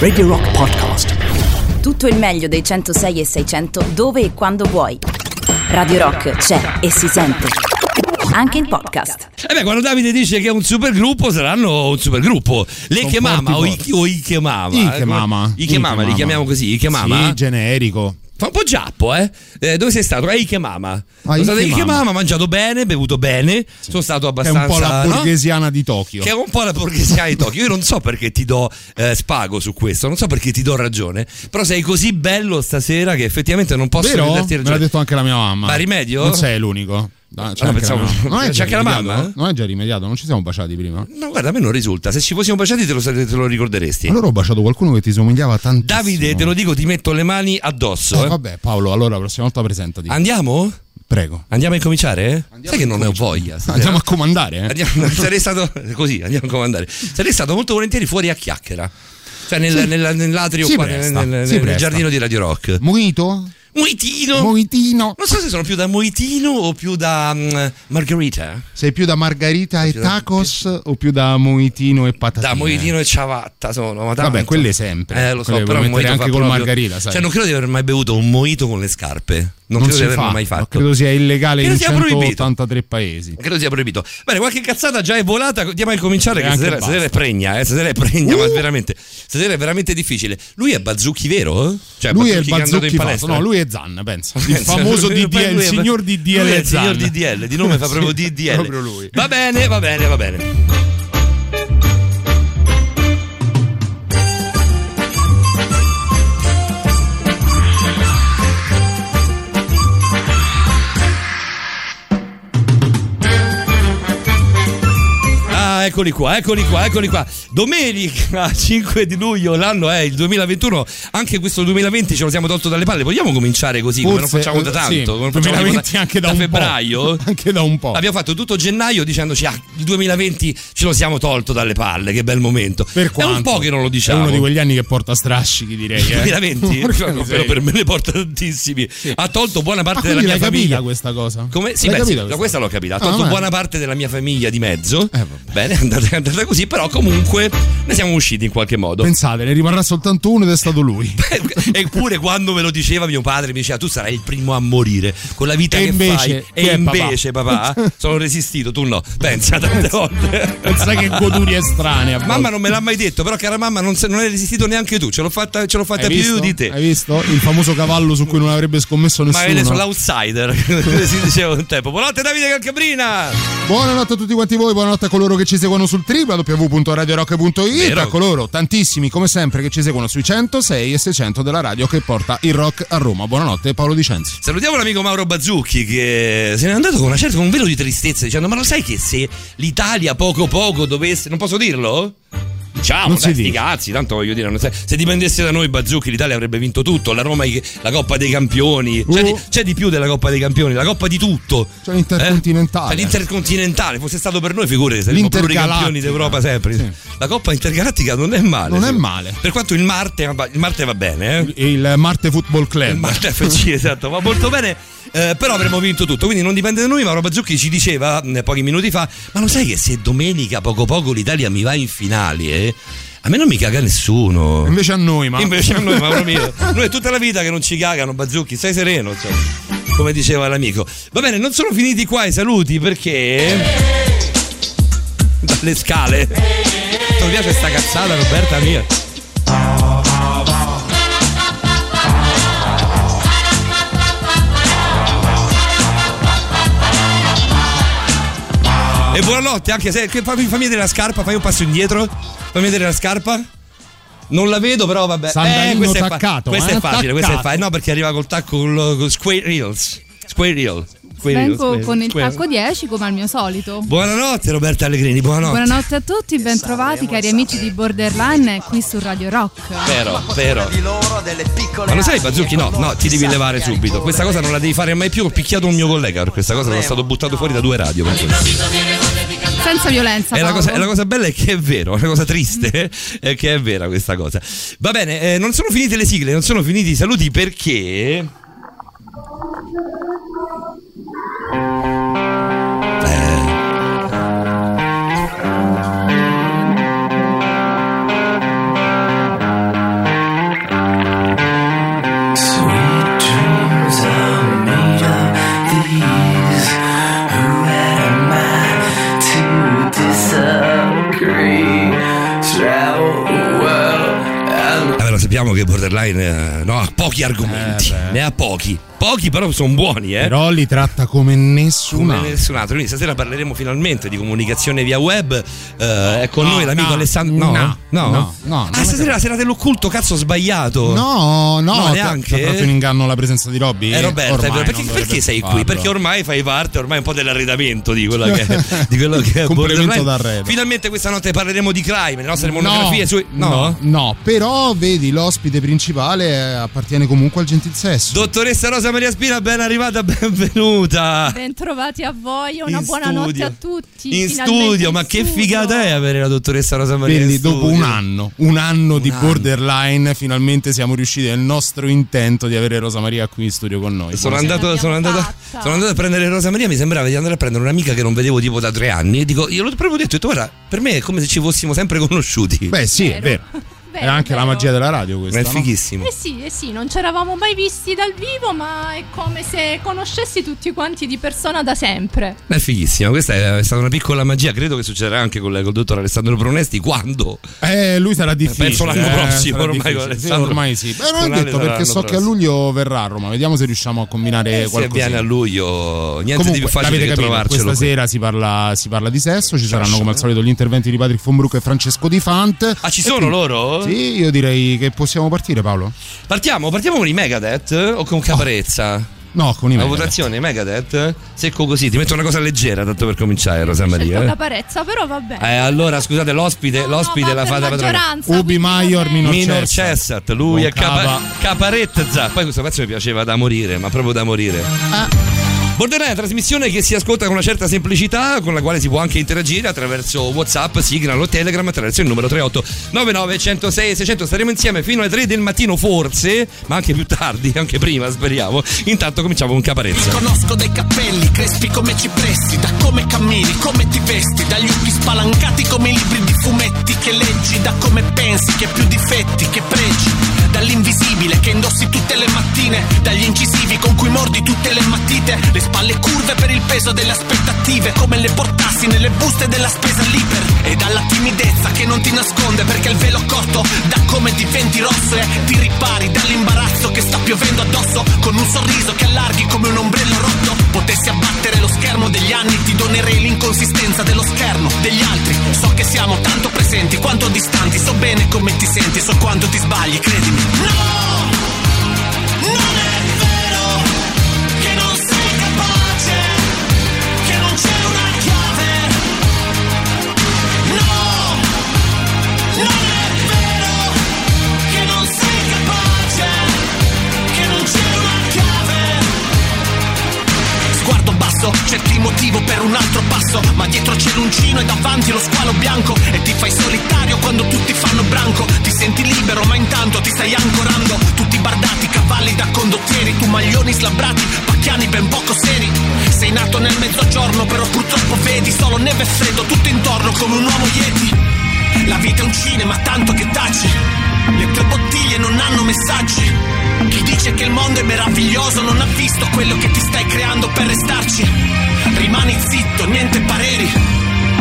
Radio Rock Podcast. Tutto il meglio dei 106 e 600 dove e quando vuoi. Radio Rock c'è e si sente. Anche in podcast. E beh, quando Davide dice che è un supergruppo, saranno un supergruppo. Le Chiamama o, I, o Ikemama. Ikemama. I Ikemama, li chiamiamo così, Ikemama. Sì, generico. Fa un po' giappo, eh? Eh, Dove sei stato? A Ikemama. A Sono stato a Ikemama. Ikemama, mangiato bene, bevuto bene. Sono stato È abbastanza. un po' la no? borghesiana di Tokyo. Che è un po' la borghesia di Tokyo. Io non so perché ti do eh, spago su questo, non so perché ti do ragione. Però sei così bello stasera che effettivamente non posso Vero? non Me darti l'ha ragione. detto anche la mia mamma. Ma rimedio? Non sei l'unico. No, c'è Ah, anche pensavo- mamma. Non è c'è già anche la rimediato? mamma? Non è già rimediato, non ci siamo baciati prima. No, guarda, a me non risulta. Se ci fossimo baciati te lo, te lo ricorderesti. Allora ho baciato qualcuno che ti somigliava tantissimo. Davide, te lo dico, ti metto le mani addosso. Eh, eh. vabbè, Paolo, allora la prossima volta presentati. Andiamo? Prego. Andiamo a incominciare? Sai che non ne ho voglia. stasera? Andiamo a comandare, eh? Andiamo- sarei stato così, andiamo a comandare. Sarei stato molto volentieri fuori a chiacchiera. Cioè nel, Sì. nella- nell'atrio qua, presta, nel, nel- nel giardino di Radio Rock. Moito? Moitino! Moitino. non so se sono più da Moitino o più da mm, Margherita. Sei più da margarita e Più da- tacos o più da moitino e patatine? Da Moitino e ciabatta sono. Ma tanto. Vabbè, quelle sempre. Eh, lo so, Quelle però anche col proprio- margarita, sai. Cioè, non credo di aver mai bevuto un mojito con le scarpe. Non, non credo di averlo fa, mai fatto. credo sia illegale Credo in sia proibito. 183 paesi. Credo sia proibito. Bene, qualche cazzata già è volata. Andiamo a cominciare. Che stasera, stasera è pregna, eh, stasera è pregna, ma Uh! veramente. Stasera è veramente difficile. Lui è Bazzucchi, vero? Cioè, lui è il che è Bazzucchi in fatto, no, lui è Zan, pensa. Il famoso DDL, il signor DDL il signor DDL, di nome fa proprio DDL. Proprio lui. Va bene, va bene, va bene. Ah, eccoli qua, eccoli qua, eccoli qua. Domenica 5 di luglio, l'anno è il 2021. Anche questo 2020 ce lo siamo tolto dalle palle. Vogliamo cominciare così, come non Forse, facciamo da eh, tanto? sì, come non facciamo 2020 anche da, un febbraio? po'. Anche da un po'. Abbiamo fatto tutto gennaio dicendoci ah, il 2020 ce lo siamo tolto dalle palle, che bel momento. Per È un po' che non lo È diciamo. uno di quegli anni che porta strascichi, direi. Eh. 2020? Porca No, però per me ne porta tantissimi. Ha tolto buona parte Ah, della mia famiglia. questa cosa? Come? Sì, beh, sì, no, questa l'ho capita. Ha Ah, tolto vabbè. buona parte della mia famiglia di mezzo. Eh, vabbè. Bene, è andata, è andata così, però comunque ne siamo usciti in qualche modo. Pensate, ne rimarrà soltanto uno ed è stato lui. Eppure quando me lo diceva mio padre mi diceva tu sarai il primo a morire con la vita E che invece, fai e è papà? invece papà? sono resistito tu no pensa tante volte Pensa che goduria strane. a volte. mamma non me l'ha mai detto però cara mamma non, non hai resistito neanche tu ce l'ho fatta, ce l'ho fatta più visto? di te Hai visto? Il famoso cavallo su cui non avrebbe scommesso ma io ne sono nessuno. l'outsider si diceva un tempo buonanotte Davide Calcabrina Buonanotte a tutti quanti voi, buonanotte a coloro che ci seguono sul www.radiorock.it, Vero. a coloro tantissimi come sempre che ci seguono sui 106 e 600 della radio che porta il rock a Roma. Buonanotte Paolo Dicenzi. Salutiamo l'amico Mauro Bazzucchi che se n'è andato con una certa con un velo di tristezza dicendo ma lo sai che se l'Italia poco poco dovesse non posso dirlo? Diciamo, Non dai, sti cazzi, tanto voglio dire, non sai- se dipendesse da noi Bazzucchi l'Italia avrebbe vinto tutto, la Roma la Coppa dei Campioni, c'è, Uh. di, c'è di più della Coppa dei Campioni, la Coppa di tutto. C'è l'intercontinentale. Eh? L'intercontinentale, fosse stato per noi figurati, saremmo pure i campioni d'Europa sempre. Sì. La Coppa Intergalattica non è male. Non è male. Per quanto il Marte, il Marte va bene, eh? Il Marte Football Club. Il Marte FC, esatto, va molto bene. eh, però avremmo vinto tutto, quindi non dipende da noi. Mauro Bazzucchi ci diceva eh, pochi minuti fa: Ma lo sai che se domenica poco poco l'Italia mi va in finali, eh, a me non mi caga nessuno. Invece a noi, ma Invece a noi, Mauro mio, noi è tutta la vita che non ci cagano, Bazzucchi, stai sereno, cioè, come diceva l'amico. Va bene, non sono finiti qua i saluti perché. Dalle scale. Non mi piace sta cazzata, Roberta mia. E buonanotte, anche se. Fammi, fammi vedere la scarpa, fai un passo indietro. Fammi vedere la scarpa. Non la vedo, però vabbè. Sandalino questo è, taccato, questo eh, è facile, questo è taccato. facile. No, perché arriva col tacco con, Square Reels. Square Reel. Vengo Square- con il Square- tacco 10 come al mio solito. Buonanotte Roberta Allegrini, buonanotte. Buonanotte a tutti, bentrovati cari amici di Borderline qui su Radio Rock. Vero, vero. Ma lo sai Bazzucchi? No, no, ti devi levare subito. Questa cosa non la devi fare mai più. Ho picchiato un mio collega per questa cosa, sono stato buttato fuori da due radio. Senza violenza. E la, cosa, e la cosa bella è che è vero, la cosa triste è che è vera questa cosa. Va bene, eh, non sono finite le sigle, non sono finiti i saluti perché. Sappiamo che Borderline eh, no, pochi argomenti, Eh, ne ha pochi. Pochi però sono buoni, eh. Però li tratta come nessun Come altro. nessun altro. Quindi stasera parleremo finalmente di comunicazione via web. Eh, è con No, noi l'amico no, Alessandro. No, no, no, no, Ah, stasera la sera dell'occulto, cazzo, ho sbagliato. No, no, No, neanche? ti ha tratto in inganno la presenza di Robby? Eh Roberta, Ormai perché, perché sei qui? farlo. Perché ormai fai parte ormai un po' dell'arredamento di quello che è, di quello che è Complemento d'arredo. Finalmente questa notte parleremo di crime, le nostre No, monografie sui. no, no, però vedi l'ospite principale eh, appartiene comunque al gentil sesso. Dottoressa Rosa Maria Spina, ben arrivata, benvenuta. Bentrovati a voi, una In buona notte studio. a tutti. In studio, in ma che studio. figata è avere la dottoressa Rosa Maria Quindi in dopo un anno, un anno di anno. borderline, finalmente siamo riusciti nel nostro intento di avere Rosa Maria qui in studio con noi. Sono andato, sono, andato, sono andato a prendere Rosa Maria. Mi sembrava di andare a prendere un'amica che non vedevo tipo da tre anni. E dico, io l'ho proprio detto, ho detto, guarda, per me è come se ci fossimo sempre conosciuti. Beh, sì, è vero. Vero, è anche la vero. magia della radio Ma questa. è no? fighissimo. Eh sì, eh sì, non ci eravamo mai visti dal vivo, ma è come se conoscessi tutti quanti di persona da sempre. È fighissimo, questa è, è stata una piccola magia, credo che succederà anche con, col dottor Alessandro Pronesti quando Eh, lui sarà difficile. Penso l'anno eh, prossimo, ormai Sì, ormai sì. Beh, non è Ale detto perché so l'anno che a prossimo. luglio verrà a Roma. Vediamo se riusciamo a combinare eh, se qualcosa. viene a luglio niente di più Comunque, facile che capito, trovarcelo. questa qui. sera si parla, si parla di sesso, ci saranno come al solito gli interventi di Patrick von Broek e Francesco Di Fant. Ah, ci E sono quindi- Sì, io direi che possiamo partire Paolo. Partiamo, partiamo con i Megadeth eh, o con Caparezza? No, con i La Megadeth. votazione Megadeth? Secco così, ti metto una cosa leggera tanto per cominciare, Rosa Maria. eh. caparezza, però va bene. Eh, allora, scusate, l'ospite, No, l'ospite no, la fa da maggioranza, Ubi Maior minor Minor Cessat. Lui Con è capa- Caparezza. Poi questo pezzo mi piaceva da morire, ma proprio da morire. Borderline è trasmissione che si ascolta con una certa semplicità, con la quale si può anche interagire attraverso WhatsApp, Signal o Telegram attraverso il numero 38 99 106 600. Staremo insieme fino alle 3 del mattino, forse, ma anche più tardi, anche prima, speriamo. Intanto cominciamo con Caparezza. Conosco dai capelli crespi come cipressi, da come cammini, come ti vesti, dagli occhi spalancati come i libri di fumetti che leggi, da come pensi che più difetti che pregi, dall'invisibile che indossi tutte le mattine, dagli incisivi con cui mordi tutte le matite, le spalle curve per il peso delle aspettative, come le portassi nelle buste della spesa libera, e dalla timidezza che non ti nasconde perché il velo corto da come diventi rosso e ti ripari dall'imbarazzo che sta piovendo addosso con un sorriso che allarghi come un ombrello rotto. Potessi abbattere lo schermo degli anni ti donerei l'inconsistenza dello schermo degli altri. So che siamo tanto presenti quanto distanti so bene come ti senti so quanto ti sbagli credimi no basso, cerchi il motivo per un altro passo, ma dietro c'è l'uncino e davanti lo squalo bianco e ti fai solitario quando tutti fanno branco. Ti senti libero, ma intanto ti stai ancorando. Tutti bardati, cavalli da condottieri, tu maglioni slabbrati, pacchiani ben poco seri. Sei nato nel mezzogiorno, però purtroppo vedi solo neve e freddo tutto intorno come un uomo yeti. La vita è un cinema, tanto che taci. Le tue bottiglie non hanno messaggi. Chi dice che il mondo è meraviglioso non ha visto quello che ti stai creando per restarci. Rimani zitto, niente pareri.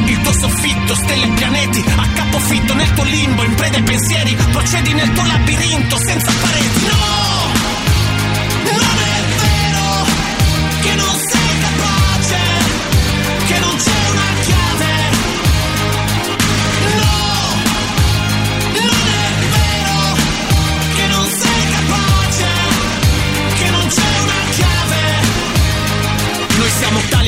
Il tuo soffitto, stelle e pianeti, a capofitto nel tuo limbo, in preda ai pensieri, procedi nel tuo labirinto senza pareti. No!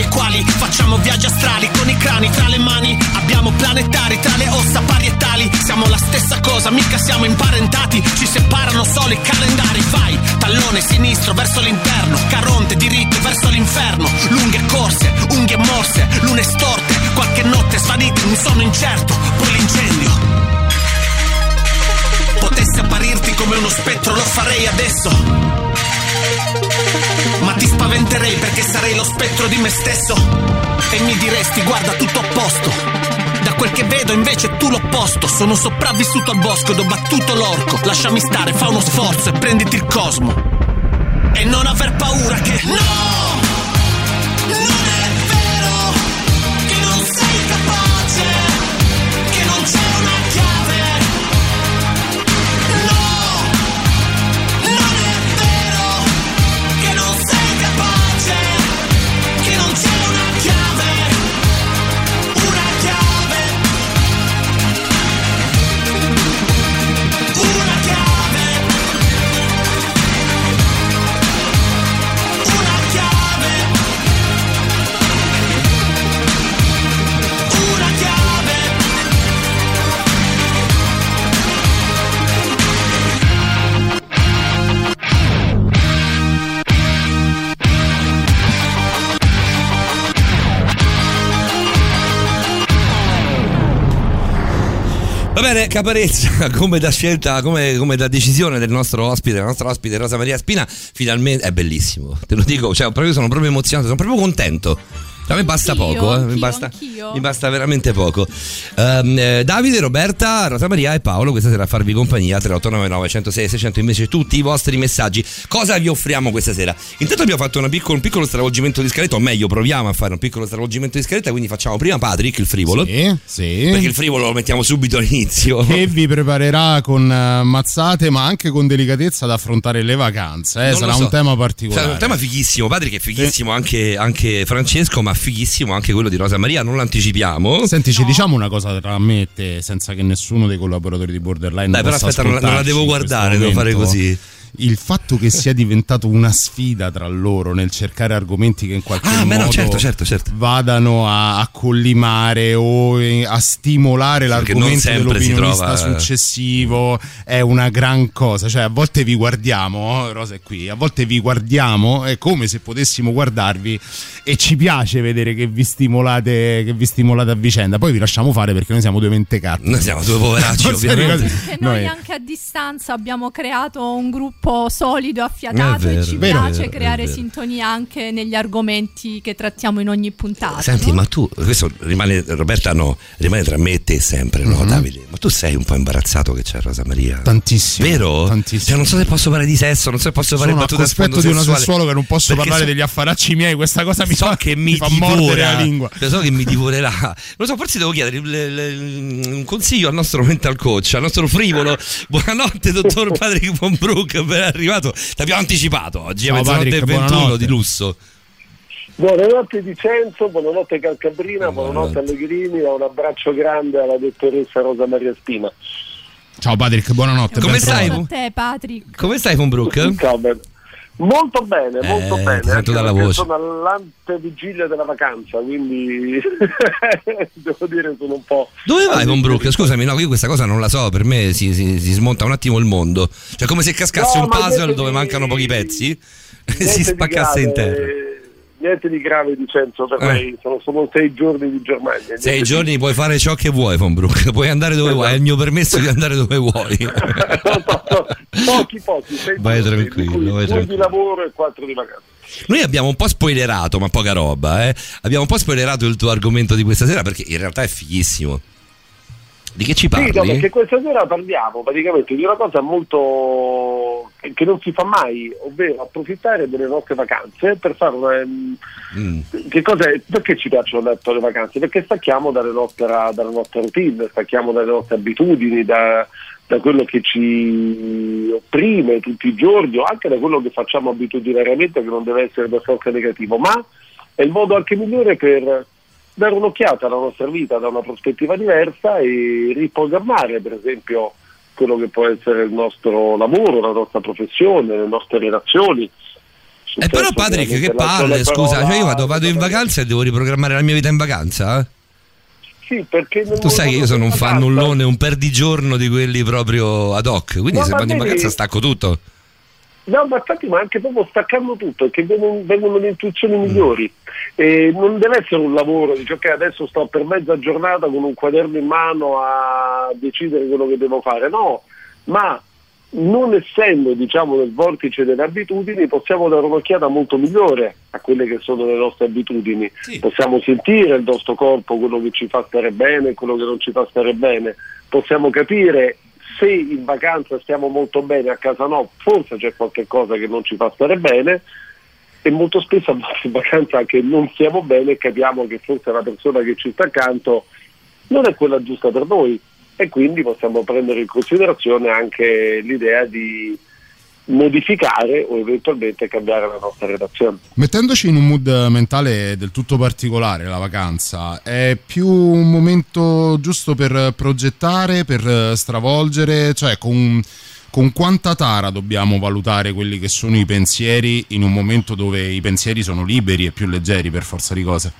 E quali, facciamo viaggi astrali con i crani tra le mani, abbiamo planetari tra le ossa parietali, siamo la stessa cosa, mica siamo imparentati, ci separano solo i calendari, vai, tallone sinistro verso l'interno, caronte diritto verso l'inferno, lunghe corse, unghie morse, lune storte, qualche notte svanite un sonno incerto, poi l'incendio. Potessi apparirti come uno spettro, lo farei adesso. Ma ti spaventerei perché sarei lo spettro di me stesso. E mi diresti, guarda, tutto a posto. Da quel che vedo invece tu l'opposto. Sono sopravvissuto al bosco ed ho battuto l'orco. Lasciami stare, fa uno sforzo e prenditi il cosmo. E non aver paura che. No! Non Va bene, Caparezza, come da scelta, come, come da decisione del nostro ospite, la nostra ospite Rosa Maria Spina, finalmente è bellissimo. Te lo dico, cioè, proprio- sono proprio emozionato, sono proprio contento. A me basta Anch'io, poco, eh, mi, anch'io, basta, anch'io. mi basta veramente poco. Ehm, eh, Davide, Roberta, Rosa Maria e Paolo questa sera a farvi compagnia 3899 106 600 invece tutti i vostri messaggi. Cosa vi offriamo questa sera? Intanto abbiamo fatto una piccolo- un piccolo stravolgimento di scaletta, o meglio proviamo a fare un piccolo stravolgimento di scaletta, quindi facciamo prima Patrick, il frivolo. Sì, sì. Perché il frivolo lo mettiamo subito all'inizio. che vi preparerà con eh, mazzate ma anche con delicatezza ad affrontare le vacanze. eh, Sarà so. un tema particolare. Sarà un tema fighissimo, Patrick è fighissimo anche, anche Francesco, ma fighissimo anche quello di Rosa Maria, non l'anticipiamo. Senti, ci diciamo una cosa tra me e te, senza che nessuno dei collaboratori di Borderline Dai, però aspetta, non la- non la devo guardare, devo fare così. Il fatto che sia diventato una sfida tra loro nel cercare argomenti che in qualche Ah, beh, modo no, certo, certo, certo. vadano a, a collimare o eh, a stimolare l'argomento dell'opinionista trova, eh. successivo è una gran cosa. Cioè, a volte vi guardiamo, oh, Rosa è qui, a volte vi guardiamo, è come se potessimo guardarvi e ci piace vedere che vi stimolate, che vi stimolate a vicenda. Poi vi lasciamo fare perché noi siamo due mentecatti. Noi siamo due poveracci, ovviamente. noi Noi- anche a distanza abbiamo creato un gruppo solido, affiatato vero, e ci vero, piace vero, creare sintonia anche negli argomenti che trattiamo in ogni puntata. Senti, no? ma tu, questo rimane, Roberta no, rimane tra me e te sempre, no, Davide? Ma tu sei un po' imbarazzato che c'è Rosa Maria? Tantissimo. Vero? Tantissimo. Cioè, non so se posso parlare di sesso, non so se posso fare battute a cospetto sfondo di una sessuolo che non posso Perché parlare so- degli affaracci miei, questa cosa mi so fa, che mi, fa mordere divora, la lingua. so che mi divorerà. Non lo so, forse devo chiedere il- il- un consiglio al nostro mental coach, al nostro frivolo. Buonanotte, dottor Patrick von Brook, ben arrivato. Ti abbiamo anticipato oggi, a Ciao, mezzanotte e Patrick, 21 buonanotte. di lusso. Buonanotte Vicenzo, buonanotte Calcabrina, Buonanotte. buonanotte Allegrini un abbraccio grande alla dottoressa Rosa Maria Spina. Ciao Patrick, buonanotte. Come ben stai? te, Patrick. Come stai, von Brook? Ciao, bene. Molto bene, Eh, molto bene. sento dalla voce. Sono all'antevigilia della vacanza, quindi devo dire sono un po'. Dove vai, von Brook? Scusami, no, io questa cosa non la so, per me si, si- si smonta un attimo il mondo. Cioè, come se cascasse No, un puzzle dove di- mancano pochi pezzi e si spaccasse in terra. Niente di grave Vicenzo per Eh. lei, sono solo sei giorni di Germania. Sei di- giorni puoi fare ciò che vuoi, von Brook. Puoi andare dove vuoi, è il mio permesso di andare dove vuoi. pochi pochi, sei Vai giorni, tranquillo, vai due di tranquillo. lavoro e quattro di vacanza. Noi abbiamo un po' spoilerato, ma poca roba, eh. Abbiamo un po' spoilerato il tuo argomento di questa sera perché in realtà è fighissimo. Di che ci parli? Sì, no, perché questa sera parliamo praticamente di una cosa molto che non si fa mai, ovvero approfittare delle nostre vacanze per fare una. Mm. Che cos'è? Perché ci piacciono tanto le vacanze? Perché stacchiamo dalle nostra, dalla nostra routine, stacchiamo dalle nostre abitudini, da, da quello che ci opprime tutti i giorni o anche da quello che facciamo abitudinariamente che non deve essere per forza negativo, ma è il modo anche migliore per dare un'occhiata alla nostra vita da una prospettiva diversa e riprogrammare per esempio quello che può essere il nostro lavoro, la nostra professione, le nostre relazioni. E Eh, però Patrick, che palle, scusa, parola- cioè io vado, vado in vacanza e devo riprogrammare la mia vita in vacanza? eh? Sì, perché Tu sai che io sono un fannullone, un perdigiorno di quelli proprio ad hoc, quindi No, se vado in vacanza stacco tutto. No, ma infatti, ma anche proprio staccando tutto, che vengono, vengono le intuizioni Mm. migliori. E non deve essere un lavoro, dice ok, adesso sto per mezza giornata con un quaderno in mano a decidere quello che devo fare. No, ma non essendo diciamo nel vortice delle abitudini possiamo dare un'occhiata molto migliore a quelle che sono le nostre abitudini Sì. possiamo sentire il nostro corpo quello che ci fa stare bene e quello che non ci fa stare bene possiamo capire se in vacanza stiamo molto bene a casa no forse c'è qualche cosa che non ci fa stare bene e molto spesso in vacanza anche non stiamo bene e capiamo che forse la persona che ci sta accanto non è quella giusta per noi e quindi possiamo prendere in considerazione anche l'idea di modificare o eventualmente cambiare la nostra relazione. Mettendoci in un mood mentale del tutto particolare la vacanza, è più un momento giusto per progettare, per stravolgere, cioè con, con quanta tara dobbiamo valutare quelli che sono i pensieri in un momento dove i pensieri sono liberi e più leggeri per forza di cose.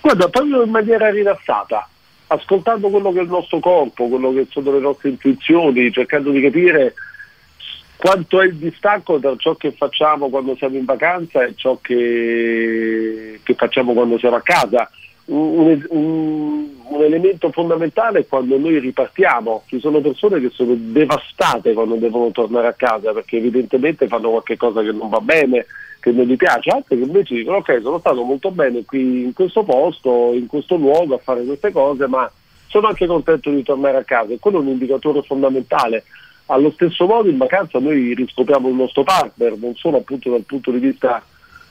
Guarda, proprio in maniera rilassata, ascoltando quello che è il nostro corpo, quello che sono le nostre intuizioni, cercando di capire quanto è il distacco tra ciò che facciamo quando siamo in vacanza e ciò che, che facciamo quando siamo a casa. un, un, un, elemento fondamentale è quando noi ripartiamo. Ci sono persone che sono devastate quando devono tornare a casa perché evidentemente fanno qualcosa che non va bene, che non gli piace, altre che invece dicono ok sono stato molto bene qui in questo posto, in questo luogo a fare queste cose, ma sono anche contento di tornare a casa e quello è un indicatore fondamentale. Allo stesso modo in vacanza noi riscopriamo il nostro partner, non solo appunto dal punto di vista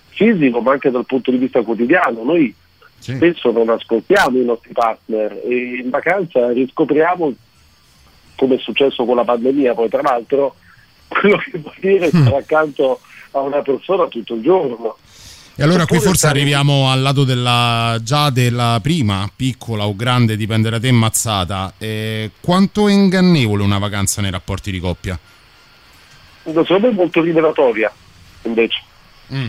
fisico ma anche dal punto di vista quotidiano. Noi sì. spesso non ascoltiamo i nostri partner e in vacanza riscopriamo, come è successo con la pandemia poi tra l'altro, quello che vuol dire mm. stare accanto a una persona tutto il giorno. E allora qui forse arriviamo al lato della, già della prima, piccola o grande, dipende da te, mazzata. Eh, quanto è ingannevole una vacanza nei rapporti di coppia? Me è molto rivelatoria, invece. Mm.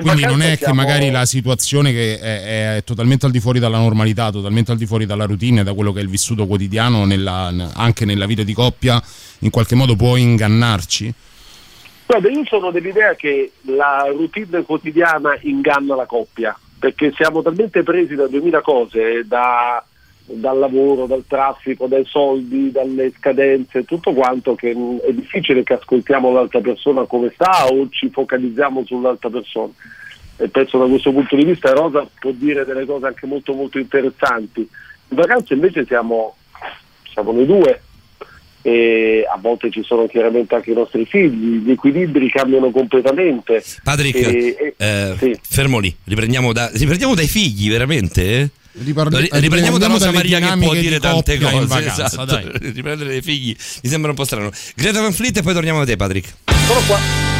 Quindi non è siamo... che magari la situazione che è, è, totalmente al di fuori dalla normalità, totalmente al di fuori dalla routine, da quello che è il vissuto quotidiano, nella, anche nella vita di coppia, in qualche modo può ingannarci? Guarda, io sono dell'idea che la routine quotidiana inganna la coppia, perché siamo talmente presi da duemila cose, da, dal lavoro, dal traffico, dai soldi, dalle scadenze, tutto quanto, che è difficile che ascoltiamo l'altra persona come sta o ci focalizziamo sull'altra persona. E penso da questo punto di vista Rosa può dire delle cose anche molto molto interessanti. In vacanza invece siamo, siamo noi due, e a volte ci sono chiaramente anche i nostri figli, gli equilibri cambiano completamente. Patrick, e, eh, sì. fermo lì, riprendiamo, da, riprendiamo dai figli veramente? Riparli- riprendiamo da Rosa Maria che può dire tante cose. Vacanza, esatto. Riprendere dei figli mi sembra un po' strano. Greta Van Fleet e poi torniamo da te, Patrick. Sono qua.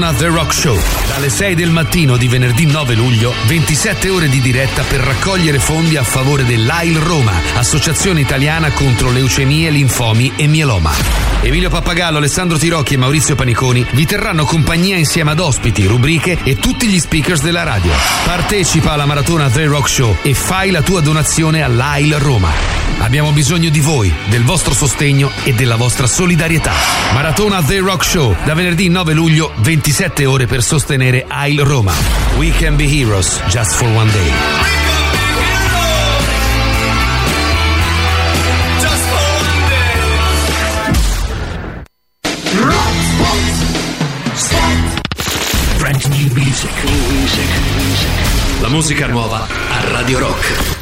Maratona The Rock Show. Dalle 6 del mattino di venerdì 9 luglio, 27 ore di diretta per raccogliere fondi a favore dell'AIL Roma, Associazione Italiana contro leucemie, linfomi e mieloma. Emilio Pappagallo, Alessandro Tirocchi e Maurizio Paniconi vi terranno compagnia insieme ad ospiti, rubriche e tutti gli speakers della radio. Partecipa alla Maratona The Rock Show e fai la tua donazione all'AIL Roma. Abbiamo bisogno di voi, del vostro sostegno e della vostra solidarietà. Maratona The Rock Show, da venerdì 9 luglio, 27 ore per sostenere AIL Roma. We can be heroes just for one day. Musica nuova a Radio Rock.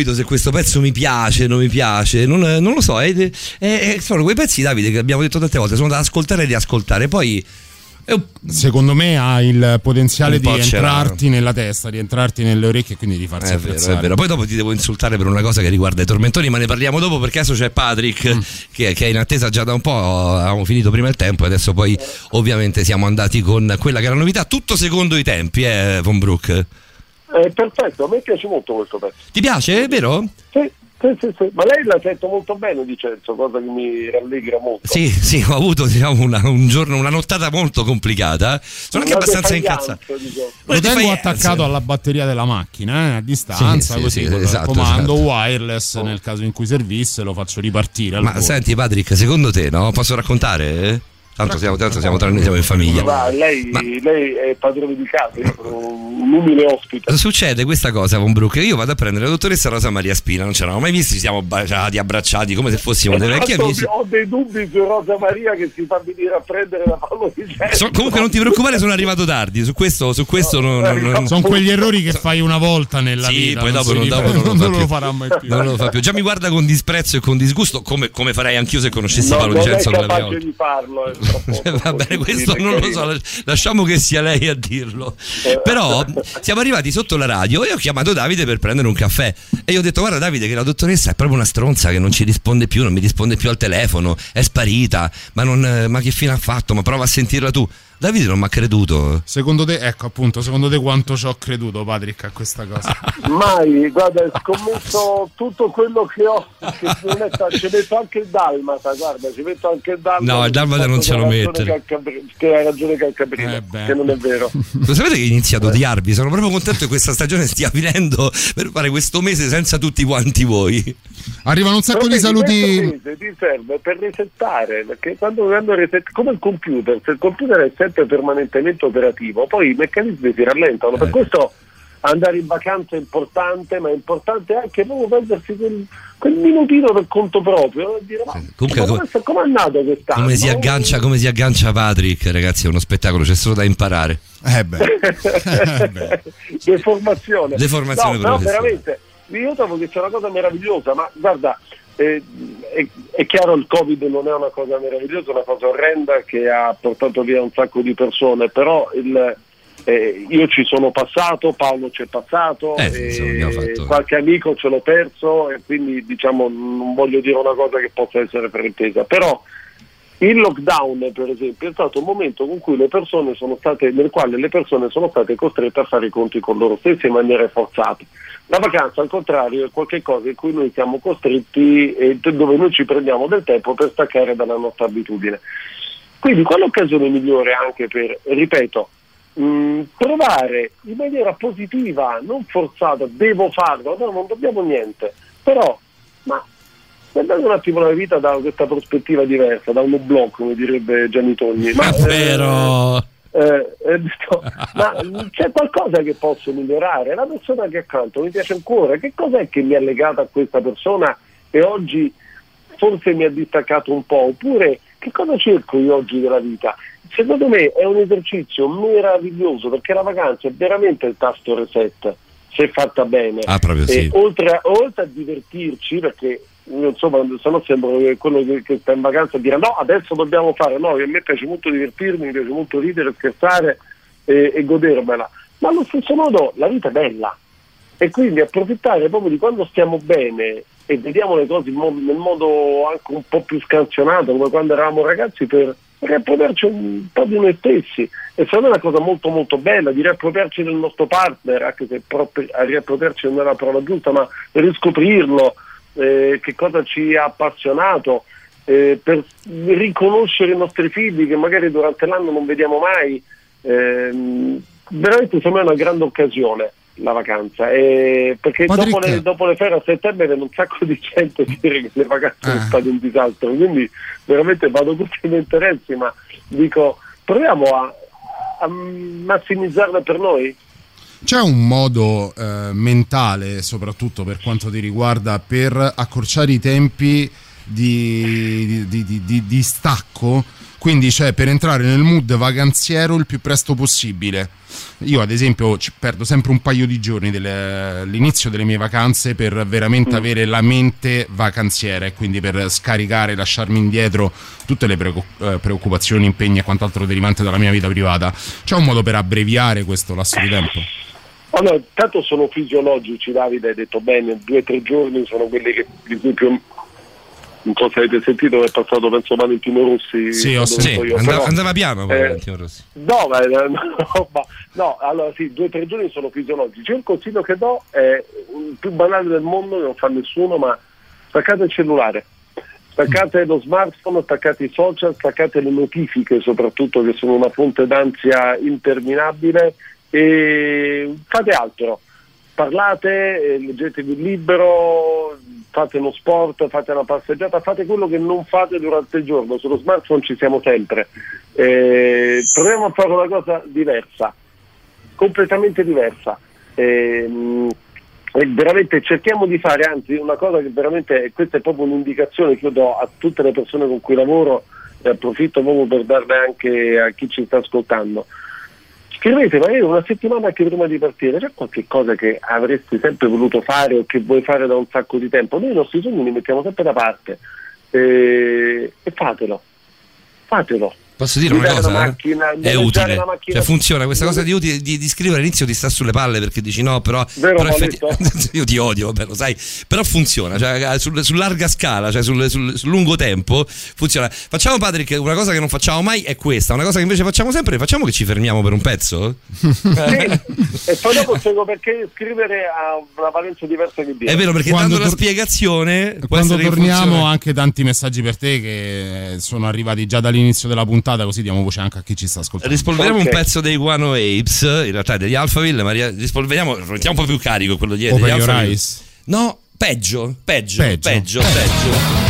Capito se questo pezzo mi piace, non mi piace, non, non lo so. È, è- sono quei pezzi, Davide, che abbiamo detto tante volte, sono da ascoltare e riascoltare. Poi Secondo me ha il potenziale di entrarti nella testa, di entrarti nelle orecchie e quindi di farsi È vero, è vero. Poi dopo ti devo insultare per una cosa che riguarda i tormentoni, ma ne parliamo dopo perché adesso c'è Patrick Mm. che, che è in attesa già da un po'. Avevamo finito prima il tempo e adesso poi ovviamente siamo andati con quella che è la novità, tutto secondo i tempi, eh, Von Brook. Eh, perfetto, a me piace molto questo pezzo. Ti piace? È vero? Sì, sì, sì, sì. Ma lei l'ha sento molto bene di Celso, cosa che mi rallegra molto. Sì, sì, ho avuto diciamo, una, un giorno, una nottata molto complicata. Sono anche Una abbastanza defianza, incazzato. dico. Lo tengo attaccato alla batteria della macchina, eh, a distanza, Sì, sì, così sì, con esatto, il comando esatto. wireless nel caso in cui servisse lo faccio ripartire. Ma volo. senti, Patrick, secondo te, no? Posso raccontare? Tanto siamo, tanto siamo, tra noi, siamo in famiglia. Ma lei, Ma- lei è padrone di casa, io sono un umile ospite. Succede questa cosa, Von Brook. Io vado a prendere la dottoressa Rosa Maria Spina, non ci eravamo mai visti, ci siamo baciati, abbracciati come se fossimo dei vecchi amici. Ho dei dubbi su Rosa Maria che si fa venire a prendere la palla di Celso. So- comunque non ti preoccupare, sono arrivato tardi. Su questo, su questo non, non- non- Sono quegli errori che fai una volta nella Sì, vita. poi non dopo non- dopo non lo non lo farà mai più. non lo fa più. Già mi guarda con disprezzo e con disgusto, come, come farei anch'io se conoscessi No, Paolo non è Dicenzo per la prima capace di farlo. È Va bene, questo non lo so, las- lasciamo che sia lei a dirlo. Eh. Però siamo arrivati sotto la radio e ho chiamato Davide per prendere un caffè e gli ho detto guarda Davide che la dottoressa è proprio una stronza che non ci risponde più, non mi risponde più al telefono, è sparita, ma, non, ma che fine ha fatto? Ma prova a sentirla tu. Davide non mi ha creduto. Secondo te, ecco appunto, secondo te quanto ci ho creduto, Patrick, a questa cosa? Mai, guarda, ho scommesso tutto quello che ho, che ci metto anche il dalmata, guarda, ci metto anche il dalmata. No, il dalmata non ce lo mettere. Che ha ragione Calcabrino, Eh beh. che non è vero. Lo sapete che ho iniziato a odiarvi? Sono proprio contento che questa stagione stia finendo per fare questo mese senza tutti quanti voi. Arrivano un sacco Però di saluti. questo mese ti serve per resettare, perché quando, quando reset- come il computer, se il computer è sempre permanentemente operativo, poi i meccanismi si rallentano. Per Eh. questo andare in vacanza è importante, ma è importante anche proprio prendersi quel, quel minutino per conto proprio e dire ma, Comunque, come- come, come è nato quest'anno? Come si aggancia, come si aggancia Patrick, ragazzi, è uno spettacolo, c'è solo da imparare. Eh beh. Eh beh. deformazione. Deformazione no, però veramente io trovo che c'è una cosa meravigliosa, ma guarda, eh, è, è chiaro il Covid non è una cosa meravigliosa, è una cosa orrenda che ha portato via un sacco di persone, però il, eh, io ci sono passato, Paolo ci è passato, Eh, qualche amico ce l'ho perso e quindi diciamo non voglio dire una cosa che possa essere fraintesa, però il lockdown, per esempio, è stato un momento state, nel quale le persone sono state costrette a fare i conti con loro stessi in maniera forzata. La vacanza, al contrario, è qualcosa in cui noi siamo costretti e dove noi ci prendiamo del tempo per staccare dalla nostra abitudine. Quindi qual è l'occasione migliore anche per, ripeto, mh, provare in maniera positiva, non forzata, devo farlo, no, non dobbiamo niente, però, ma guardate un attimo la vita da questa prospettiva diversa, da uno blocco, come direbbe Gianni Togni. Ma, eh, Vero. eh, eh, dico, ma c'è qualcosa che posso migliorare? La persona che accanto mi piace ancora, che cos'è che mi ha legato a questa persona e oggi forse mi ha distaccato un po'? Oppure che cosa cerco io oggi della vita? Secondo me è un esercizio meraviglioso perché la vacanza è veramente il tasto reset, se fatta bene. Ah, proprio sì. Oltre, a, oltre a divertirci, perché insomma, se no sembra che quello che, che sta in vacanza dire no, adesso dobbiamo fare, no, a me piace molto divertirmi, mi piace molto ridere, scherzare e, e godermela, ma allo stesso modo la vita è bella. E quindi approfittare proprio di quando stiamo bene e vediamo le cose in mo- nel modo anche un po' più scansionato come quando eravamo ragazzi per riappropriarci un po' di noi stessi. E secondo me è una cosa molto molto bella di riappropriarci del nostro partner anche se proprio a riappropriarci non è la parola giusta ma riscoprirlo eh, che cosa ci ha appassionato eh, per riconoscere i nostri figli che magari durante l'anno non vediamo mai ehm, veramente secondo me è una grande occasione la vacanza. Eh, perché dopo le, dopo le ferie a settembre viene un sacco di gente a dire che le vacanze sono Eh. state un disastro quindi veramente vado tutti i miei interessi ma dico proviamo a, a massimizzarle per noi C'è un modo eh, mentale, soprattutto per quanto ti riguarda, per accorciare i tempi di, di- di- di- stacco Quindi cioè, per entrare nel mood vacanziero il più presto possibile. Io ad esempio perdo sempre un paio di giorni dell'inizio delle mie vacanze per veramente Mm. avere la mente vacanziera e quindi per scaricare, lasciarmi indietro tutte le eh, preoccupazioni, impegni e quant'altro derivante dalla mia vita privata. C'è un modo per abbreviare questo lasso di tempo? Allora, intanto sono fisiologici, Davide, hai detto bene, due o tre giorni sono quelli che, di cui più non so se avete sentito, è passato penso Valentino Rossi. Sì, ho ero io, Andava- però- andava piano eh, Valentino Rossi. No, ma, no, ma- no, allora sì, due o tre giorni sono fisiologici. Io il consiglio che do è il più banale del mondo, che non fa nessuno, ma staccate il cellulare, staccate lo smartphone, staccate i social, staccate le notifiche soprattutto che sono una fonte d'ansia interminabile e fate altro. Parlate, eh, leggetevi un libro, fate uno sport, fate una passeggiata, fate quello che non fate durante il giorno. Sullo smartphone ci siamo sempre. Eh, proviamo a fare una cosa diversa, completamente diversa. Ehm, e veramente cerchiamo di fare, anzi una cosa che veramente, questa è proprio un'indicazione che io do a tutte le persone con cui lavoro e approfitto proprio per darle anche a chi ci sta ascoltando. Scrivete magari una settimana anche prima di partire, c'è qualche cosa che avresti sempre voluto fare o che vuoi fare da un sacco di tempo? Noi i nostri sogni li mettiamo sempre da parte eh, e fatelo, fatelo. Posso dire una cosa? una eh? macchina, è noleggiare utile, una macchina- cioè funziona. Questa cosa di, utile- di, di scrivere all'inizio ti sta sulle palle perché dici no, però, Vero, però Paoletto? io ti odio, vabbè, lo sai, però funziona, cioè, sul, su larga scala, cioè sul, sul- sul lungo tempo funziona. Facciamo Patrick, una cosa che non facciamo mai è questa, una cosa che invece facciamo sempre, facciamo che ci fermiamo per un pezzo? e poi dopo spiego perché scrivere ha una valenza diversa che dire. È vero, perché Quando dando la tor- spiegazione può Quando torniamo anche tanti messaggi per te che sono arrivati già dall'inizio della puntata così diamo voce anche a chi ci sta ascoltando. Rispolveriamo Ok. un pezzo dei Guano Apes, in realtà degli Alphaville, ma ri- rispolveriamo, mettiamo un po' più carico quello di Open degli Your. Eyes. No, peggio, peggio, Peggio. peggio, peggio.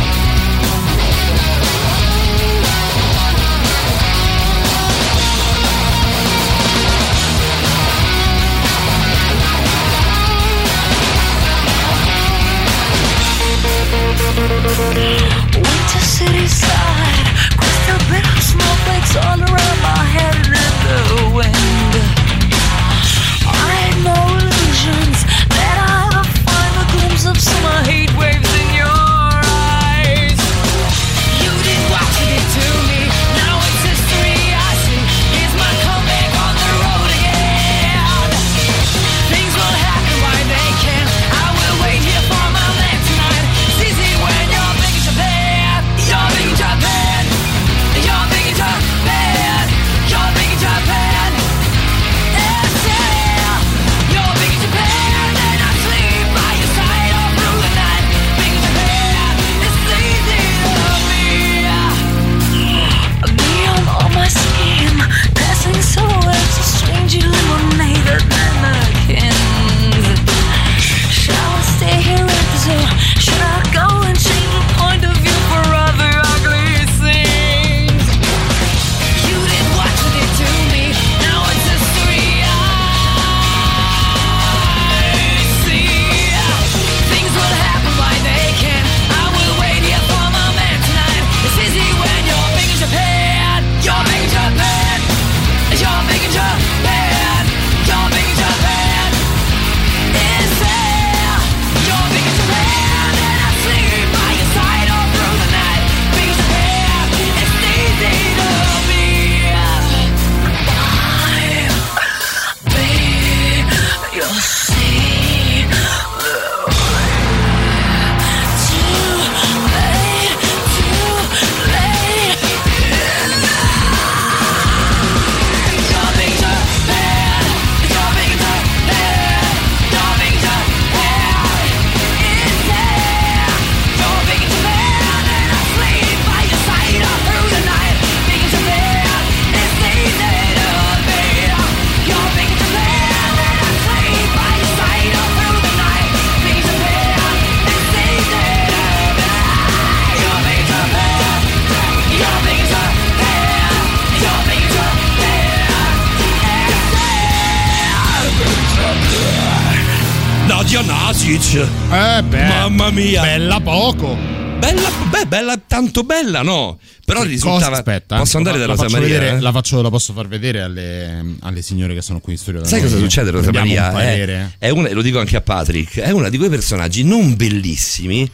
tanto bella, no? Però risultava. Cosa? Aspetta, eh. Posso andare la, da la Rosa faccio Maria? vedere- eh? la, faccio- la posso far vedere alle, alle signore che sono qui in studio. da Sai noi. cosa succede, Rosa Abbiamo Maria? un. È, è una, e lo dico anche a Patrick, è una di quei personaggi non bellissimi,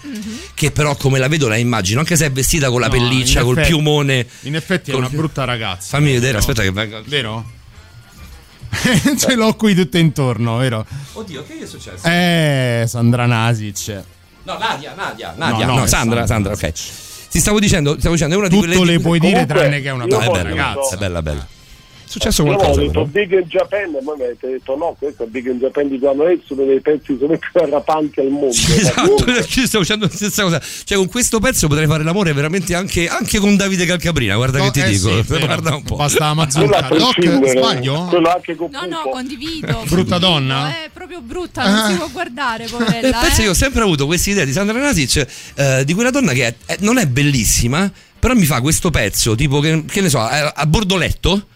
che però come la vedo la immagino, anche se è vestita con la No, pelliccia, col effetti- piumone. In effetti è una brutta ragazza. Fammi vedere, Vero? aspetta che venga. Vero? Ce l'ho qui tutte intorno, vero? Oddio, che è successo? Eh, Sandra Nasic. No, Nadia, Nadia, Nadia, No, no, no, Sandra, Sandra. Sandra, ok. Ti stavo dicendo, stavo dicendo, è una di Tutto quelle le puoi dire Comunque, tranne che è una bella, ragazza. è bella, bella. È successo Io qualcosa? avevo detto però? Big in Japan e poi mi avete detto no, questo è Big in Japan di Guano Ace, uno dei pezzi sono più arrapanti al mondo. Ma Esatto, perché stavo dicendo la stessa cosa. Cioè, con questo pezzo potrei fare l'amore veramente anche, anche con Davide Calcabrina. Guarda No, che ti eh dico. sì. Guarda un po'. Basta la Quello a mazzucca. Doc, prescindere, sbaglio? Quello anche con No, no, condivido. Brutta donna? È proprio brutta, non Ah. si può guardare, Eh, poverella. penso eh. io ho sempre avuto questa idea di Sandra Nasic eh, di quella donna che è- è- non è bellissima, però mi fa questo pezzo, tipo che, che ne so, a, a bordoletto.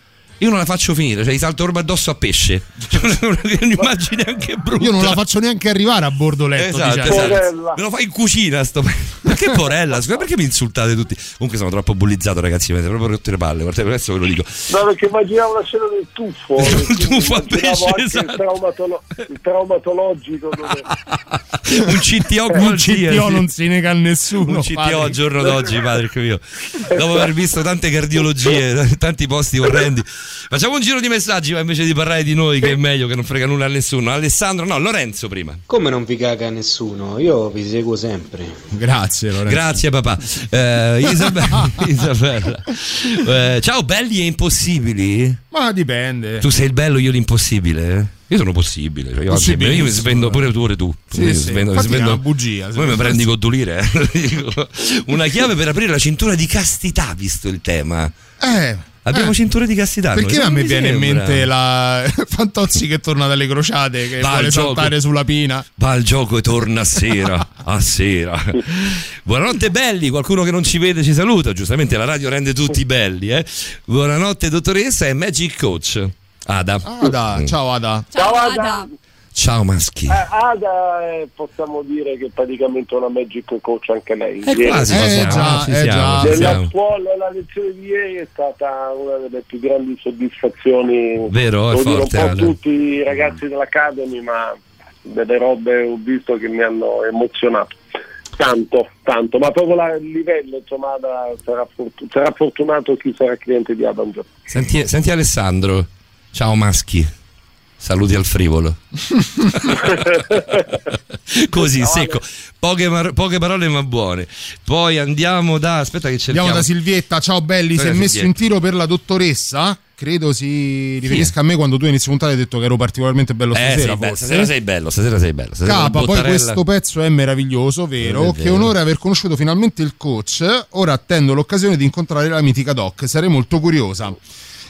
Io non la faccio finire, cioè gli salto roba addosso a pesce. Un'immagine anche brutta. Io non la faccio neanche arrivare a bordo letto. Esatto, diciamo. esatto. Me lo fai in cucina sto pe- Ma che porella? Scusa, perché mi insultate tutti? Comunque sono troppo bullizzato, ragazzi, mi avete proprio rotto le palle. Guardate, per adesso ve lo dico. No, perché immaginavo la scena del tuffo. Il tuffo a pesce, esatto. il, traumatolo- il traumatologico. dove- Un CTO Un. CTO non si nega a nessuno. un CTO padre. al giorno d'oggi, Patrick mio. Dopo aver visto tante cardiologie, tanti posti orrendi. Facciamo un giro di messaggi, ma invece di parlare di noi, che è meglio, che non frega nulla a nessuno. Alessandro, no, Lorenzo prima. Come non vi caga nessuno? Io vi seguo sempre. Grazie, Lorenzo. Grazie papà. Eh, Isabella. Isabella. Eh, ciao belli e impossibili. Ma dipende. Tu sei il bello, io l'impossibile? Io sono possibile, cioè io, oggi- Possibilissimo. io mi svendo pure tu, ore tu. Sì, Mi sì. svendo- Infatti è svendo- una bugia, Poi mi prendi con Dulire. eh. Una chiave per aprire la cintura di castità, visto il tema. Eh. Abbiamo eh. cinture di castità. Perché noi, a non me mi viene in sembra? mente la Fantozzi che torna dalle crociate, che Va vuole saltare sulla pina? Va al gioco e torna a sera. a sera. Buonanotte belli, qualcuno che non ci vede ci saluta. Giustamente la radio rende tutti belli. Eh? Buonanotte dottoressa e Magic Coach. Ada. Ada, ciao Ada. Ciao, Ciao, Ada. Ciao maschi. Eh, Ada eh, possiamo dire che è praticamente una magic coach anche lei. Eh, Ieri- quasi, Eh, già, ci eh, siamo, già. siamo. scuola, la lezione di ieri è stata una delle più grandi soddisfazioni. Vero, è Devo dire, forte, Un po' Ada. tutti i ragazzi dell'Academy, ma delle robe ho visto che mi hanno emozionato. Tanto, tanto, ma proprio la- il livello, insomma, Ada sarà, fortu- sarà fortunato chi sarà cliente di Adam. Senti, senti Alessandro. Ciao maschi. Saluti al frivolo. Così, secco. Poche, mar- poche parole ma buone. Poi andiamo da... Aspetta che cerchiamo. Andiamo da Silvietta, ciao belli, si è messo Silvietta? in tiro per la dottoressa? Credo si riferisca a me quando tu inizi a puntare hai detto che ero particolarmente bello Eh, stasera, sei bello, forse. stasera sei bello, stasera sei bello. Stasera Capa, poi questo pezzo è meraviglioso, vero? È Che vero. onore aver conosciuto finalmente il coach. Ora attendo l'occasione di incontrare la mitica Doc, sarei molto curiosa.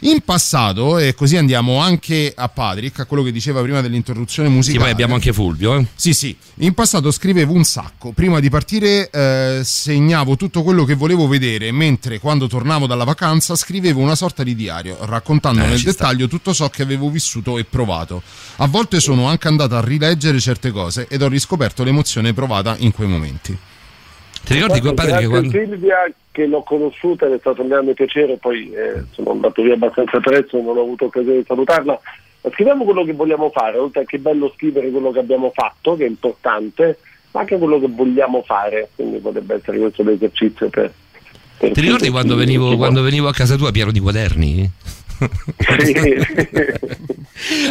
In passato, e così andiamo anche a Patrick, a quello che diceva prima dell'interruzione Sì, musicale. poi abbiamo anche Fulvio. Eh. Sì, sì, in passato scrivevo un sacco. Prima di partire eh, segnavo tutto quello che volevo vedere, mentre quando tornavo dalla vacanza scrivevo una sorta di diario, raccontando Eh, nel ci sta. dettaglio tutto ciò che avevo vissuto e provato. A volte sono anche andato a rileggere certe cose ed ho riscoperto l'emozione provata in quei momenti. Ti ricordi qua, Patrick, che quando... Silvia che l'ho conosciuta ed è stato un grande piacere, poi eh, sono andato via abbastanza presto, non ho avuto occasione di salutarla. Ma scriviamo quello che vogliamo fare, oltre a che è bello scrivere quello che abbiamo fatto, che è importante, ma anche quello che vogliamo fare, quindi potrebbe essere questo l'esercizio per... per Ti ricordi quando venivo, quando venivo a casa tua pieno di quaderni?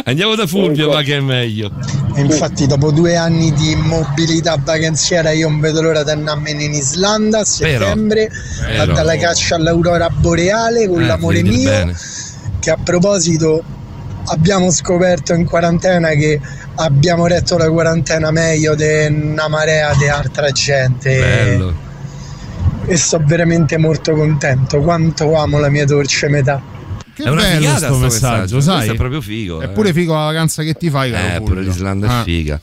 Andiamo da Fulvio, ma che è meglio. E infatti dopo due anni di mobilità vacanziera io non vedo l'ora di andarmene in Islanda a settembre Vero. dare caccia all'aurora boreale con Eh, l'amore mio bene. che a proposito abbiamo scoperto in quarantena che abbiamo retto la quarantena meglio di una marea di altra gente Bello. e sto veramente molto contento quanto amo la mia dolce metà Che È una bello figata sto sto messaggio, messaggio, sai? questo è proprio figo, È eh. pure figo la vacanza che ti fai, Eh, pure l'Islanda è Ah. figa.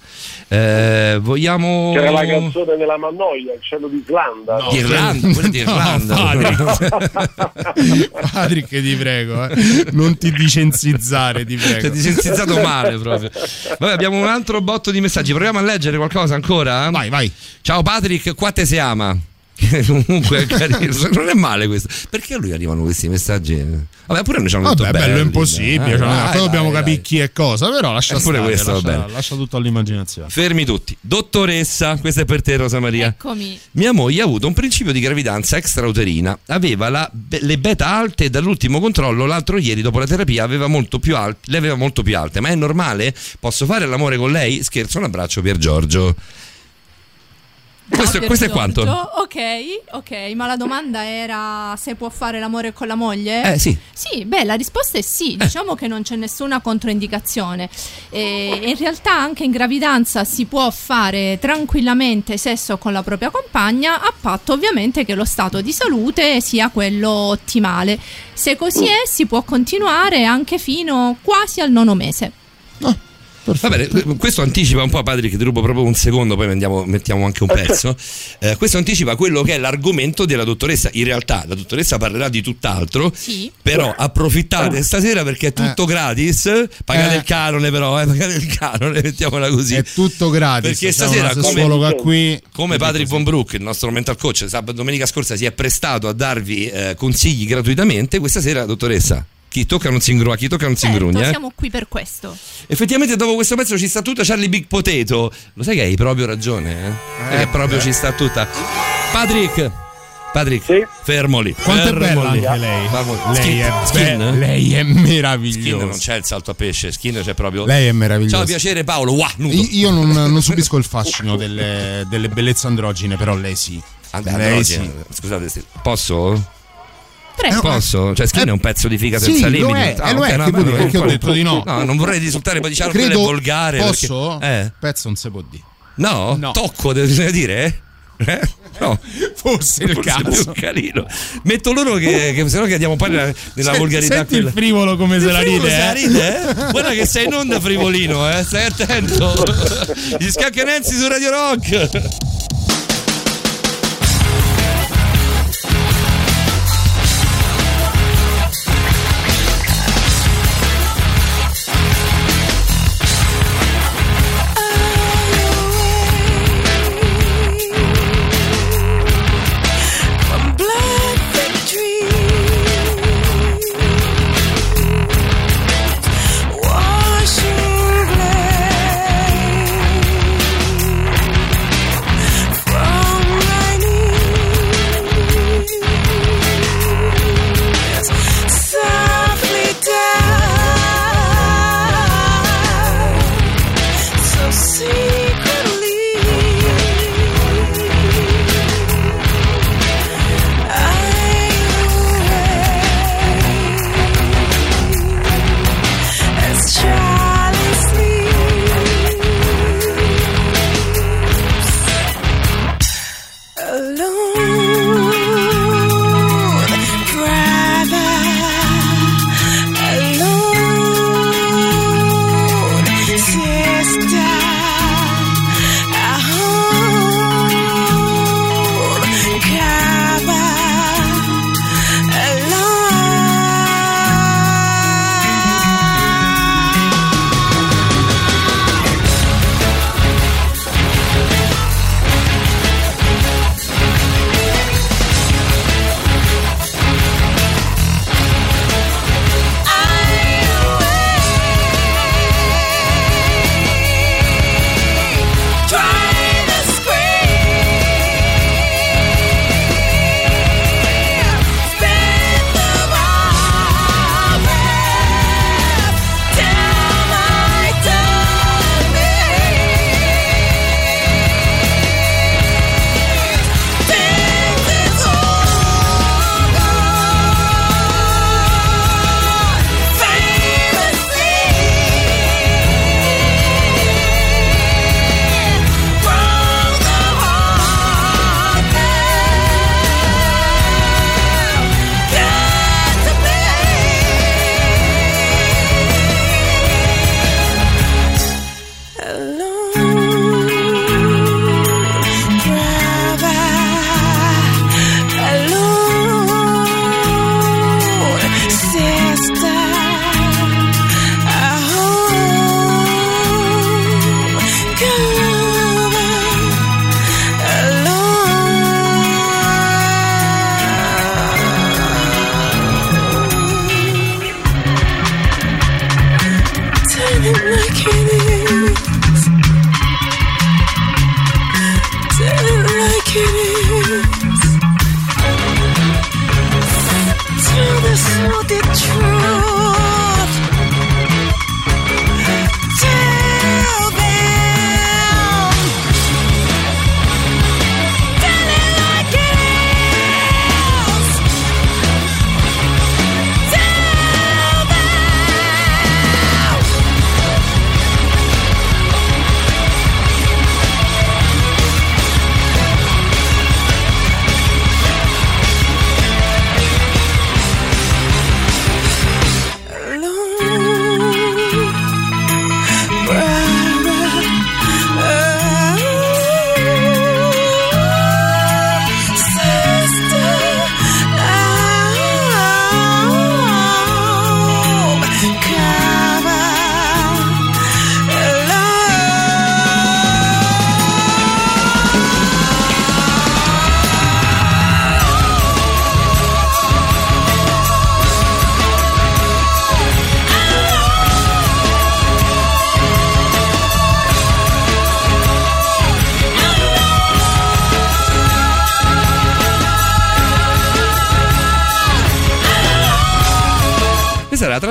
Eh, vogliamo... C'era la canzone della Mannoia, il cielo d'Islanda. No. no? Di Irlanda, quella di No, Irlanda. Patrick. Patrick, ti prego, eh. non ti licenzizzare, ti prego. Ti sei senzizzato male proprio. Vabbè, abbiamo un altro botto di messaggi. Proviamo a leggere qualcosa ancora? Vai, vai. Ciao Patrick, qua te si ama. Che comunque è carino. non è male questo. Perché a lui arrivano questi messaggi? Vabbè, pure noi ci hanno detto Vabbè, bello belli, impossibile. eh. cioè, Dai, poi dobbiamo dai, capire dai. chi è cosa, però lascia Eh, pure stare, questo lascia, bene. lascia tutto all'immaginazione. Fermi tutti. Dottoressa, questa è per te Rosa Maria. Eccomi. Mia moglie ha avuto un principio di gravidanza extrauterina, aveva la- le beta alte e dall'ultimo controllo l'altro ieri dopo la terapia aveva molto più alte, le aveva molto più alte, ma è normale? Posso fare l'amore con lei? Scherzo, un abbraccio Pier Giorgio. Questo, Ah, questo è quanto? Ok, ok, ma la domanda era se può fare l'amore con la moglie? Eh, sì. Sì, beh, la risposta è sì, diciamo che non c'è nessuna controindicazione. E in realtà anche in gravidanza si può fare tranquillamente sesso con la propria compagna, a patto ovviamente che lo stato di salute sia quello ottimale. Se così è, si può continuare anche fino quasi al nono mese. Va bene, questo anticipa un po', Patrick, ti rubo proprio un secondo, poi andiamo- mettiamo anche un pezzo. Eh, questo anticipa quello che è l'argomento della dottoressa. In realtà la dottoressa parlerà di tutt'altro, Sì. però approfittate stasera perché è tutto gratis. Pagate Eh. il canone però, eh, pagate il canone, mettiamola così. È tutto gratis. Perché stasera, come, qui. come Patrick Von Brook, il nostro mental coach, sabato domenica scorsa si è prestato a darvi eh, consigli gratuitamente, questa sera, dottoressa, chi tocca non si ingrugna, chi tocca non si Certo, ingrugna. eh. siamo qui per questo. Effettivamente dopo questo pezzo ci sta tutta Charlie Big Potato. Lo sai che hai proprio ragione, eh? Sai che proprio ci sta tutta. Patrick, Patrick, fermo lì. Quanto è fermo bella lì. anche lei. Vamos. Lei è, Skin? be- lei è Skin meravigliosa. non c'è il salto a pesce, Skin c'è proprio. Lei è meravigliosa. Ciao, piacere Paolo. Nudo. Io, io non, non subisco il fascino delle, delle bellezze androgine, però lei sì. Vabbè, lei androgene. sì. Scusate, se- posso? Prego. Posso? Cioè, Skin Eh, è un pezzo di figa sì, senza lo limiti. è, Ah, eh, lo è, no, che vuol dire? ho detto di no. No, non vorrei risultare poi diciamo Credo volgare. posso? perché- Eh. Pezzo non si può dire. No? No. Tocco, bisogna dire? Eh? No. Forse il Forse è caso. carino. Metto loro che, che se no che andiamo poi nella, nella Senti- volgarità. senti il quella. frivolo come se la ride, se eh? ride, eh? Guarda che sei in onda frivolino, eh? Stai attento. Gli scaccanenzi su Radio Rock.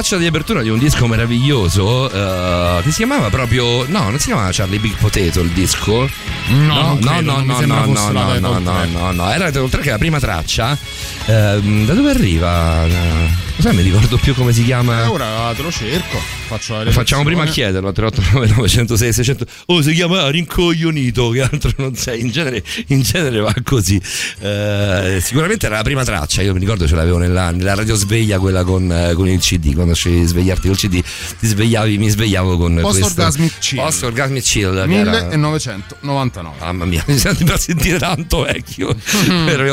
Traccia di apertura di un disco meraviglioso eh, che si chiamava proprio. No, non si chiamava Charlie Big Potato il disco. No, no, credo, no, no, no, no, no, no, no, no, no, era Title Track, la prima traccia. Ehm, da dove arriva? Sai, mi ricordo più come si chiama. Eh, ora te lo cerco. Facciamo prima a chiederlo 389 906 600 oh si chiama rincoglionito che altro non sei in genere, in genere va così Eh, sicuramente era la prima traccia io mi ricordo ce l'avevo nella, nella radio sveglia quella con, eh, con il cd quando sceglievi di svegliarti col cd ti svegliavi mi svegliavo con Post questo Orgasmic Chill. Post Orgasmic Chill che era- 1999. Mamma mia, mi sembra sentire tanto vecchio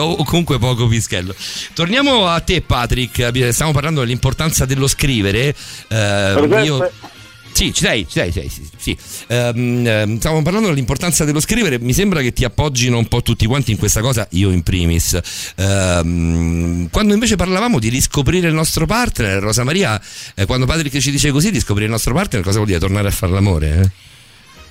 o comunque poco pischello. Torniamo a te, Patrick. Stiamo parlando dell'importanza dello scrivere. Eh, io- Sì, ci sei, ci sei, ci sei, sì, sì. Ehm, ehm, stavamo parlando dell'importanza dello scrivere, mi sembra che ti appoggino un po' tutti quanti in questa cosa, io in primis. Ehm, quando invece parlavamo di riscoprire il nostro partner, Rosa Maria, eh, quando Patrick ci dice così, riscoprire il nostro partner, cosa vuol dire? Tornare a fare l'amore? eh?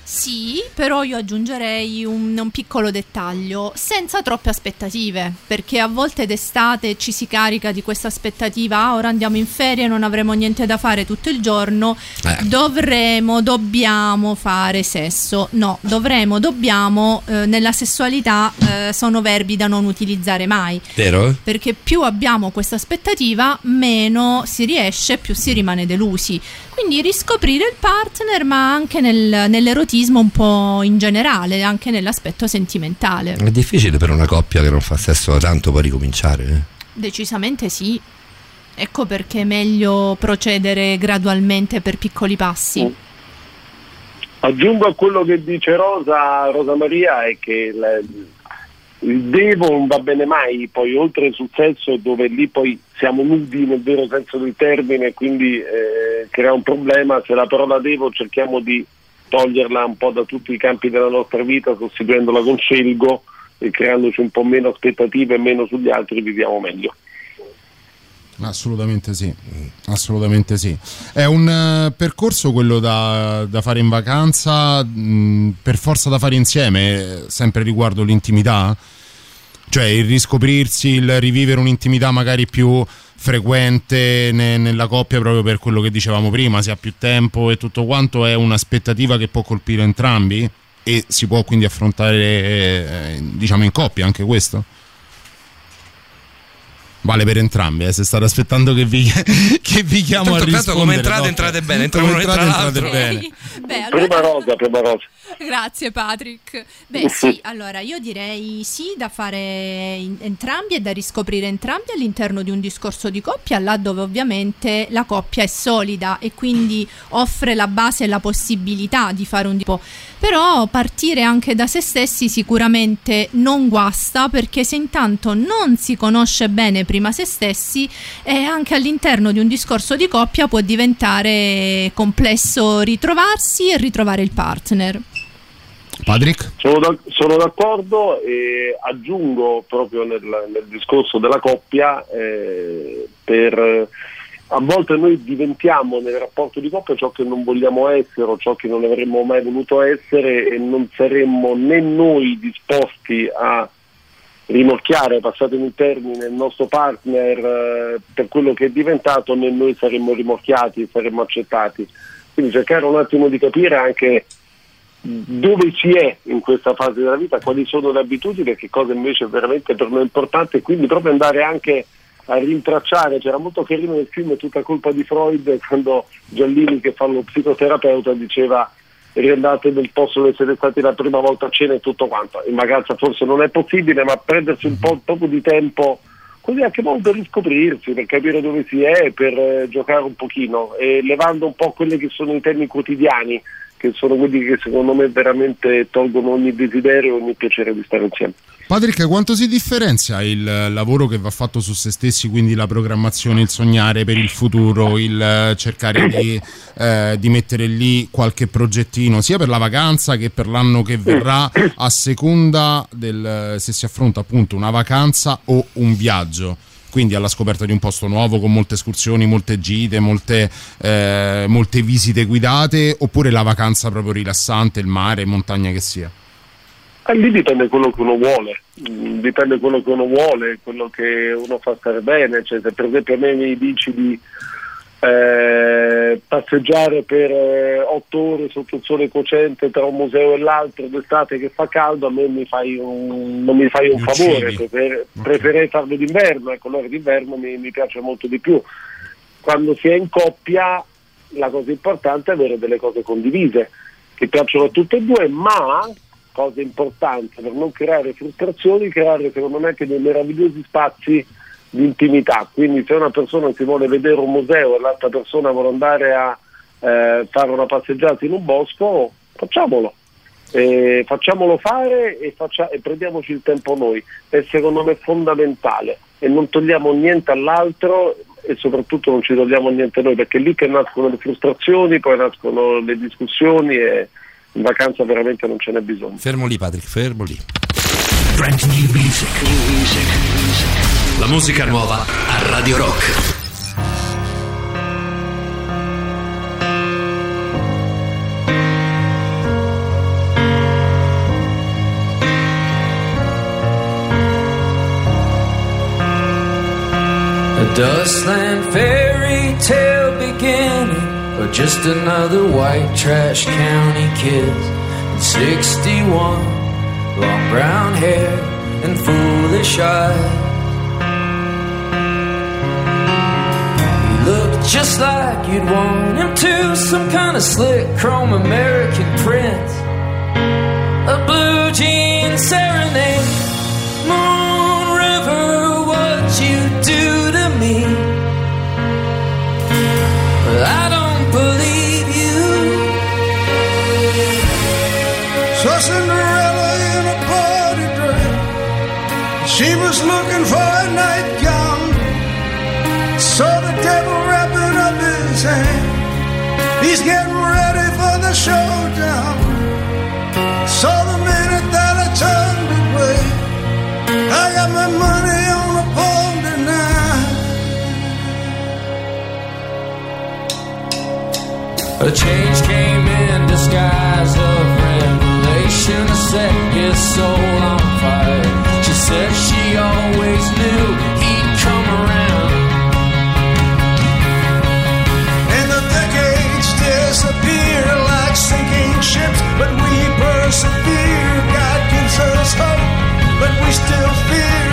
Sì, però io aggiungerei un, un piccolo dettaglio, senza troppe aspettative, perché a volte d'estate ci si carica di questa aspettativa, ah, ora andiamo in ferie, non avremo niente da fare tutto il giorno, Eh. dovremo, dobbiamo fare sesso. No, dovremo, dobbiamo, eh, nella sessualità eh, sono verbi da non utilizzare mai. Vero? Perché più abbiamo questa aspettativa, meno si riesce, più si rimane delusi. Quindi riscoprire il partner, ma anche nel- nell'erotismo un po' in generale, anche nell'aspetto sentimentale. È difficile per una coppia che non fa sesso da tanto poi ricominciare. eh. Decisamente sì. Ecco perché è meglio procedere gradualmente per piccoli passi. Aggiungo a quello che dice Rosa, Rosa Maria è che la- il devo non va bene mai, poi oltre sul sesso dove lì poi siamo nudi nel vero senso del termine, quindi eh, crea un problema, se la parola devo cerchiamo di toglierla un po' da tutti i campi della nostra vita, sostituendola con scelgo e creandoci un po' meno aspettative e meno sugli altri viviamo meglio. Assolutamente sì, assolutamente sì. È un eh, percorso quello da, da fare in vacanza, mh, per forza da fare insieme, sempre riguardo l'intimità? Cioè il riscoprirsi, il rivivere un'intimità magari più frequente ne- nella coppia proprio per quello che dicevamo prima, si ha più tempo e tutto quanto è un'aspettativa che può colpire entrambi e si può quindi affrontare eh, diciamo in coppia anche questo? Vale per entrambi, eh, se state aspettando che vi, che vi chiamo Tanto, a tanto rispondere. come entrate, no? entrate bene, entra Come entrate, entrate bene. Beh, Prima Rosa, prima Rosa. Grazie Patrick. Beh sì, allora io direi sì da fare in- entrambi e da riscoprire entrambi all'interno di un discorso di coppia, là dove ovviamente la coppia è solida e quindi offre la base e la possibilità di fare un tipo. Però partire anche da se stessi sicuramente non guasta perché se intanto non si conosce bene prima se stessi e anche all'interno di un discorso di coppia può diventare complesso ritrovarsi e ritrovare il partner. Patrick? Sono, d'ac- sono d'accordo e aggiungo proprio nel, nel discorso della coppia, eh, per, a volte noi diventiamo nel rapporto di coppia ciò che non vogliamo essere o ciò che non avremmo mai voluto essere e non saremmo né noi disposti a rimorchiare, passatemi il termine, il nostro partner eh, per quello che è diventato, né noi saremmo rimorchiati, saremmo accettati. Quindi cercare un attimo di capire anche dove si è in questa fase della vita, quali sono le abitudini e che cosa invece è veramente per noi importante, quindi proprio andare anche a rintracciare, c'era molto carino nel film tutta colpa di Freud quando Giallini che fa lo psicoterapeuta diceva riandate nel posto dove siete stati la prima volta a cena e tutto quanto. In vacanza forse non è possibile, ma prendersi un po' poco di tempo così anche un per riscoprirsi, per capire dove si è, per eh, giocare un pochino e levando un po' quelli che sono i temi quotidiani che sono quelli che secondo me veramente tolgono ogni desiderio e ogni piacere di stare insieme. Patrick, quanto si differenzia il eh, lavoro che va fatto su se stessi, quindi la programmazione, il sognare per il futuro, il eh, cercare di, eh, di mettere lì qualche progettino, sia per la vacanza che per l'anno che verrà, a seconda del se si affronta appunto una vacanza o un viaggio? quindi alla scoperta di un posto nuovo con molte escursioni, molte gite, molte, eh, molte visite guidate, oppure la vacanza proprio rilassante, il mare, montagna che sia? Eh, lì dipende quello che uno vuole, Mm, dipende quello che uno vuole, quello che uno fa stare bene, cioè, se per esempio a me mi dici di eh, passeggiare per eh, otto ore sotto il sole cocente tra un museo e l'altro d'estate che fa caldo, a me mi fai un, non mi fai un Mi favore, prefer- preferirei farlo d'inverno, ecco l'ora d'inverno mi, mi piace molto di più. Quando si è in coppia la cosa importante è avere delle cose condivise che piacciono a tutte e due, ma cosa importante per non creare frustrazioni, creare secondo me anche dei meravigliosi spazi di intimità. Quindi se una persona si vuole vedere un museo e l'altra persona vuole andare a eh, fare una passeggiata in un bosco, facciamolo. Eh, facciamolo fare e, faccia- e prendiamoci il tempo noi. È secondo me fondamentale e non togliamo niente all'altro e soprattutto non ci togliamo niente noi perché è lì che nascono le frustrazioni, poi nascono le discussioni e in vacanza veramente non ce n'è bisogno. Fermo lì, Patrick, fermo lì. Brand new music. La musica nuova a Radio Rock. A dustland fairy tale just another white trash county kid. And 61, long brown hair and foolish eyes. He looked just like you'd want him to, some kind of slick chrome American prince. A blue jean serenade. Moon River, what you do to me. Saw Cinderella in a party dress. She was looking for a nightgown. Saw the devil wrapping up his hand. He's getting ready for the showdown. Saw the minute that I turned away. I got my money on a pawn tonight. A change came in disguise of revelation to set his soul on fire. She said she always knew he'd come around. And the decades disappear like sinking ships, but we persevere. God gives us hope, but we still fear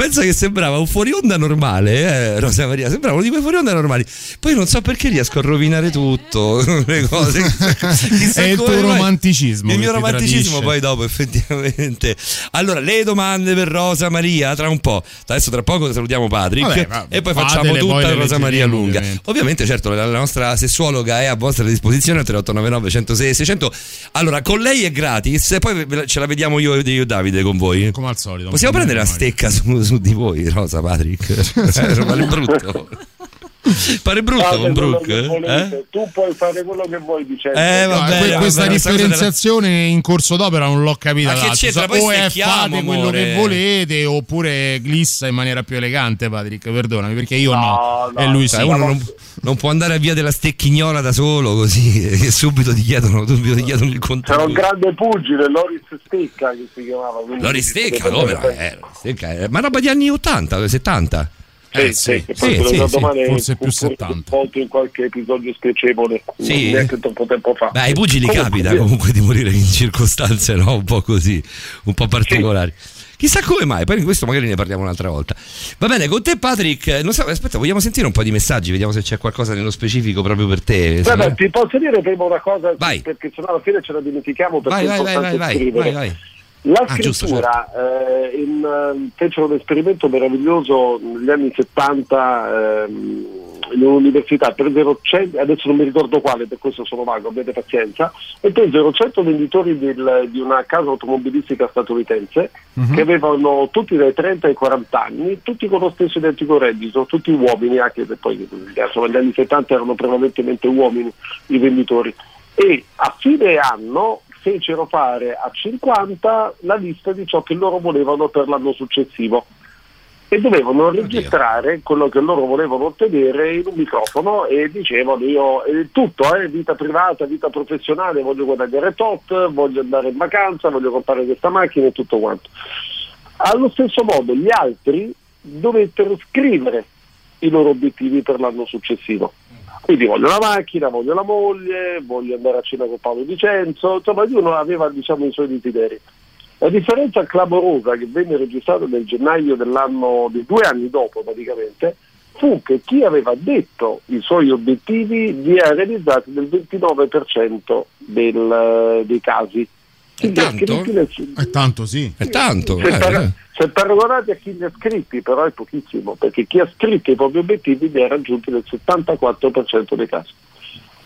pensa che sembrava un fuori onda normale, eh, Rosa Maria, sembrava uno di quei fuori onda normali. Poi non so perché riesco a rovinare tutto, le cose. Chissà È il tuo romanticismo Il mio ti romanticismo tradisce. poi dopo effettivamente. Allora, le domande per Rosa Maria tra un po'. Adesso tra poco salutiamo Patrick Vabbè, ma e poi facciamo poi tutta le Rosa Maria lunga. ovviamente. Ovviamente, certo, la, nostra sessuologa è a vostra disposizione 3899 106 600. Allora, con lei è gratis, poi ce la vediamo io e io e Davide con voi. Come al solito. Possiamo prendere la stecca su, su di voi, Rosa Patrick? Pare brutto. Pare brutto Fate con Brooke? che eh? Tu puoi fare quello che vuoi dicendo. Eh, No, va bene, que- questa cosa differenziazione in corso d'opera non l'ho capita. Ma che c'entra? So- Poi o è stecchiamo, fate quello che amore. volete oppure glissa in maniera più elegante, Patrick. Perdonami, perché io no. No, no, e lui Cioè, sì. uno non, non può andare a via della stecchignola da solo così che subito ti chiedono, subito ti chiedono il C'era un grande pugile, Loris Stecca che si chiamava. quindi- Lori Stecca, come? Eh, Stecca, eh, ma roba di anni 80, 70. Sì, Eh, sì, sì, sì, poi sì, forse più fu- fu 70. Molto in qualche episodio spiacevole, Sì. neanche troppo tempo fa. Beh, ai pugili Comunque, capita comunque di morire in circostanze no? un po' così, un po' particolari. Chissà come mai, poi di questo magari ne parliamo un'altra volta. Va bene, con te Patrick, eh, non so, aspetta, vogliamo sentire un po' di messaggi, vediamo se c'è qualcosa nello specifico proprio per te. Vabbè, ti posso dire prima una cosa, Vai. perché sennò alla fine ce la dimentichiamo perché Vai, è vai, vai, vai, vai, vai, vai. La Ah, scrittura, eh, in, eh, fecero un esperimento meraviglioso negli anni 70 ehm, in un'università, presero 100, adesso non mi ricordo quale, per questo sono vago, abbiate pazienza, e presero 100 venditori del- di una casa automobilistica statunitense che avevano tutti dai 30 ai 40 anni, tutti con lo stesso identico reddito, tutti uomini, anche se poi insomma, negli anni 70 erano prevalentemente uomini i venditori. E a fine anno fecero fare a 50 la lista di ciò che loro volevano per l'anno successivo e dovevano registrare quello che loro volevano ottenere in un microfono e dicevano io eh, tutto, eh, vita privata, vita professionale, voglio guadagnare tot, voglio andare in vacanza, voglio comprare questa macchina e tutto quanto. Allo stesso modo gli altri dovettero scrivere i loro obiettivi per l'anno successivo. Quindi voglio la macchina, voglio la moglie, voglio andare a cena con Paolo Vicenzo, insomma ognuno aveva diciamo, i suoi desideri. La differenza clamorosa che venne registrata nel gennaio dell'anno, di due anni dopo praticamente, fu che chi aveva detto i suoi obiettivi li ha realizzati nel 29% del- dei casi. Ha tanto? È tanto sì. È tanto, se, eh, par- eh. se paragonati a chi li ha scritti, però è pochissimo, perché chi ha scritto i propri obiettivi li ha raggiunti nel 74% dei casi.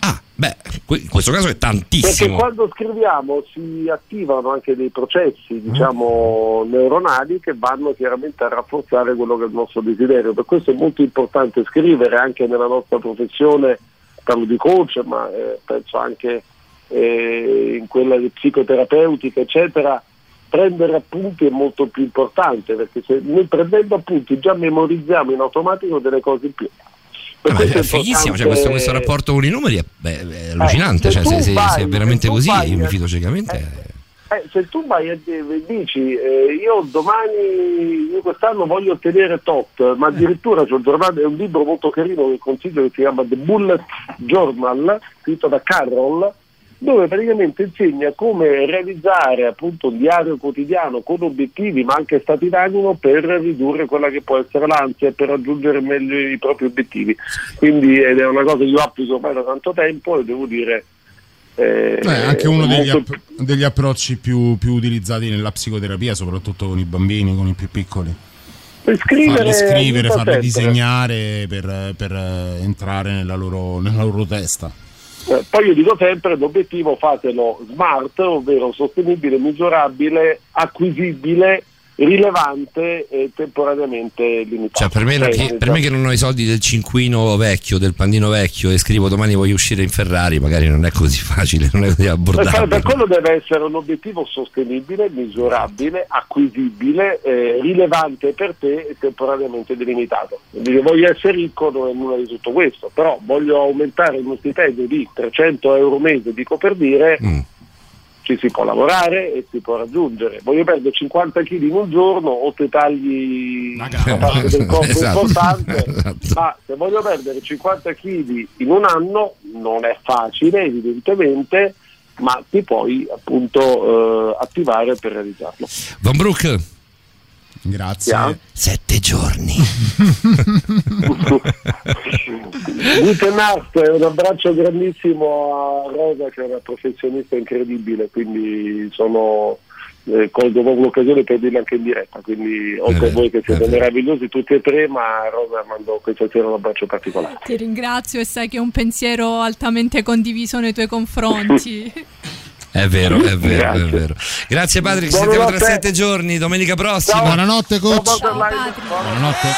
Ah, beh, in questo caso è Perché tantissimo. quando scriviamo si attivano anche dei processi, diciamo, neuronali che vanno chiaramente a rafforzare quello che è il nostro desiderio. Per questo è molto importante scrivere anche nella nostra professione, parlo di coach, ma eh, penso anche eh, in quella psicoterapeutica, eccetera. Prendere appunti è molto più importante perché se noi prendendo appunti già memorizziamo in automatico delle cose in più. Ma è fighissimo, cioè, questo, questo rapporto con i numeri è, beh, è allucinante. Eh, se cioè, se, vai- se è veramente se così, vai- io mi fido ciecamente. Eh, se tu vai e dici eh, io domani, io quest'anno voglio ottenere tot, ma addirittura c'è un giornale, è un libro molto carino che consiglio che si chiama The Bullet Journal, scritto da Carroll, dove praticamente insegna come realizzare appunto un diario quotidiano con obiettivi ma anche stati d'animo per ridurre quella che può essere l'ansia e per raggiungere meglio i propri obiettivi. Quindi ed è una cosa che io applico ormai da tanto tempo e devo dire eh, È anche uno degli, app- degli approcci più, più utilizzati nella psicoterapia, soprattutto con i bambini, con i più piccoli. Per scrivere, farli scrivere, farli disegnare per, per, entrare nella loro, nella loro testa. Eh, poi io dico sempre l'obiettivo fatelo smart, ovvero sostenibile, misurabile, acquisibile, rilevante e temporaneamente limitato. Cioè, per me, Cioè, che, per me che non ho i soldi del cinquino vecchio, del pandino vecchio e scrivo domani voglio uscire in Ferrari, magari non è così facile, non è così abbordabile. per quello deve essere un obiettivo sostenibile, misurabile, acquisibile, eh, rilevante per te e temporaneamente delimitato. Se voglio essere ricco non è nulla di tutto questo, però voglio aumentare il mio stipendio di 300 euro mese, dico per dire, Mm. Ci si può lavorare e si può raggiungere. Voglio perdere 50 kg in un giorno o te tagli una parte del corpo Esatto. importante, Esatto. ma se voglio perdere 50 kg in un anno non è facile evidentemente, ma ti puoi appunto eh, attivare per realizzarlo. Van Broek, Grazie. Sette giorni. Gute Nacht, un abbraccio grandissimo a Rosa che è una professionista incredibile, quindi sono eh, colgo proprio l'occasione per dirlo anche in diretta, quindi oltre a voi che siete meravigliosi tutti e tre, ma a Rosa mando questa sera un abbraccio particolare. Ti ringrazio e sai che è un pensiero altamente condiviso nei tuoi confronti. È vero, è vero, è Grazie. vero. Grazie Patrick, ci sentiamo tra sette giorni, domenica prossima. Buonanotte coach. Buonanotte.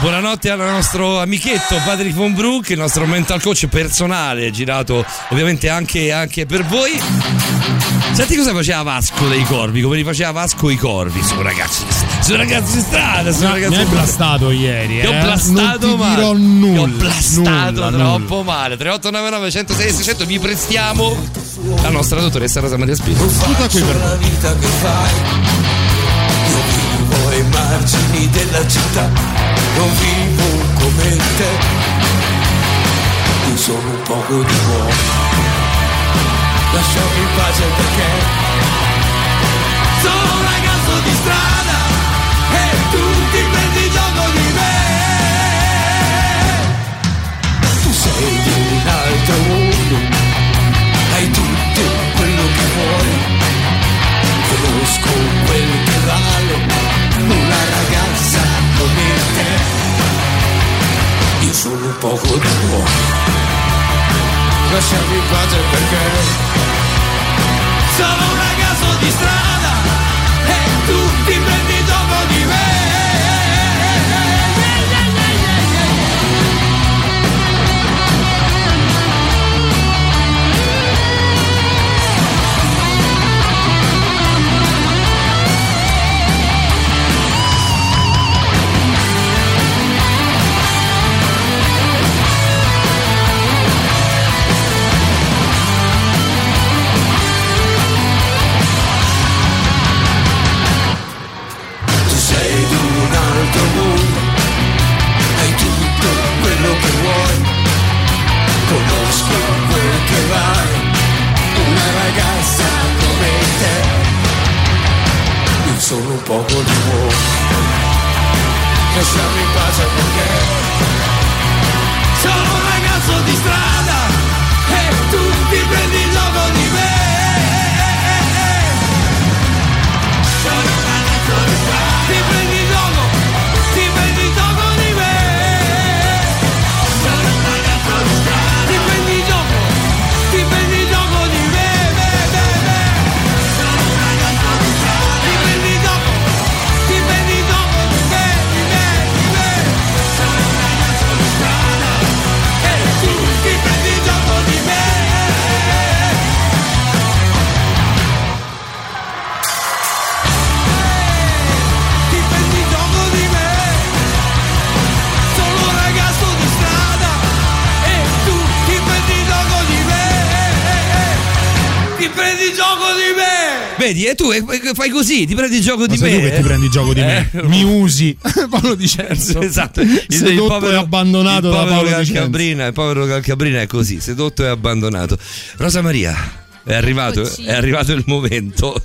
Buonanotte al nostro amichetto Patrick Von Broek, il nostro mental coach personale, girato ovviamente anche, anche per voi. Senti cosa faceva Vasco dei Corvi, come li faceva Vasco i Corvi. Sono ragazzi, sono ragazzi di strada, sono No, ragazzi mi hai blastato ieri. Ti ho eh. blastato Non ti male. dirò Ti ho nulla, blastato nulla, troppo male. 3899 106 600 vi prestiamo la nostra dottoressa Rosa Maria Spino. Tutta qui per la vita che fai. Io vivo ai margini della città, non vivo come te. Io sono un poco di uomo. Lasciami in pace perché sono un ragazzo di Conosco quel che vale una ragazza come te. Io sono un poco uomo. Lasciami in pace perché sono un ragazzo di strada e tu ti prendi Vedi, e tu eh, fai così, ti prendi gioco di sei me. tu che ti prendi gioco di me. Eh, Mi usi. Paolo Dicenzo. Esatto, il, Sedotto e abbandonato il da povero Paolo Dicenzo. Calcabrina, il povero Calcabrina è così, sedotto e abbandonato. Rosa Maria, è arrivato, è arrivato il momento.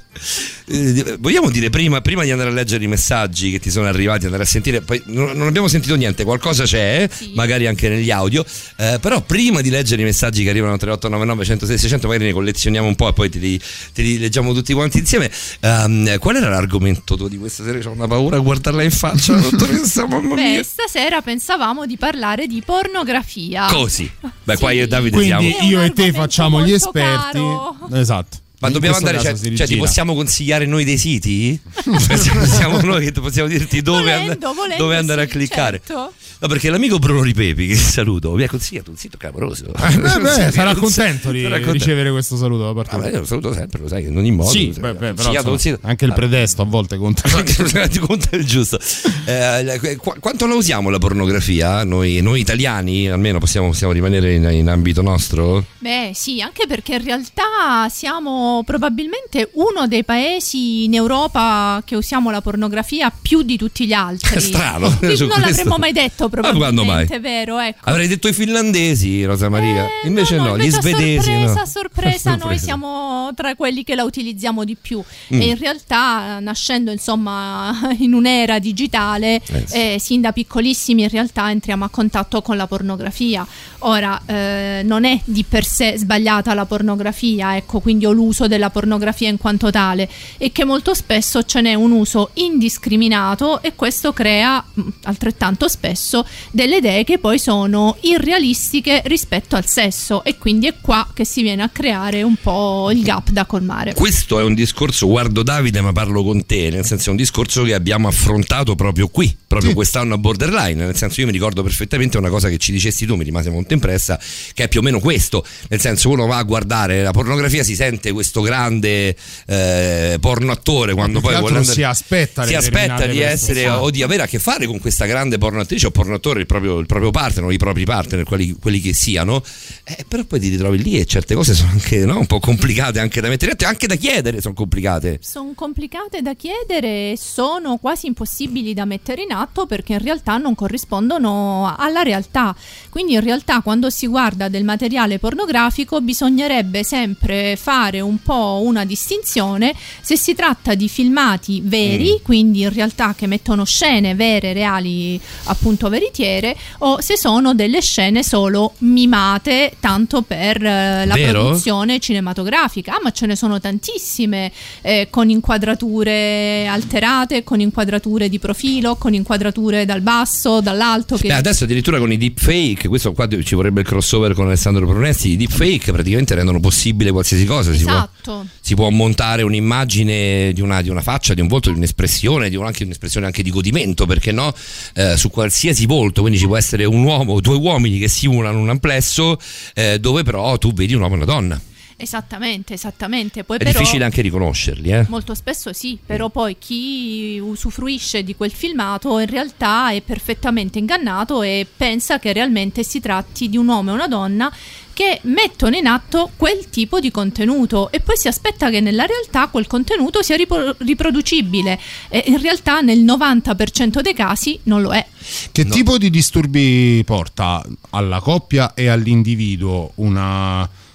Eh, vogliamo dire prima, prima di andare a leggere i messaggi che ti sono arrivati, andare a sentire, poi non, non abbiamo sentito niente, qualcosa c'è, Sì. magari anche negli audio, eh, però prima di leggere i messaggi che arrivano a 3899 106 600 magari ne collezioniamo un po' e poi te li, te li leggiamo tutti quanti insieme. Ehm, qual era l'argomento tuo di questa sera? Ho una paura a guardarla in faccia, dottoressa, mamma mia. Beh, stasera pensavamo di parlare di pornografia. Così. Beh, qua io e Davide Quindi siamo. io e te facciamo gli esperti. caro. Esatto. Ma In dobbiamo andare, cioè, cioè, ti possiamo consigliare noi dei siti? Siamo, noi che possiamo dirti dove, Volendo, and- volendo, dove andare sì, a cliccare. certo. No, perché l'amico Bruno Ripepi, che saluto, mi ha consigliato un sito clamoroso. Eh, beh, sarà contento di sarà contento. ricevere questo saluto da parte Ah, io lo saluto sempre, lo sai, in ogni modo. Sì, beh, beh, però insomma, sito. anche il pretesto a volte conta. conta il giusto. Eh, qu- quanto la usiamo la pornografia? Noi, noi italiani, almeno possiamo, possiamo rimanere in, in ambito nostro? Beh, sì, anche perché in realtà siamo siamo probabilmente uno dei paesi in Europa che usiamo la pornografia più di tutti gli altri. Strano. Sì, su non questo. l'avremmo mai detto Ma quando probabilmente, mai? vero? Ecco. Avrei detto i finlandesi, Rosa Maria. invece no, gli Eh, Invece a svedesi. sorpresa, no. sorpresa, noi siamo tra quelli che la utilizziamo di più Mm. e in realtà nascendo insomma in un'era digitale Eh sì. eh, sin da piccolissimi in realtà entriamo a contatto con la pornografia ora eh, non è di per sé sbagliata la pornografia ecco quindi o l'uso della pornografia in quanto tale e che molto spesso ce n'è un uso indiscriminato e questo crea mh, altrettanto spesso delle idee che poi sono irrealistiche rispetto al sesso e quindi è qua che si viene a creare un po' il gap da colmare. Questo è un discorso, guardo Davide ma parlo con te, nel senso è un discorso che abbiamo affrontato proprio qui, proprio quest'anno a Borderline, nel senso io mi ricordo perfettamente una cosa che ci dicesti tu, mi rimase molto impressa, che è più o meno questo, nel senso uno va a guardare la pornografia, si sente questo grande eh, porno attore quando poi vuole andare- si aspetta si aspetta di essere o di avere a che fare con questa grande porno attrice o porno attore, il proprio, il proprio partner o i propri partner, quelli, quelli che siano, eh, però poi ti ritrovi lì e certe cose sono anche no, un po' complicate anche da mettere in atto e anche da chiedere sono complicate. Sono complicate da chiedere e sono quasi impossibili da mettere in atto perché in realtà non corrispondono alla realtà. Quindi in realtà quando si guarda del materiale pornografico bisognerebbe sempre fare un po' una distinzione se si tratta di filmati veri, quindi in realtà che mettono scene vere, reali, appunto veritiere, o se sono delle scene solo mimate tanto per eh, la Vero? produzione cinematografica. Ah, ma ce ne sono tantissime eh, con inquadrature alterate, con inquadrature di profilo, con inquadrature dal basso, dall'alto. Che... Beh, adesso addirittura con i deepfake, questo qua ci vorrebbe il crossover con Alessandro Brunesti, i deepfake praticamente rendono possibile qualsiasi cosa, può, Esatto. si può montare un'immagine di una, di una faccia, di un volto, di un'espressione, di un- anche un'espressione anche di godimento, perché no, Eh, su qualsiasi volto, quindi ci può essere un uomo due uomini che simulano un amplesso eh, dove però tu vedi un uomo e una donna. Esattamente, esattamente. Poi È però... difficile anche riconoscerli, eh. Molto spesso sì, però poi chi usufruisce di quel filmato in realtà è perfettamente ingannato e pensa che realmente si tratti di un uomo e una donna che mettono in atto quel tipo di contenuto e poi si aspetta che nella realtà quel contenuto sia ripo- riproducibile e in realtà nel 90% dei casi non lo è. Che tipo di disturbi porta alla coppia e all'individuo una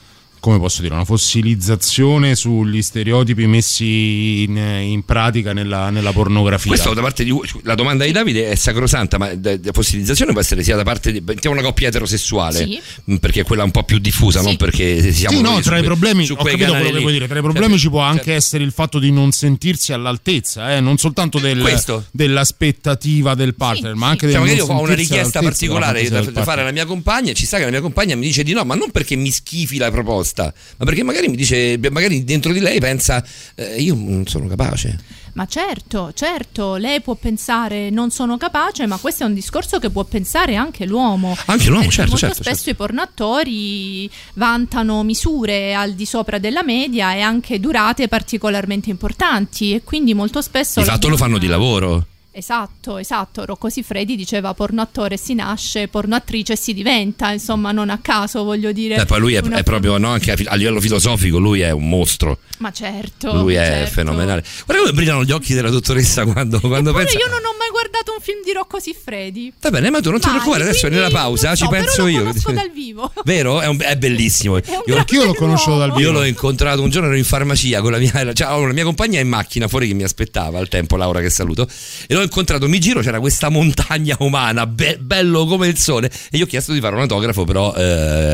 come posso dire, una fossilizzazione sugli stereotipi messi in, in pratica nella, nella pornografia. Questo da parte di la domanda di Davide è sacrosanta, ma la fossilizzazione può essere sia da parte di mettiamo una coppia eterosessuale, Sì. mh, perché è quella un po' più diffusa, non perché siamo Sì, no, su tra i problemi, su vuoi dire, tra i Cioè, problemi ci può cioè, anche essere il fatto di non sentirsi all'altezza, eh, non soltanto del- dell'aspettativa del partner, ma anche Cioè, del non io ho una richiesta particolare da, da fare alla mia compagna, ci sta che la mia compagna mi dice di no, ma non perché mi schifi la proposta, ma perché magari mi dice, magari dentro di lei pensa, eh, io non sono capace. Ma certo, certo, lei può pensare non sono capace, ma questo è un discorso che può pensare anche l'uomo. Anche l'uomo, Perché certo, molto certo, spesso i pornoattori vantano misure al di sopra della media e anche durate particolarmente importanti e quindi molto spesso... Di la fatto lo fanno di lavoro. Esatto, esatto. Rocco Siffredi diceva porno attore si nasce, porno attrice si diventa, insomma, non a caso voglio dire. Eh, poi lui è, una- è proprio, no, anche a, a livello filosofico, lui è un mostro. Ma certo. Lui è certo. fenomenale. Guarda come brillano gli occhi della dottoressa quando, quando pensa. io non ho mai guardato un film di Rocco Siffredi. Va bene, ma tu non ti preoccupare, adesso quindi nella pausa non ci so, penso però lo io. conosco dal vivo. Vero? È, un- è bellissimo. Io, Anch'io l'ho conosciuto dal vivo. Io l'ho incontrato un giorno ero in farmacia con la mia, cioè, la mia compagna in macchina fuori che mi aspettava al tempo, Laura che saluto. E l'ho incontrato, mi giro, c'era questa montagna umana, be- bello come il sole. E io ho chiesto di fare un autografo, però eh,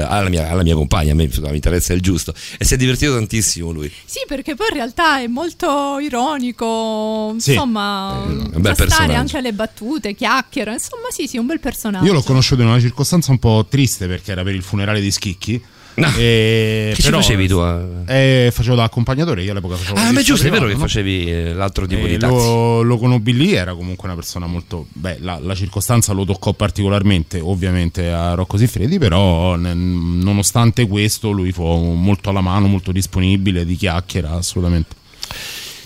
alla, mia, alla mia compagna, a me mi interessa il giusto. E si è divertito tantissimo lui. Sì, perché poi in realtà è molto ironico, Sì. insomma, fa stare anche alle battute, chiacchiera, insomma, sì, sì, un bel personaggio. Io l'ho conosciuto in una circostanza un po' triste perché era per il funerale di Schicchi. E Che ci però- facevi tu? a- Eh, facevo da accompagnatore, io all'epoca facevo Ah, ma è giusto, è vero che no? facevi eh, l'altro tipo Eh, di taxi. lo, lo conobbi lì, era comunque una persona molto. Beh, la, la circostanza lo toccò particolarmente, ovviamente, a Rocco Siffredi, però ne- nonostante questo lui fu molto alla mano, molto disponibile, di chiacchiera, assolutamente.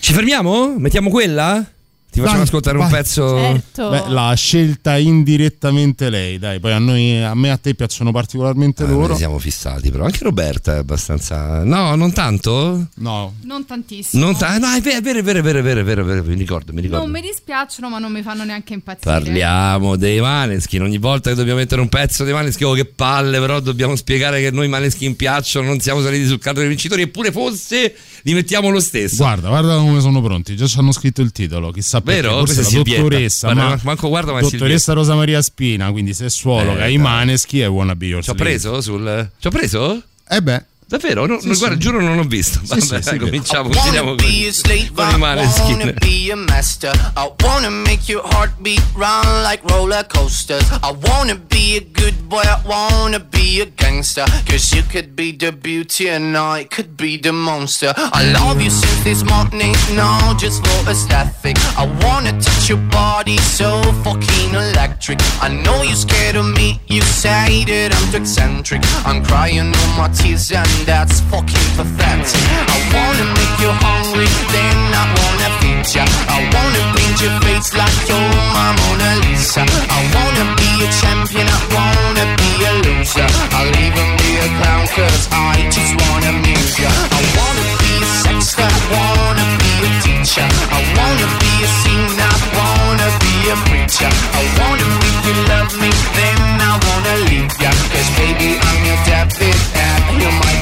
Ci fermiamo? Mettiamo quella? Ti facciamo Dai, ascoltare un vai. pezzo. Certo. Beh, l'ha scelta indirettamente lei, dai. Poi a noi, a me e a te piacciono particolarmente Eh, loro. siamo fissati, però anche Roberta è abbastanza. No, non tanto? No. Non tantissimo. Non ta- no, è vero, è vero, è vero, è vero, è vero, è vero, è vero, mi ricordo, mi ricordo. Non mi dispiacciono, ma non mi fanno neanche impazzire. Parliamo dei Maneskin. Ogni volta che dobbiamo mettere un pezzo dei Maneskin, oh che palle, però dobbiamo spiegare che noi Maneskin piacciono, non siamo saliti sul carro dei vincitori, eppure fosse li mettiamo lo stesso. Guarda, guarda come sono pronti. Già ci hanno scritto il titolo. Chissà. Vero? Forse la dottoressa. Guarda, ma manco guarda, ma dottoressa Rosa Maria Spina, quindi sessuologa, Eh, i maneschi e wanna be your Ci ho preso sul. Ci ho preso? Eh beh. Davvero? No, Sì, no, sì. guarda, giuro non ho visto. Sì, Vabbè, sì, sì, cominciamo, I continuiamo wanna be a slave, con i I wanna Maneskin. be a master. I wanna make your heartbeat run like roller coasters. I wanna be a good boy, I wanna be a gangster. Cause you could be the beauty and I could be the monster. I love you since this morning, no, just for aesthetic. I wanna touch your body so fucking electric. I know you're scared of me, you say that I'm too eccentric. I'm crying all my tears and that's fucking pathetic. I wanna make you hungry, then I wanna feed ya. I wanna paint your face like you're my Mona Lisa. I wanna be a champion, I wanna be a loser. I'll even be a clown cause I just wanna amuse ya. I wanna be a sexter, I wanna be a teacher. I wanna be a singer, I wanna be a preacher. I wanna make you love me, then I wanna leave ya. Cause baby, I'm your David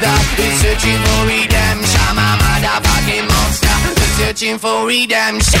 that who's searching for redemption. I'm a motherfucking monster. Who's searching for redemption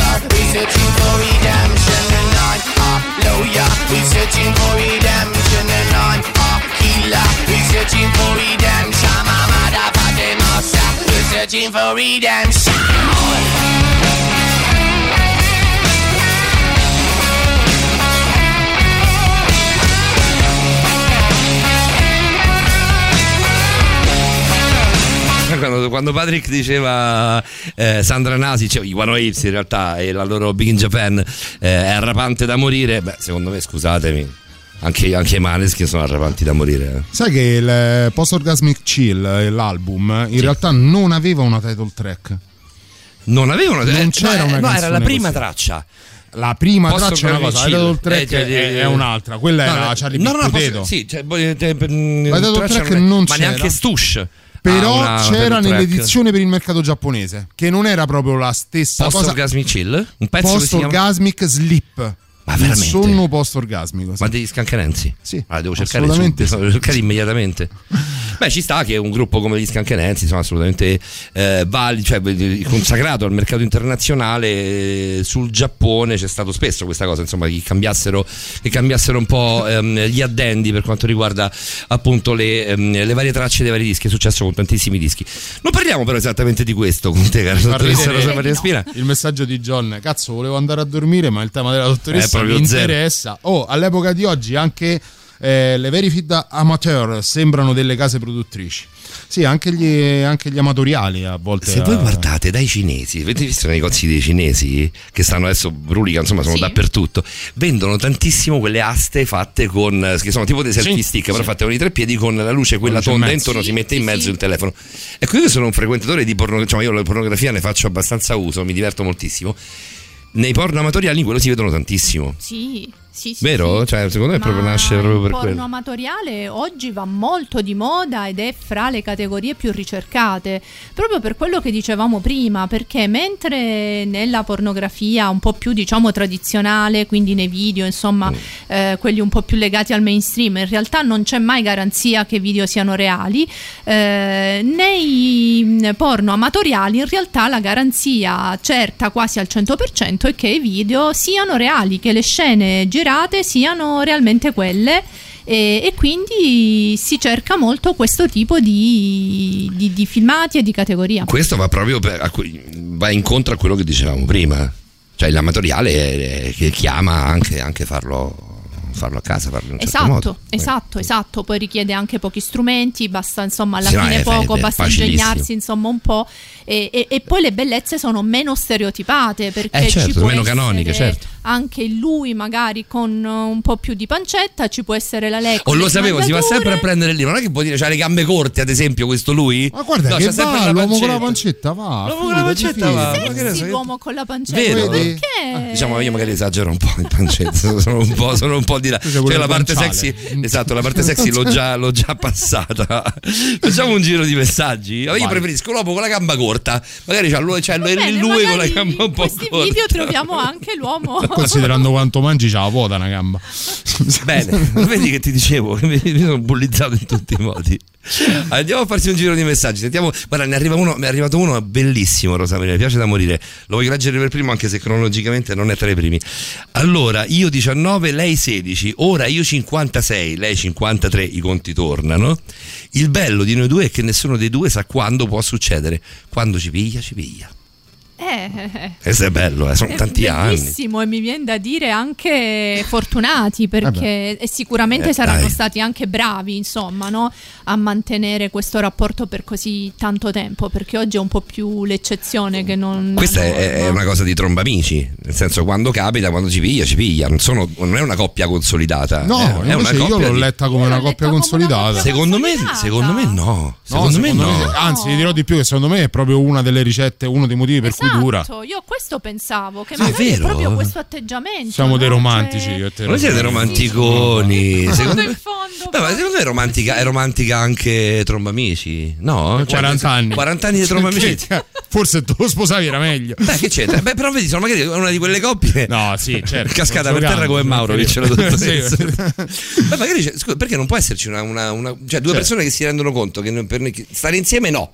we're searching for redemption And I'm a lawyer, we're searching for redemption. And I'm a killer, we're searching for redemption. A motherfucking monster, we're searching for redemption Quando, quando Patrick diceva eh, Sandra Nasi, cioè i One Waves in realtà e la loro Big in Japan eh, è arrapante da morire, beh, secondo me, scusatemi, anche, anche i Maneskin sono arrapanti da morire. eh. Sai che il eh, Post Orgasmic Chill, eh, l'album, in realtà non aveva una title track. Non avevano Non eh, c'era no, una eh, no, era la prima così. traccia. La prima Post traccia è una cosa, title Chill. track Eh, cioè, è, eh, è un'altra. Quella no, era no, Charlie no, no, Potato. posso- sì, cioè, boh, eh, mm, La title traccia track non ma c'era. neanche Stush. Però ha una c'era nell'edizione per il mercato giapponese, che non era proprio la stessa Post cosa. Orgasmic Chill? Un pezzo Post chiama Orgasmic Sleep. Ma il sonno post orgasmico. Ma degli Scancanensi? Sì. Ah, devo cercare assolutamente subito, devo cercare immediatamente. Beh, ci sta che un gruppo come gli Scancanensi, insomma, assolutamente eh, vali, cioè, consacrato al mercato internazionale. eh, sul Giappone c'è stato spesso questa cosa, insomma, che cambiassero, che cambiassero un po' ehm, gli addendi per quanto riguarda appunto le, ehm, le varie tracce dei vari dischi. È successo con tantissimi dischi. Non parliamo però esattamente di questo con te, cara Fa dottoressa Rosa Maria Spina. Il messaggio di John, cazzo, volevo andare a dormire, ma il tema della dottoressa Eh, proprio mi zero. interessa. Oh, all'epoca di oggi anche Eh, le Verified Amateur sembrano delle case produttrici. Sì, anche gli, anche gli amatoriali a volte. Se voi eh, guardate dai cinesi, avete visto nei negozi dei cinesi che stanno adesso brulica, insomma, sono Sì. dappertutto. Vendono tantissimo quelle aste fatte con che sono tipo dei selfie Sì, stick, però sì. fatte con i tre piedi con la luce quella tonda mezzo. intorno, Sì, si mette in mezzo sì. il telefono. Ecco, io sono un frequentatore di pornografia, cioè io la pornografia ne faccio abbastanza uso, mi diverto moltissimo. Nei porno amatoriali in quello si vedono tantissimo. Sì, sì, sì. Vero? sì. Cioè, secondo me proprio nasce proprio per il porno quello. amatoriale oggi va molto di moda ed è fra le categorie più ricercate, proprio per quello che dicevamo prima, perché mentre nella pornografia un po' più diciamo tradizionale, quindi nei video, insomma, Mm. eh, quelli un po' più legati al mainstream, in realtà non c'è mai garanzia che i video siano reali, eh, nei mh, porno amatoriali in realtà la garanzia certa quasi al 100% è che i video siano reali, che le scene girate siano realmente quelle e, e quindi si cerca molto questo tipo di, di- di filmati e di categoria. Questo va proprio per- cui- va incontro a quello che dicevamo prima. Cioè l'amatoriale che chiama anche, anche farlo, farlo a casa, farlo in un certo Esatto, modo. esatto, esatto. Poi richiede anche pochi strumenti, basta insomma alla Sì, fine poco, è basta ingegnarsi insomma un po'. E, e- e poi le bellezze sono meno stereotipate perché Eh, certo, ci meno essere canoniche, certo. Anche lui magari con uh, un po' più di pancetta, ci può essere la lei. O con lo sapevo, si va sempre a prendere lì. Non è che può dire c'ha le gambe corte, ad esempio, questo lui? Ma guarda No, che c'ha va, l'uomo con la pancetta. va. L'uomo con la pancetta va. fidati. Ma che ne so Sexy l'uomo con la pancetta. Vero? Perché? Diciamo io magari esagero un po' in pancetta, sono un po', sono un po' di là. Cioè la parte sexy, esatto, la parte sexy l'ho già, l'ho già passata. Facciamo un giro di messaggi. Io Vai. preferisco l'uomo con la gamba corta. Magari c'ha lui, c'è lui, lui con la gamba un po' In questi corta. video troviamo anche l'uomo. Considerando quanto mangi, c'ha la vuota una gamba. Bene, vedi che ti dicevo, mi sono bullizzato in tutti i modi. Andiamo a farci un giro di messaggi. Sentiamo, guarda, ne arriva uno, mi è arrivato uno bellissimo, Rosa Maria, mi piace da morire. Lo voglio leggere per primo, anche se cronologicamente non è tra i primi. Allora, io 19, lei 16, ora io 56, lei 53, i conti tornano. Il bello di noi due è che nessuno dei due sa quando può succedere. Quando ci piglia, ci piglia. Eh, Questo è bello, eh, sono È tanti anni. bellissimo e mi viene da dire anche fortunati perché e sicuramente Eh, saranno dai. stati anche bravi insomma no? a mantenere questo rapporto per così tanto tempo perché oggi è un po' più l'eccezione che non Questa la è, è una cosa di trombamici, nel senso quando capita, quando ci piglia, ci piglia. Non, sono- non è una coppia consolidata. No, è, è una io l'ho letta come una coppia consolidata. Secondo me, secondo me no. No, Secondo, me no. Anzi, ti dirò di più che secondo me è proprio una delle ricette, uno dei motivi per cui dura. Esatto, io questo pensavo che Sì, è magari è vero. proprio questo atteggiamento Siamo dei no? romantici. Cioè, io te, Voi siete romanticoni. in Secondo fondo, me, fondo, Beh, ma secondo me è romantica, è romantica anche Trombamici. No? 40 anni. 40 anni di Trombamici. Forse tu lo sposavi era meglio. Beh, che c'entra? Beh, però vedi, sono magari una di quelle coppie. No, sì, certo. Cascata per terra come Mauro, sì. la dottoressa. Sì. Beh, magari scusa, perché non può esserci una, una- una- cioè due Certo. persone che si rendono conto che per noi- che stare insieme no.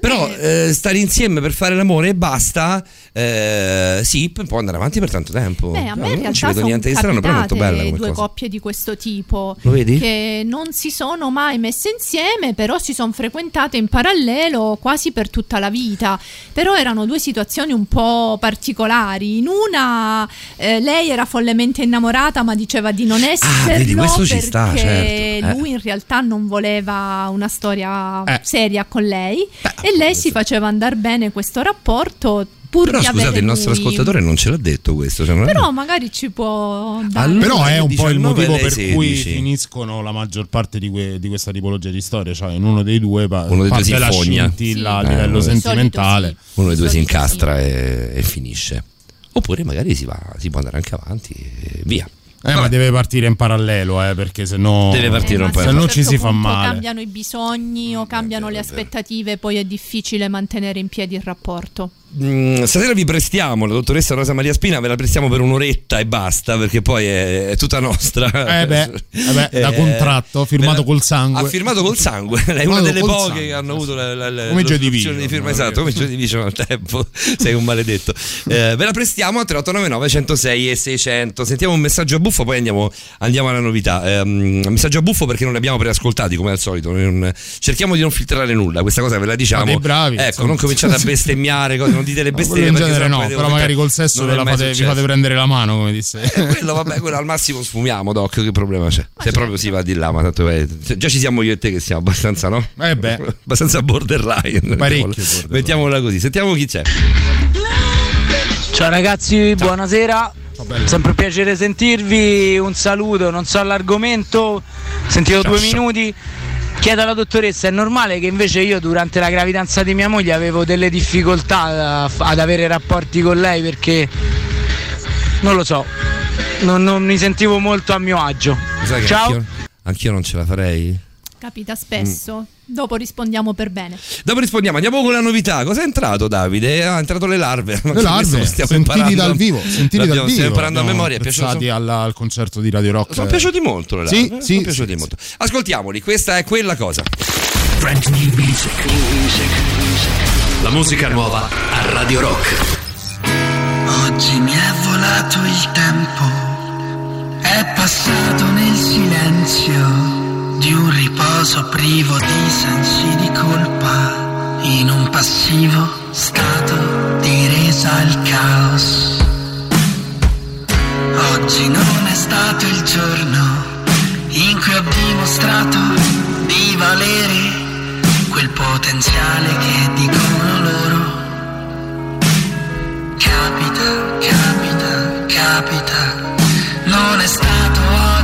Però eh, stare insieme per fare l'amore e basta, eh, sì, può andare avanti per tanto tempo. Beh, a No, me in non ci vedo niente di strano, però è molto bella come due cosa. coppie di questo tipo Lo vedi? che non si sono mai messe insieme, però si sono frequentate in parallelo quasi per tutta la vita. Però erano due situazioni un po' particolari. In una eh, lei era follemente innamorata, ma diceva di non esserlo Ah, vedi, perché sta, certo. Eh. lui in realtà non voleva una storia Eh. seria con lei e lei si faceva andare bene questo rapporto pur Però scusate, il nostro lui. ascoltatore non ce l'ha detto questo. Cioè non è- Però magari ci può dare. Allora, Però è un po' il 19 motivo per 16. cui finiscono la maggior parte di, que- di questa tipologia di storie. Cioè, in uno dei due pa- Uno dei due si la scintilla a Sì. livello Eh, sentimentale. Uno dei due si incastra e, e finisce. Oppure magari si, va, si può andare anche avanti e via. Eh, ma deve partire in parallelo, eh, perché se no. Deve partire Eh, un po' se un non ci certo si fa punto male. cambiano i bisogni o cambiano le aspettative, poi è difficile mantenere in piedi il rapporto. Mm, stasera vi prestiamo la dottoressa Rosa Maria Spina, ve la prestiamo per un'oretta e basta, perché poi è, è tutta nostra. Eh beh, eh beh, da contratto, firmato col sangue. Ha firmato col sangue, è una delle poche sangue, che hanno avuto la, la, la, Come Division, di firma. Esatto, come Joy Division al tempo, sei un maledetto. Eh, ve la prestiamo a 3899 106 e 600. Sentiamo un messaggio a buffo, poi andiamo, andiamo alla novità. Ehm, un messaggio a buffo perché non li abbiamo preascoltati come al solito. Non- cerchiamo di non filtrare nulla, questa cosa ve la diciamo. Bravi, ecco, insomma. non cominciate a bestemmiare, cose, non dite le No, bestemmie. quello in genere no, però magari col sesso la fate, vi fate prendere la mano, come disse. Eh, quello, vabbè, quello al massimo sfumiamo, Doc. Che problema c'è? Se proprio si va di là, ma tanto eh, già ci siamo io e te che siamo abbastanza, no? Eh beh. abbastanza borderline. Parecchio mettiamola- Mettiamola così. Sentiamo chi c'è. Ciao ragazzi, buonasera. Sempre un piacere sentirvi. Un saluto, non so l'argomento. Sentito Ciao, due ciao. minuti. Chiedo alla dottoressa, è normale che invece io durante la gravidanza di mia moglie avevo delle difficoltà ad avere rapporti con lei perché non lo so, non, non mi sentivo molto a mio agio. Ciao. Anch'io, anch'io non ce la farei. Capita spesso. Dopo rispondiamo per bene. Dopo rispondiamo, andiamo con la novità. Cosa è entrato Davide? Ha entrato le larve. Le larve, sentiti dal vivo, sentiti dal vivo. Stiamo imparando a memoria. È piaciuto? apprezzati al, concerto di Radio Rock. Sono piaciuti molto le Sì, larve. sì, sono piaciuti molto. Ascoltiamoli, questa è quella cosa. Brand new music. La musica nuova a Radio Rock. Oggi mi è volato il tempo, è passato nel silenzio di un riposo privo di sensi di colpa, in un passivo stato di resa al caos. Oggi non è stato il giorno in cui ho dimostrato di valere quel potenziale che dicono loro. Capita, capita, capita. Non è stato oggi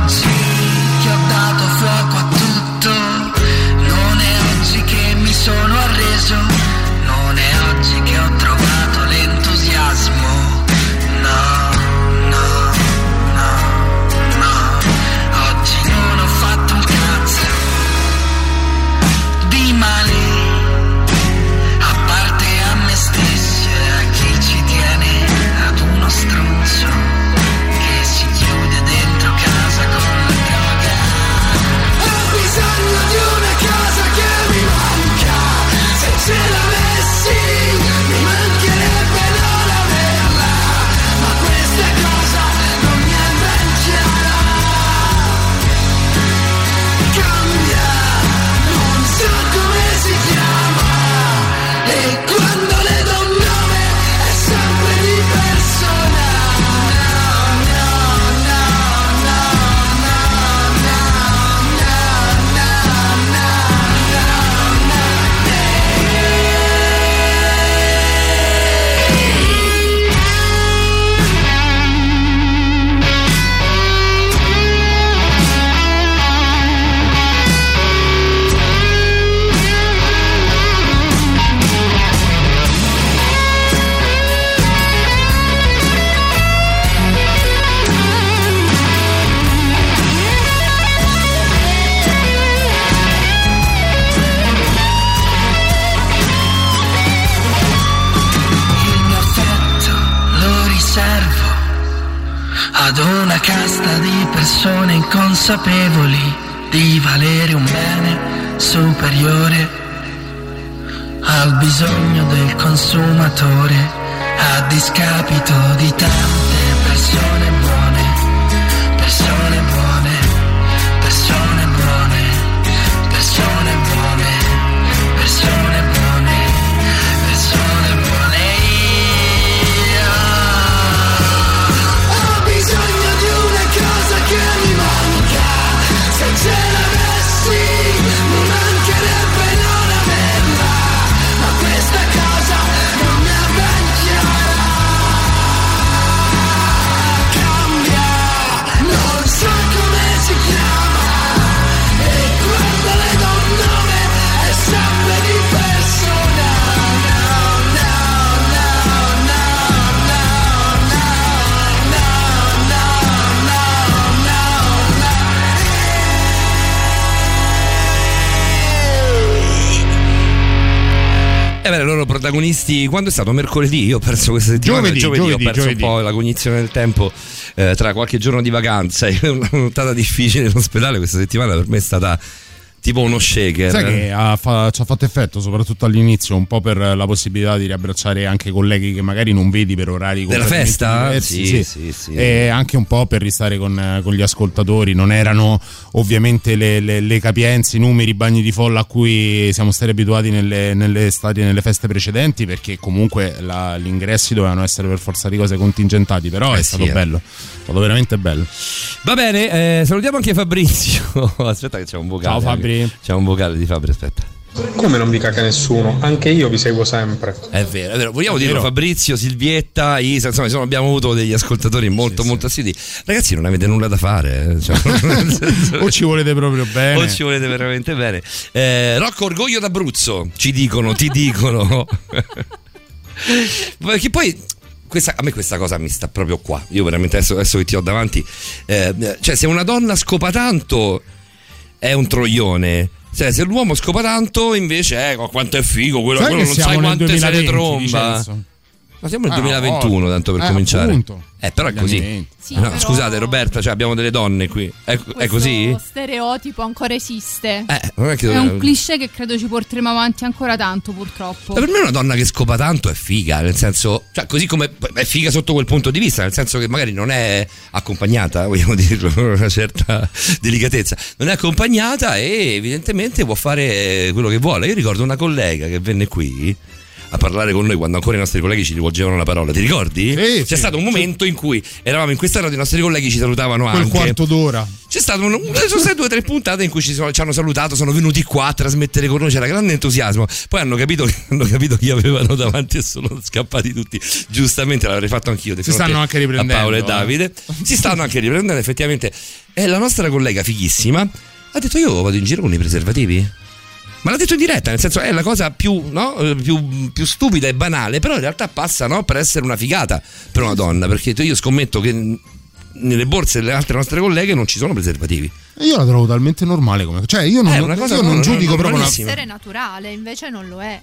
persone inconsapevoli di valere un bene superiore al bisogno del consumatore a discapito di tante persone. buone, Beh, loro protagonisti, quando è stato? Mercoledì? Io ho perso questa settimana. Giovedì, ho giovedì, perso giovedì. un po' la cognizione del tempo eh, tra qualche giorno di vacanza e una nottata difficile in ospedale. Questa settimana per me è stata tipo uno shaker. Sai che ha fa- ci ha fatto effetto soprattutto all'inizio, un po' per la possibilità di riabbracciare anche colleghi che magari non vedi per orari Della festa? diversi, Sì, sì, sì. E anche un po' per ristare con, con gli ascoltatori. Non erano ovviamente le, le- le capienze, i numeri, i bagni di folla a cui siamo stati abituati nelle, nelle estati e nelle feste precedenti, perché comunque la- gli ingressi dovevano essere per forza di cose contingentati. Però Eh è sì, stato eh. bello, è stato veramente bello. Va bene, eh, salutiamo anche Fabrizio. aspetta che c'è un vocale. Ciao, Fabri. C'è un vocale di Fabri, aspetta. Come non vi caga nessuno? Anche io vi seguo sempre. È vero, è vero. Vogliamo vero. Fabrizio, Silvietta, Isa, insomma, insomma, abbiamo avuto degli ascoltatori molto molto assidui. Ragazzi, non avete nulla da fare. eh, cioè, O ci volete proprio bene. O ci volete veramente bene. Eh, Rocco Orgoglio d'Abruzzo, ci dicono, ti dicono. Perché poi questa- a me questa cosa mi sta proprio qua. Io veramente adesso, adesso che ti ho davanti. eh, cioè, se una donna scopa tanto è un troione. Cioè, se l'uomo scopa tanto, invece, ecco quanto è figo, quello, quello non sai nel quante se ne 2020, tromba. Vincenzo? Ma siamo nel Ah, 2021, no. tanto per Eh, cominciare. appunto. Eh, però è così. Sì, No, però- Scusate, Roberta, cioè abbiamo delle donne qui. È, è così? stereotipo ancora esiste. Eh, non è che È un cliché che credo ci porteremo avanti ancora tanto, purtroppo. Ma per me una donna che scopa tanto è figa, nel senso, cioè così come è figa sotto quel punto di vista, nel senso che magari non è accompagnata, vogliamo dirlo con una certa delicatezza, non è accompagnata e evidentemente può fare quello che vuole. Io ricordo una collega che venne qui a parlare con noi quando ancora i nostri colleghi ci rivolgevano la parola, ti ricordi? C'è sì. stato un momento in cui eravamo in questa radio, i nostri colleghi ci salutavano Quel anche. quarto d'ora. C'è stato un, sono state due o tre puntate in cui ci, sono- ci hanno salutato, sono venuti qua a trasmettere con noi, c'era grande entusiasmo. Poi hanno capito, hanno capito chi avevano davanti e sono scappati tutti. Giustamente l'avrei fatto anch'io. Si stanno anche riprendendo, A Paolo e eh. Davide. Si stanno anche riprendendo, effettivamente. E la nostra collega fighissima ha detto: Io vado in giro con i preservativi. Ma l'ha detto in diretta, nel senso è la cosa più, no? Eh, più, più stupida e banale, però in realtà passa no? per essere una figata per una donna, perché io scommetto che nelle borse delle altre nostre colleghe non ci sono preservativi. E Io la trovo talmente normale come. Cioè, io non, È una cosa io non no- giudico no- proprio una. normalissima. essere naturale, invece non lo è.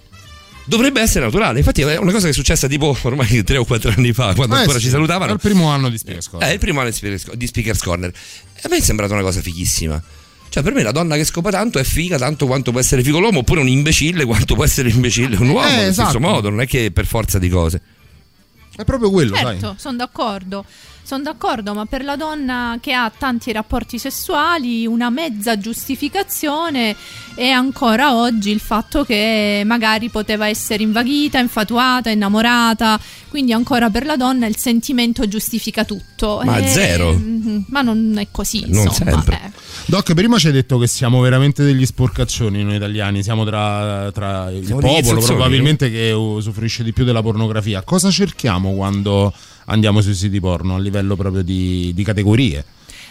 Dovrebbe essere naturale, infatti è una cosa che è successa tipo ormai tre o quattro anni fa, quando Eh ancora sì, ci salutavano. Al primo anno di Speakers È il primo anno di Speakers- Corner. E a me è sembrata una cosa fighissima. Cioè, per me la donna che scopa tanto è figa tanto quanto può essere figo l'uomo, oppure un imbecille quanto può essere imbecille un uomo, Eh, allo stesso esatto. modo, non è che per forza di cose. È proprio quello, Certo, sono d'accordo. Sono d'accordo, ma per la donna che ha tanti rapporti sessuali, una mezza giustificazione è ancora oggi il fatto che magari poteva essere invaghita, infatuata, innamorata. Quindi ancora per la donna il sentimento giustifica tutto. Ma E- zero. Mhm, Ma non è così, Non insomma. sempre. eh. Doc, prima ci hai detto che siamo veramente degli sporcaccioni noi italiani, siamo tra, tra il Siamo popolo probabilmente che usufruisce di più della pornografia. Cosa cerchiamo quando andiamo sui siti porno a livello proprio di, di categorie?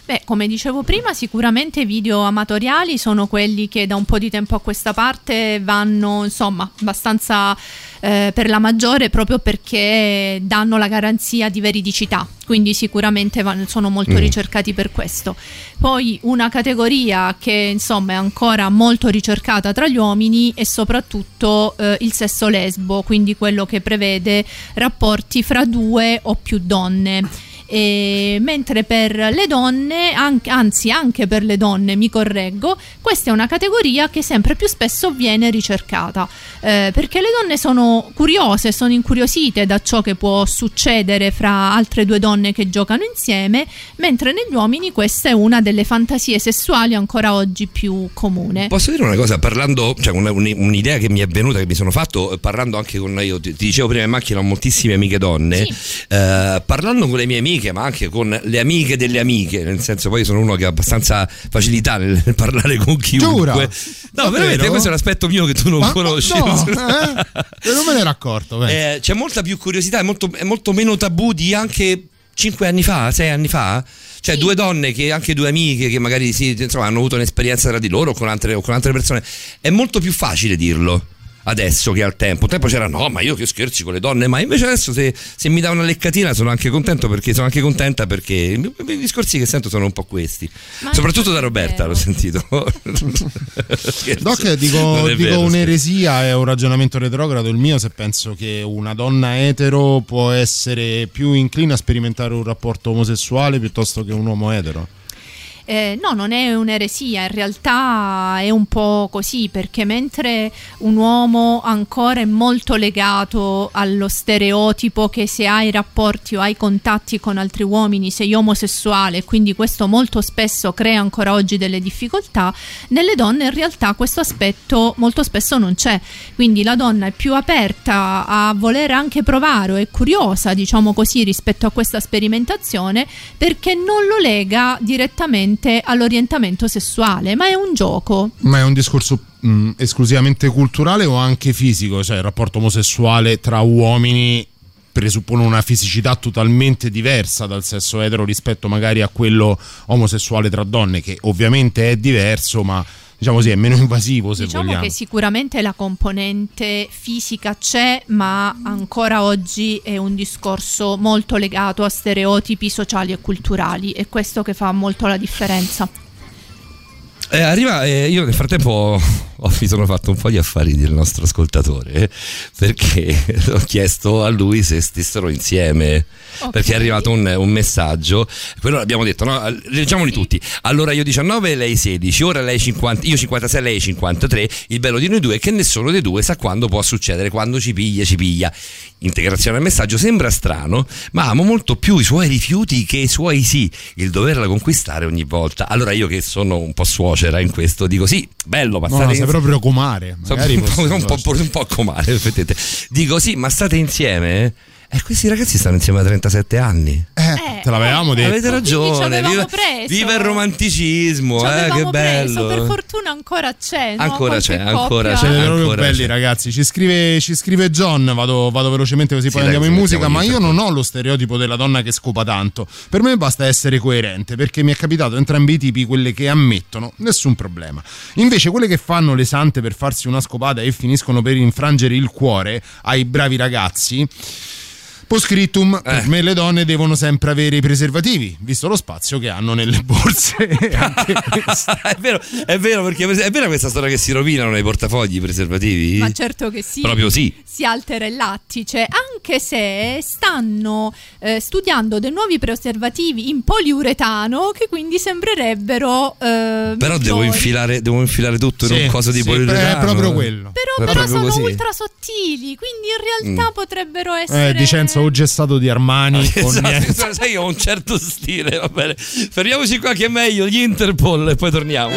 Beh, come dicevo prima, sicuramente i video amatoriali sono quelli che da un po' di tempo a questa parte vanno, insomma, abbastanza eh, per la maggiore proprio perché danno la garanzia di veridicità, quindi sicuramente van- sono molto Mm. ricercati per questo. Poi una categoria che insomma è ancora molto ricercata tra gli uomini è soprattutto eh, il sesso lesbo, quindi quello che prevede rapporti fra due o più donne. E mentre per le donne, anche- anzi anche per le donne, mi correggo, questa è una categoria che sempre più spesso viene ricercata, eh, perché le donne sono curiose, sono incuriosite da ciò che può succedere fra altre due donne che giocano insieme, mentre negli uomini questa è una delle fantasie sessuali ancora oggi più comune. Posso dire una cosa, parlando, cioè un- un- un'idea che mi è venuta, che mi sono fatto, eh, parlando anche con, io ti, ti dicevo prima in macchina, ho moltissime amiche donne, eh, parlando con le mie amiche, ma anche con le amiche delle amiche, nel senso poi sono uno che ha abbastanza facilità nel, parlare con chiunque. Giura? No, Davvero? veramente, questo è un aspetto mio che tu non Ma- conosci. no, eh? Non me ne ero accorto. Eh, c'è molta più curiosità, è molto, è molto meno tabù di anche 5 anni fa, 6 anni fa. Cioè, due donne che anche due amiche che magari sì, insomma, hanno avuto un'esperienza tra di loro o con altre, o con altre persone. È molto più facile dirlo adesso che al tempo. Un tempo c'era no, ma io che scherzi con le donne, ma invece adesso se, se mi dà una leccatina sono anche contento perché sono anche contenta perché i, i discorsi che sento sono un po' questi. Soprattutto da Roberta l'ho sentito. Doc, dico, dico vero, un'eresia, è un ragionamento retrogrado il mio se penso che una donna etero può essere più incline a sperimentare un rapporto omosessuale piuttosto che un uomo etero. Eh, no, non è un'eresia, in realtà è un po' così, perché mentre un uomo ancora è molto legato allo stereotipo che se hai rapporti o hai contatti con altri uomini sei omosessuale, quindi questo molto spesso crea ancora oggi delle difficoltà, nelle donne in realtà questo aspetto molto spesso non c'è, quindi la donna è più aperta a voler anche provare o è curiosa, diciamo così, rispetto a questa sperimentazione perché non lo lega direttamente all'orientamento sessuale, ma è un gioco. Ma è un discorso mh, esclusivamente culturale o anche fisico? Cioè il rapporto omosessuale tra uomini presuppone una fisicità totalmente diversa dal sesso etero rispetto magari a quello omosessuale tra donne, che ovviamente è diverso, ma diciamo così, è meno invasivo se Diciamo vogliamo. che sicuramente la componente fisica c'è, ma ancora oggi è un discorso molto legato a stereotipi sociali e culturali, è questo che fa molto la differenza. Eh, arriva, eh, io nel frattempo ho, mi sono fatto un po' di affari del nostro ascoltatore perché ho chiesto a lui se stessero insieme perché è arrivato un, un messaggio. Quello l'abbiamo detto no? leggiamoli tutti. Allora io 19 lei 16 ora lei 50 io 56 lei 53 il bello di noi due è che nessuno dei due sa quando può succedere quando ci piglia ci piglia. Integrazione al messaggio sembra strano ma amo molto più i suoi rifiuti che i suoi sì il doverla conquistare ogni volta. Allora io che sono un po' suocera in questo dico sì bello ma No, state no, sei in- proprio comare. Magari un, po', un, po', un po' comare, effettivamente. Dico sì, ma state insieme? E questi ragazzi stanno insieme da 37 anni. Eh, te l'avevamo detto. Avete ragione. avevamo Viva, preso. viva il romanticismo, Ci eh, che avevamo bello. preso, per fortuna ancora c'è. no? Ancora Qualche c'è, ancora c'è. Siete proprio Ancora belli c'è. ragazzi, ci scrive, ci scrive John, vado, vado velocemente così Sì, poi dai, andiamo in sì, musica, ma io in non ho lo stereotipo della donna che scopa tanto, per me basta essere coerente, perché mi è capitato entrambi i tipi, quelle che ammettono, nessun problema. Invece quelle che fanno le sante per farsi una scopata e finiscono per infrangere il cuore ai bravi ragazzi... Postscriptum, Eh. per me le donne devono sempre avere i preservativi, visto lo spazio che hanno nelle borse. È vero, è vero, perché è vera questa storia che si rovinano nei portafogli i preservativi? Ma certo che sì. Proprio sì. Si altera il lattice, anche se stanno eh, studiando dei nuovi preservativi in poliuretano che quindi sembrerebbero. eh, Però devo infilare, devo infilare tutto in Sì, un coso di sì, poliuretano. è proprio quello. Però, però proprio sono così. ultra sottili, quindi in realtà Mm. potrebbero essere. Eh, Dicenzo o gessato di Armani o Esatto, niente. esatto, sai, ho un certo stile, va bene. Fermiamoci qua che è meglio, gli Interpol e poi torniamo.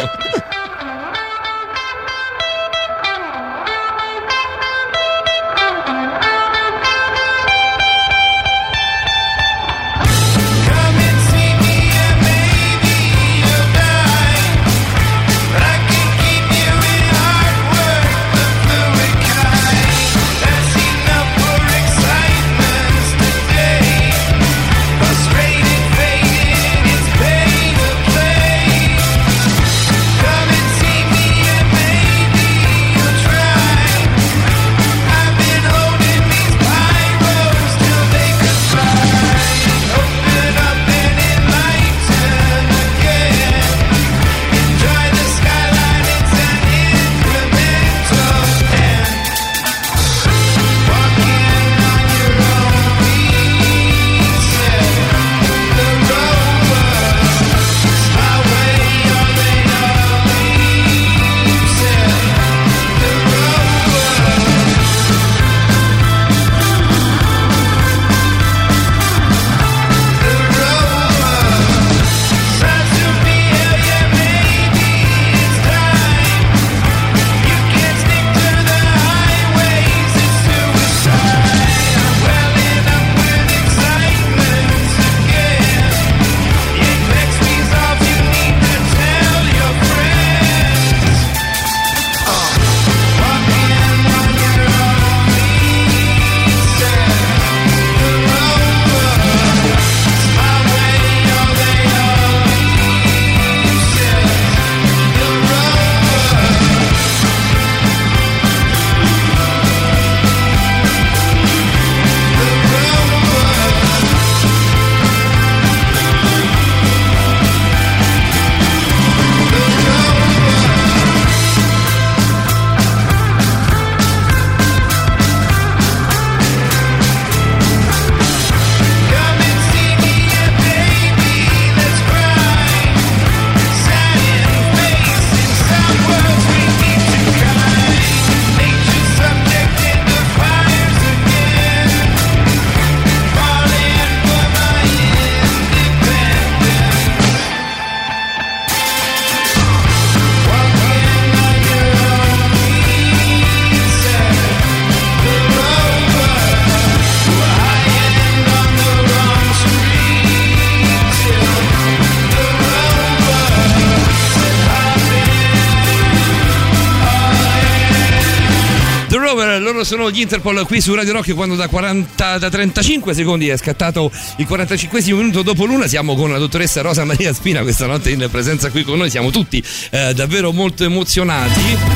Gli Interpol qui su Radio Rock quando da, 40, da 35 secondi è scattato il 45 minuto dopo l'una siamo con la dottoressa Rosa Maria Spina questa notte in presenza qui con noi, siamo tutti eh, davvero molto emozionati.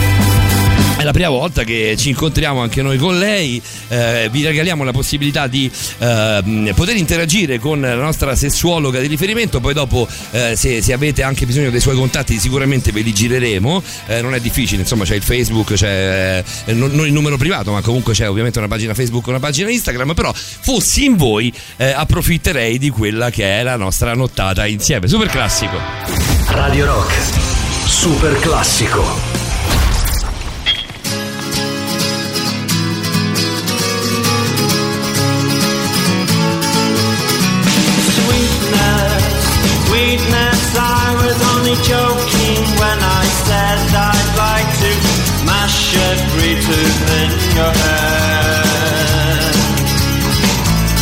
È la prima volta che ci incontriamo anche noi con lei, eh, vi regaliamo la possibilità di eh, poter interagire con la nostra sessuologa di riferimento, poi dopo eh, se, se avete anche bisogno dei suoi contatti sicuramente ve li gireremo, Eh, non è difficile, insomma c'è il Facebook, c'è eh, non, non il numero privato, ma comunque c'è ovviamente una pagina Facebook, una pagina Instagram, però fossi in voi eh, approfitterei di quella che è la nostra nottata insieme, super classico. Radio Rock, super classico. Sweetness, I was only joking when I said I'd like to mash every tooth in your head.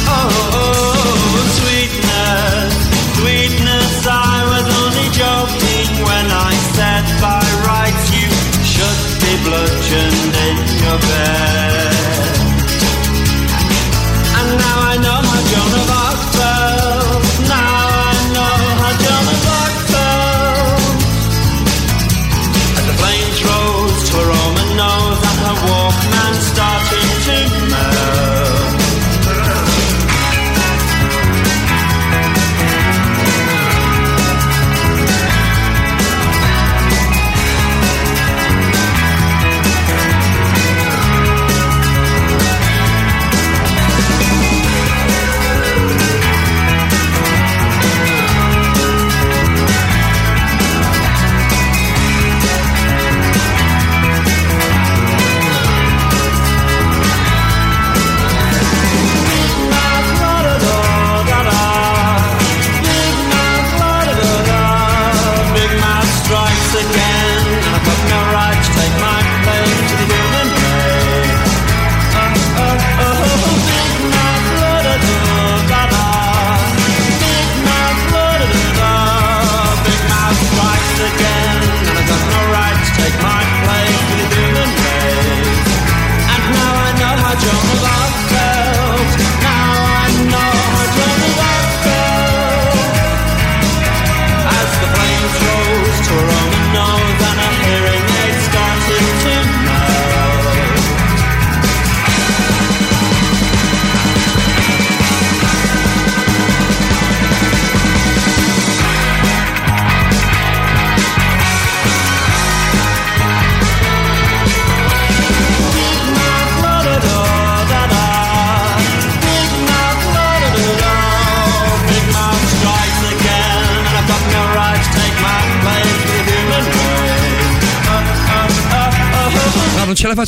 Oh, sweetness, sweetness, I was only joking when I said by rights you should be bludgeoned in your bed.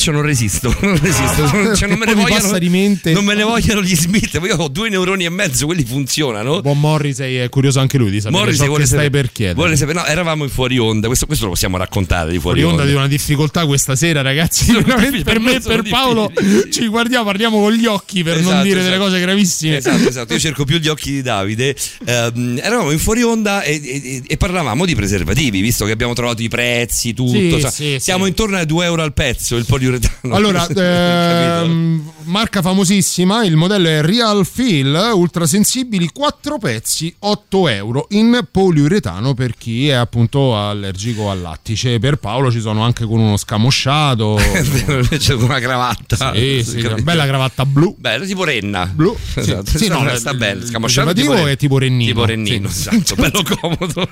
Faccio, non resisto. Non resisto. Non, cioè, non me ne vogliono, non me ne vogliono gli Smith. Io ho due neuroni e mezzo, quelli funzionano. Buon Morrissey è curioso anche lui di sapere Morrissey ciò vuole che stai sapere- per chiedere. vuole sapere- no, eravamo in fuori onda. Questo, questo lo possiamo raccontare di fuori, Fuori onda di una difficoltà questa sera, ragazzi. Per me e per Paolo ci guardiamo, parliamo con gli occhi per non Esatto, dire delle esatto. cose gravissime. Esatto, esatto. Io cerco più gli occhi di Davide. Ehm, eravamo in fuori onda e, e- e parlavamo di preservativi, visto che abbiamo trovato i prezzi, tutto. Sì, cioè, sì, siamo intorno ai 2 euro al pezzo il poliuretano. Allora, ehm, marca famosissima, il modello è Real Feel, ultrasensibili, 4 pezzi, 8 euro in poliuretano per chi è appunto allergico al lattice. Per Paolo ci sono anche con uno scamosciato. C'è una cravatta. Sì, sì, bella cravatta blu. Bello, tipo renna. Blu. Sì, Esatto. sì, no, sta, il Scamosciato tipo è tipo rennino. Tipo rennino, esatto. Bello comodo.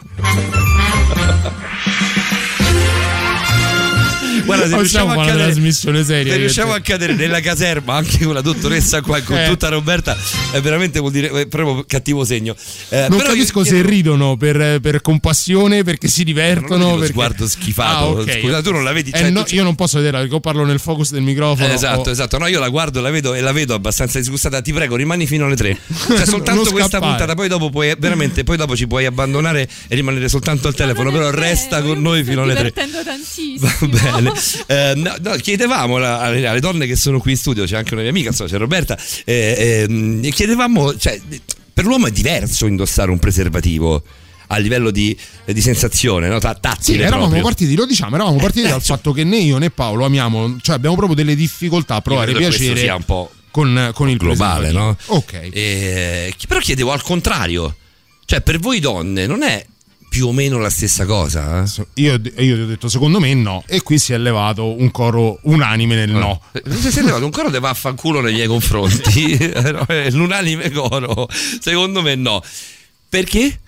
Guarda, se riusciamo a una cadere, trasmissione seria. se io riusciamo te. a cadere nella caserma anche con la dottoressa qua con Eh. tutta Roberta, è veramente vuol dire è proprio cattivo segno. Eh, Non però io capisco se chiedo- ridono per, per compassione, perché si divertono. Perché... sguardo schifato. Ah, ok. Scusa, tu non la vedi? Eh, Cioè, no, tu- io non posso vederla perché io parlo nel focus del microfono. Eh, esatto, o- esatto. No, io la guardo la vedo, e la vedo abbastanza disgustata. Ti prego, rimani fino alle tre. Cioè, soltanto Non questa scappare. puntata, poi dopo puoi veramente, poi dopo ci puoi abbandonare e rimanere soltanto al telefono. Però resta con noi fino alle tre. divertendo tantissimo. Va bene. Eh, no, no, chiedevamo la- alle, donne che sono qui in studio, c'è anche una mia amica, insomma, c'è Roberta, eh, ehm, e chiedevamo, cioè, per l'uomo è diverso indossare un preservativo. a livello di, di sensazione, no? Ta- Sì, tattile eravamo proprio. partiti, lo diciamo, eravamo partiti dal fatto che né io né Paolo amiamo, cioè abbiamo proprio delle difficoltà a provare piacere sia un po' con, con il globale, no? Ok. E- però chiedevo al contrario, cioè per voi donne non è più o meno la stessa cosa? eh? Io, io ti ho detto secondo me no e qui si è levato un coro unanime nel no. Se sei arrivato un coro te va a fanculo nei miei confronti, è l'unanime coro, secondo me no. Perché?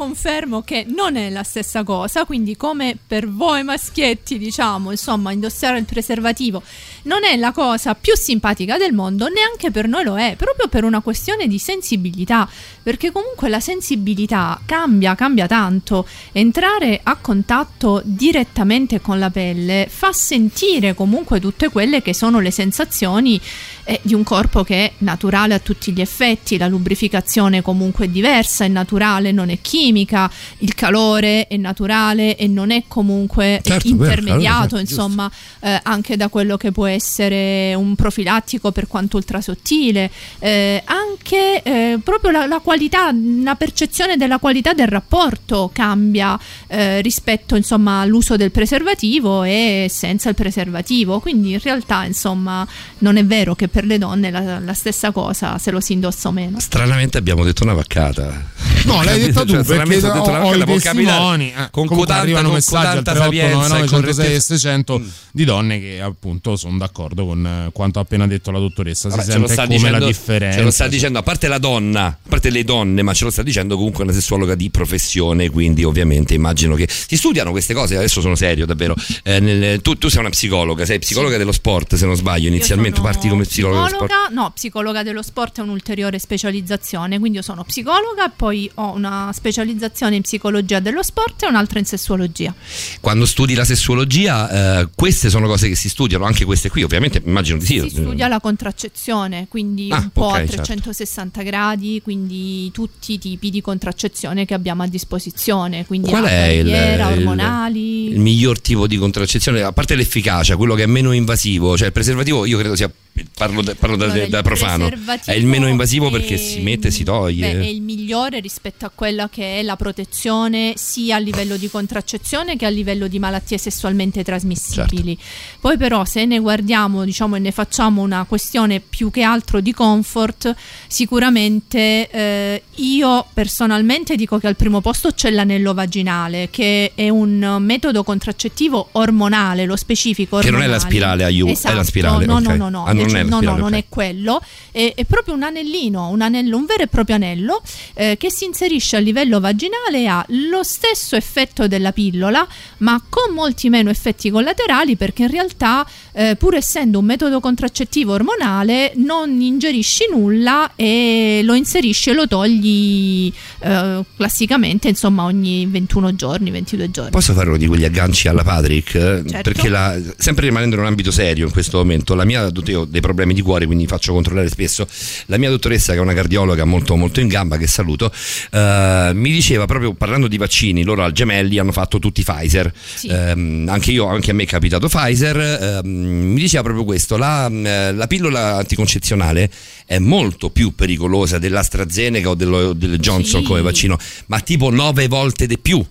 confermo che non è la stessa cosa, quindi come per voi maschietti, diciamo, insomma, indossare il preservativo non è la cosa più simpatica del mondo, neanche per noi lo è, proprio per una questione di sensibilità, perché comunque la sensibilità cambia, cambia tanto. Entrare a contatto direttamente con la pelle fa sentire comunque tutte quelle che sono le sensazioni eh, di un corpo che è naturale a tutti gli effetti, la lubrificazione comunque è diversa, è naturale, non è chimica, il calore è naturale e non è comunque Certo, intermediato, certo, insomma, eh, anche da quello che può essere un profilattico per quanto ultrasottile, eh, anche eh, proprio la, la qualità, la percezione della qualità del rapporto cambia eh, rispetto insomma all'uso del preservativo e senza il preservativo, quindi in realtà insomma non è vero che per le donne la, la stessa cosa se lo si indossa o meno. Stranamente abbiamo detto una vaccata. No, l'hai detta tu Cioè, perché ho detto una ho, ho i testimoni eh, con cotanta, arrivano con messaggi al cotanta 3899 sapienza, 106 con 600 di donne che appunto sono d'accordo con eh, quanto ha appena detto la dottoressa Vabbè, si ce lo sente come dicendo- la differenza Ce lo sta dicendo, a parte la donna, a parte le donne, ma ce lo sta dicendo comunque una sessuologa di professione, quindi ovviamente immagino che si studiano queste cose, adesso sono serio davvero. Eh, nel- tu, tu sei una psicologa, sei psicologa dello sport se non sbaglio, inizialmente parti come psicologa dello sport. psicologa, no, psicologa dello sport è un'ulteriore specializzazione, quindi io sono psicologa e poi ho una specializzazione in psicologia dello sport e un'altra in sessuologia. Quando studi la sessuologia, eh, queste sono cose che si studiano, anche queste qui, ovviamente immagino di sì. Si studia la contraccezione, quindi Ah, un po' ok, a certo. 360 gradi, quindi tutti i tipi di contraccezione che abbiamo a disposizione, quindi Qual è il- barriera, il- ormonali. Il miglior tipo di contraccezione, a parte l'efficacia, quello che è meno invasivo, cioè il preservativo io credo sia, parlo, da- parlo da, Allora, da profano, è il meno invasivo è- perché si mette e si toglie. Beh, è il migliore rispetto a quella che è la protezione sia a livello di contraccezione che a livello di malattie sessualmente trasmissibili. Certo. Poi però se ne guardiamo diciamo, e ne facciamo una questione più che altro di comfort, sicuramente eh, io personalmente dico che al primo posto c'è l'anello vaginale che è un metodo contraccettivo ormonale, lo specifico Che non è la ormonale. spirale a IU, è la Esatto, spirale, No, ok. no, no, no, Ah, non è no, no, non è quello, è, è proprio un anellino, un anello, un vero e proprio anello eh, che si inserisce a livello vaginale e ha lo stesso effetto della pillola, ma con molti meno effetti collaterali perché in realtà, eh, pur essendo un metodo contraccettivo ormonale, non ingerisci nulla e lo inserisci e lo togli eh, classicamente, insomma, ogni 21 giorni, 22 giorni. Posso fare uno di quegli agganci alla Patrick? Eh, Certo. Perché la- sempre rimanendo in un ambito serio in questo momento, la mia io ho dei problemi di cuore, quindi faccio controllare spesso. La mia dottoressa, che è una cardiologa molto, molto in gamba, che saluto, eh, mi diceva proprio parlando di vaccini, loro al Gemelli hanno fatto tutti Pfizer. Ehm, anche io, anche a me è capitato Pfizer. ehm, mi diceva proprio questo: la, eh, la pillola anticoncezionale è molto più pericolosa dell'AstraZeneca o dello- del Johnson Sì. come vaccino, ma tipo nove volte di più.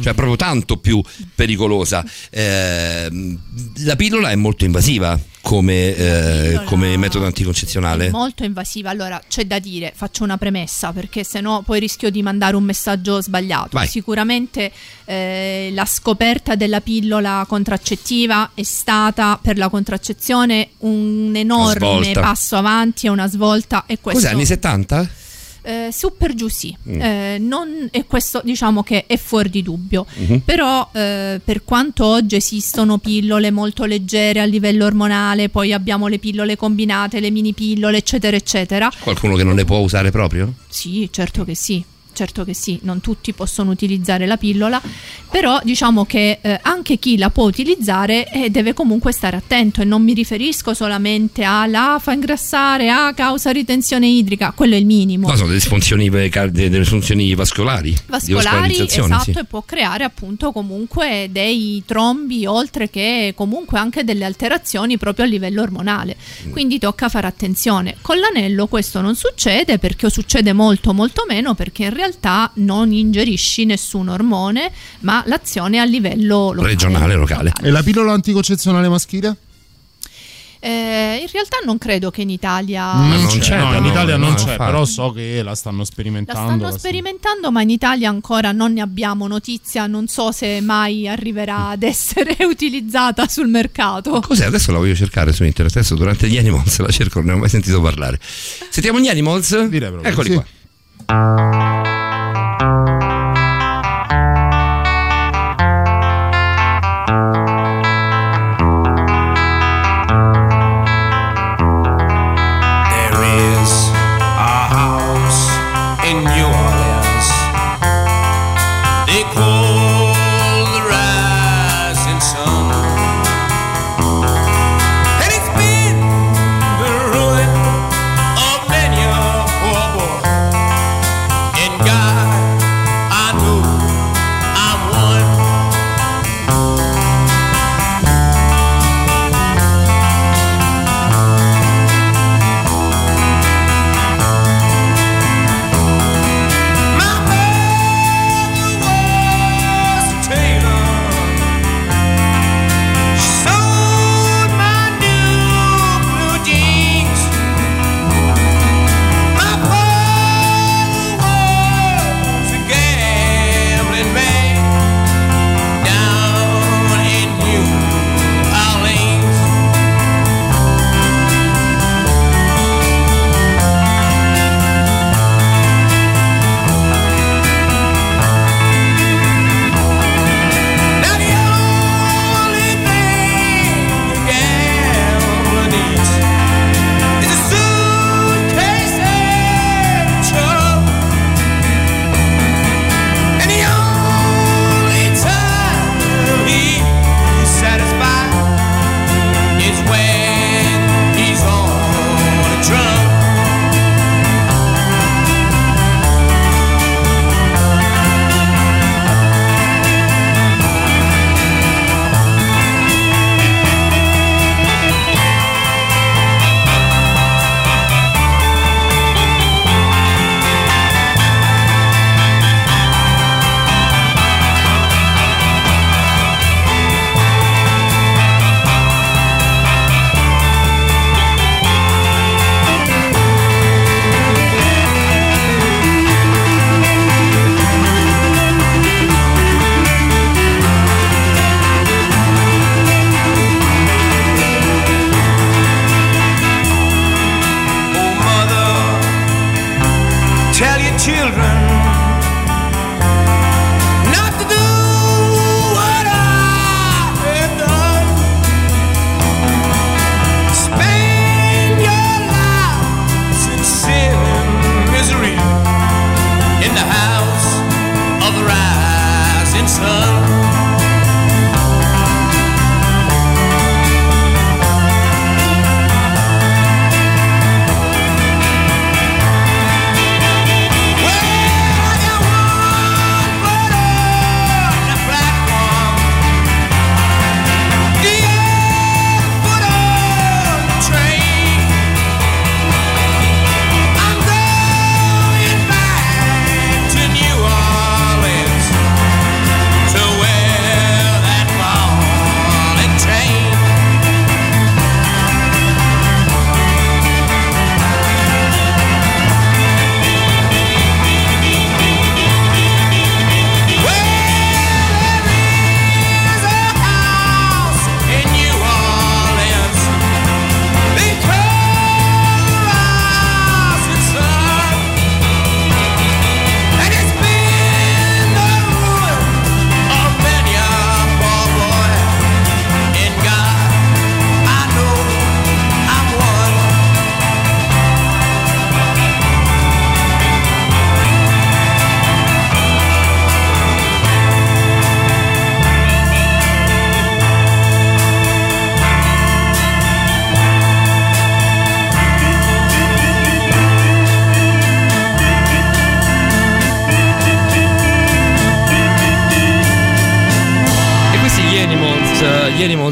Cioè, proprio tanto più pericolosa. Ehm, la pillola è molto invasiva come, eh, come metodo anticoncezionale. È molto invasiva. Allora, c'è da dire, faccio una premessa perché sennò poi rischio di mandare un messaggio sbagliato. Vai. Sicuramente eh, la scoperta della pillola contraccettiva è stata per la contraccezione un enorme passo avanti e una svolta e questo Cos'è, anni 70? Eh, su per giù sì, Mm. Eh, non- e questo diciamo che è fuori di dubbio. Mhm. Però eh, per quanto oggi esistono pillole molto leggere a livello ormonale, poi abbiamo le pillole combinate, le mini pillole, eccetera, eccetera. Qualcuno che non le può usare proprio? Sì, certo che sì. Certo che sì, non tutti possono utilizzare la pillola, però diciamo che eh, anche chi la può utilizzare eh, deve comunque stare attento e non mi riferisco solamente alla fa ingrassare, a causa ritenzione idrica, quello è il minimo. No, sono delle disfunzioni, disfunzioni vascolari. vascolari esatto sì. e può creare appunto comunque dei trombi oltre che comunque anche delle alterazioni proprio a livello ormonale Mm. quindi tocca fare attenzione con l'anello questo non succede perché o succede molto molto meno perché in realtà non ingerisci nessun ormone, ma l'azione è a livello locale. Regionale, locale. E la pillola anticoncezionale maschile? Eh, in realtà non credo che in Italia non non c'è, c'è, no, in Italia no, non c'è, infatti. però so che la stanno La sperimentando. stanno la stanno- sperimentando, ma in Italia ancora non ne abbiamo notizia. Non so se mai arriverà ad essere utilizzata sul mercato. Cos'è? Adesso la voglio cercare su internet. Adesso durante gli Animals la cerco, non ne ho mai sentito parlare. Sentiamo gli Animals? Direi proprio Eccoli sì. qua.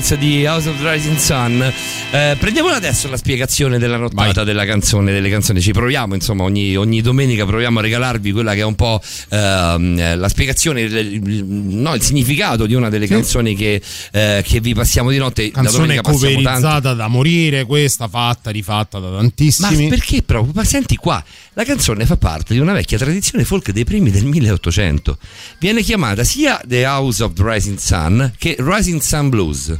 Animals di House of the Rising Sun. Eh, prendiamola adesso la spiegazione della nottata della canzone, delle canzoni. Ci proviamo, insomma, ogni, ogni domenica proviamo a regalarvi quella che è un po' ehm, la spiegazione, il, no, il significato di una delle canzoni che, eh, che vi passiamo di notte. Canzone coverizzata da morire, questa fatta, rifatta da Ma tantissimi. perché proprio? Ma senti qua, la canzone fa parte di una vecchia tradizione folk dei primi del 1800. Viene chiamata sia The House of the Rising Sun che Rising Sun Blues.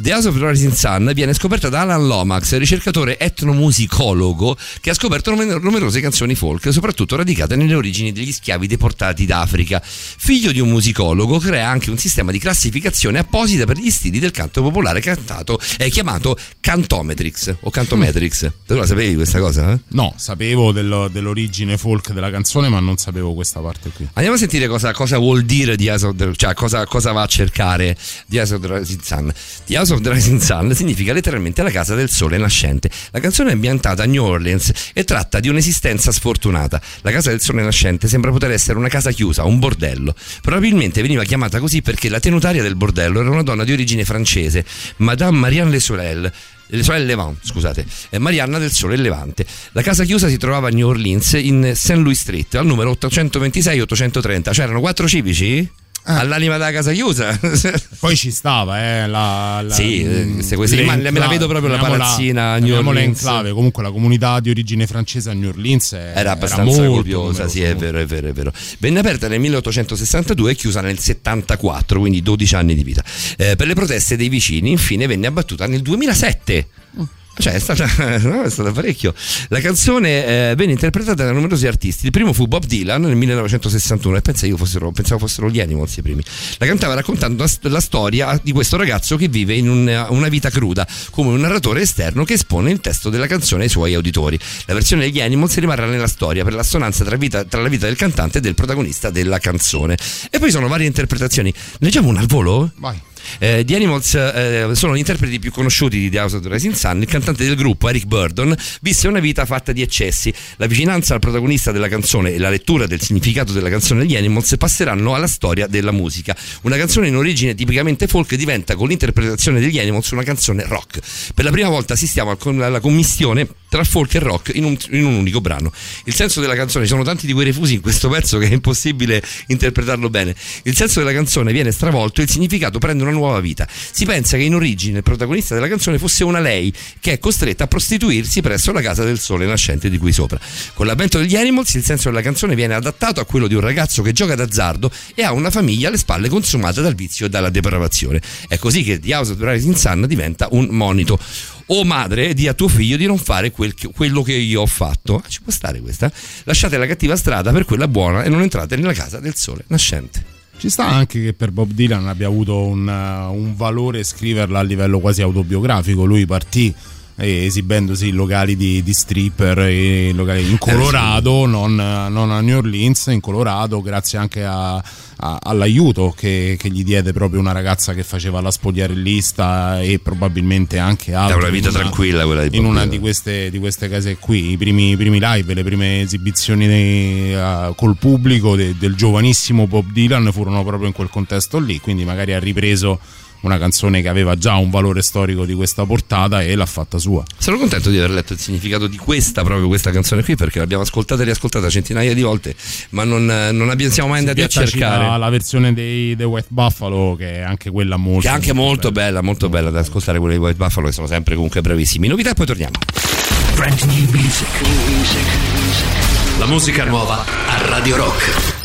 The House of the Rising Sun viene scoperta da Alan Lomax, ricercatore etnomusicologo che ha scoperto numer- numerose canzoni folk, soprattutto radicate nelle origini degli schiavi deportati d'Africa. Figlio di un musicologo, crea anche un sistema di classificazione apposita per gli stili del canto popolare cantato, eh, chiamato Cantometrix o Cantometrix. Tu la sapevi questa cosa? eh? No, sapevo dello- dell'origine folk della canzone, ma non sapevo questa parte qui. Andiamo a sentire cosa, cosa vuol dire The House of the, cioè cosa, cosa va a cercare The House of Rising Sun. The House of the Rising Sun significa letteralmente la casa del sole nascente. La canzone è ambientata a New Orleans e tratta di un'esistenza sfortunata. La casa del sole nascente sembra poter essere una casa chiusa, un bordello. Probabilmente veniva chiamata così perché la tenutaria del bordello era una donna di origine francese, Madame Marianne Le Soleil. Le sorelle Levant, scusate, eh, Marianna del Sole Levante. La casa chiusa si trovava a New Orleans in St. Louis Street al numero 826-830. C'erano quattro civici? All'anima della casa chiusa. Poi ci stava, eh, la, la- Sì, eh, mm, queste cose- ma me la vedo proprio la palazzina a New Orleans. enclave. Comunque la comunità di origine francese a New Orleans è- Era abbastanza molto copiosa, sì, è vero, è vero, è vero. Venne aperta nel 1862 e chiusa nel 74, quindi 12 anni di vita. Eh, per le proteste dei vicini, infine venne abbattuta nel 2007. Cioè, è stata, è stata parecchio. La canzone eh, venne interpretata da numerosi artisti. Il primo fu Bob Dylan nel 1961 e pensa io fossero, pensavo fossero gli Animals i primi. La cantava raccontando la, st- la storia di questo ragazzo che vive in un- una vita cruda, come un narratore esterno che espone il testo della canzone ai suoi auditori. La versione degli Animals rimarrà nella storia per l'assonanza tra, vita- tra la vita del cantante e del protagonista della canzone. E poi sono varie interpretazioni. Leggiamo una al volo? Vai. Eh, gli Animals eh, sono gli interpreti più conosciuti di The House of the Rising Sun. Il cantante del gruppo, Eric Burdon, visse una vita fatta di eccessi. La vicinanza al protagonista della canzone e la lettura del significato della canzone degli Animals passeranno alla storia della musica. Una canzone in origine tipicamente folk diventa con l'interpretazione degli Animals una canzone rock. Per la prima volta assistiamo alla commissione tra folk e rock in un, in un unico brano. Il senso della canzone, ci sono tanti di quei refusi in questo pezzo che è impossibile interpretarlo bene. Il senso della canzone viene stravolto e il significato prende una nuova vita. Si pensa che in origine il protagonista della canzone fosse una lei che è costretta a prostituirsi presso la casa del sole nascente di qui sopra. Con l'avvento degli Animals il senso della canzone viene adattato a quello di un ragazzo che gioca d'azzardo e ha una famiglia alle spalle consumata dal vizio e dalla depravazione. È così che The House of Rising Sun diventa un monito. O madre, di a tuo figlio di non fare quel che- quello che io ho fatto. Ah, Ci può stare questa? Lasciate la cattiva strada per quella buona e non entrate nella casa del sole nascente. Ci sta anche che per Bob Dylan abbia avuto un, uh, un valore scriverla a livello quasi autobiografico. Lui partì eh, esibendosi in locali di, di stripper in Colorado, non, non a New Orleans, in Colorado, grazie anche a- a- all'aiuto che, che gli diede proprio una ragazza che faceva la spogliarellista e probabilmente anche altro. È una vita tranquilla quella di in una di queste, di queste case qui, i primi, i primi live, le prime esibizioni dei- eh, col pubblico de- del giovanissimo Bob Dylan furono proprio in quel contesto lì, quindi magari ha ripreso una canzone che aveva già un valore storico di questa portata e l'ha fatta sua. Sono contento di aver letto il significato di questa, proprio questa canzone qui, perché l'abbiamo ascoltata e riascoltata centinaia di volte, ma non, non abbiamo siamo mai andati a cercare. La, la versione dei The Wet Buffalo che è anche quella molto Che è anche molto bella, molto bella da ascoltare quelle di White Buffalo, che sono sempre comunque bravissimi. Novità e poi torniamo. Brand new music. La musica nuova a Radio Rock.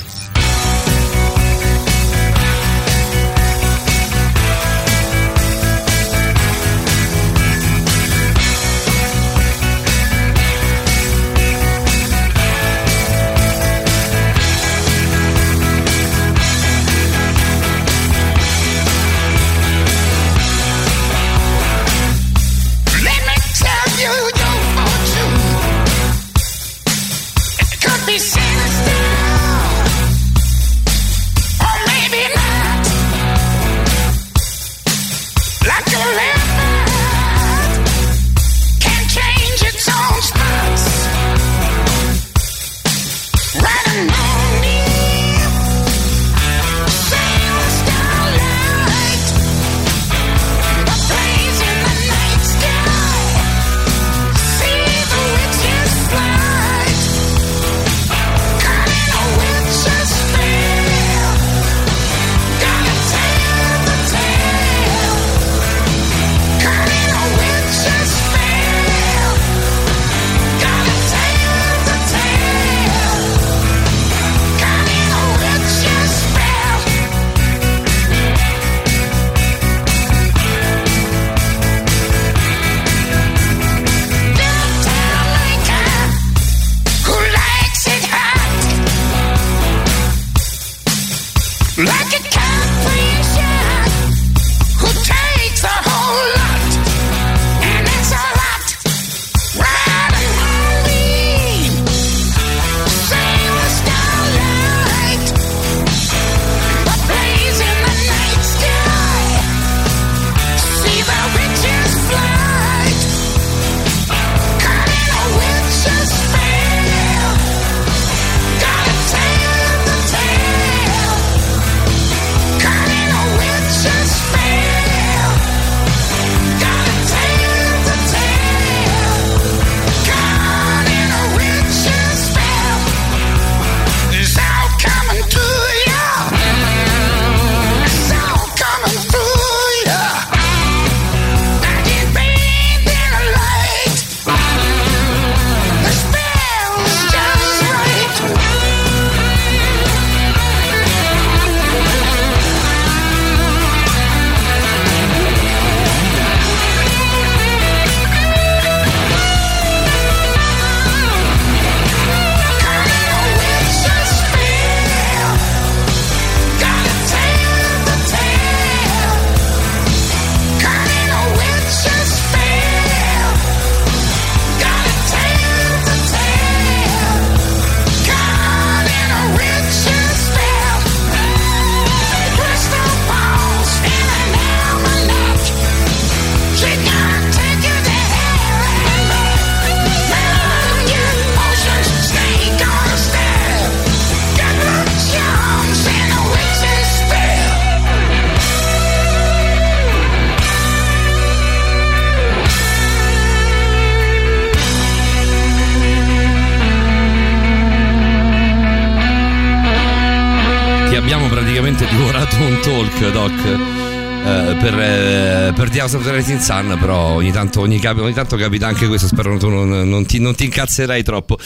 The Rising Sun, però ogni tanto, ogni ogni tanto capita anche questo. Spero tu non, non ti, non ti incazzerai troppo.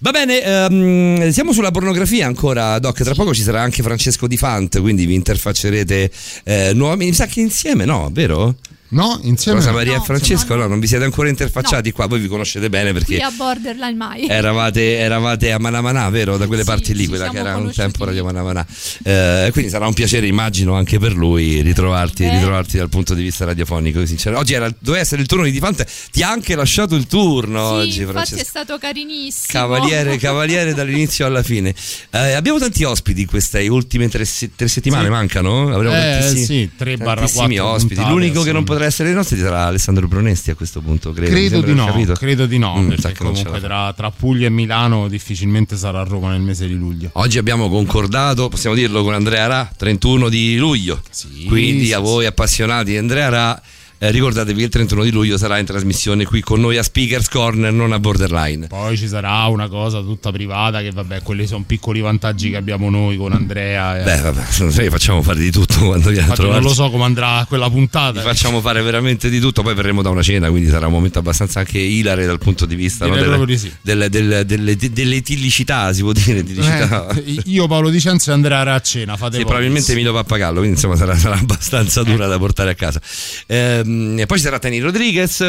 Va bene, ehm, siamo sulla pornografia ancora, Doc. Tra poco ci sarà anche Francesco Di Fant, quindi vi interfaccerete eh, nuovamente. Mi sa che insieme, no? Vero? No, insieme Rosa no. Maria No, e Francesco, no, non vi siete ancora interfacciati qua. Voi vi conoscete bene perché Qui a borderline mai. Eravate, eravate a Manamanà, vero? Da quelle parti lì, quella che era un conosciuti tempo Radio Manamanà. Eh, quindi sarà un piacere, immagino, anche per lui ritrovarti, Eh. ritrovarti dal punto di vista radiofonico. Sincero. Oggi era, doveva essere il turno di Difante, ti ha anche lasciato il turno Sì, oggi, infatti è Francesco. stato carinissimo. Cavaliere, cavaliere dall'inizio alla fine. Eh, abbiamo tanti ospiti queste ultime tre, tre settimane, Sì. mancano? Avremo Eh, tantissimi, sì, tre barra tantissimi quattro ospiti. puntate, L'unico che non insomma. Potrà essere il nostro sarà Alessandro Brunesti a questo punto, credo. Credo di no, credo di no, Mm, perché comunque tra, tra Puglia e Milano difficilmente sarà a Roma nel mese di luglio. Oggi abbiamo concordato, possiamo dirlo con Andrea Ra, 31 di luglio. Quindi sì, a voi appassionati di Andrea Ra, eh, ricordatevi che il 31 di luglio sarà in trasmissione qui con noi a Speakers Corner, non a Borderline. Poi ci sarà una cosa tutta privata che vabbè, quelli sono piccoli vantaggi che abbiamo noi con Andrea. e- Beh, vabbè, noi facciamo fare di tutto quando viene a Infatti non trovarci. lo so come andrà quella puntata. Vi facciamo fare veramente di tutto, poi verremo da una cena, quindi sarà un momento abbastanza anche ilare dal punto di vista no, delle, di sì. delle, delle, delle, delle etillicità, si può dire. Eh, io Paolo Dicenzo e Andrea a cena, fate Sì, voi. probabilmente Emilio Pappagallo, quindi insomma sarà, sarà abbastanza dura da portare a casa. Ehm, poi ci sarà Tani Rodriguez,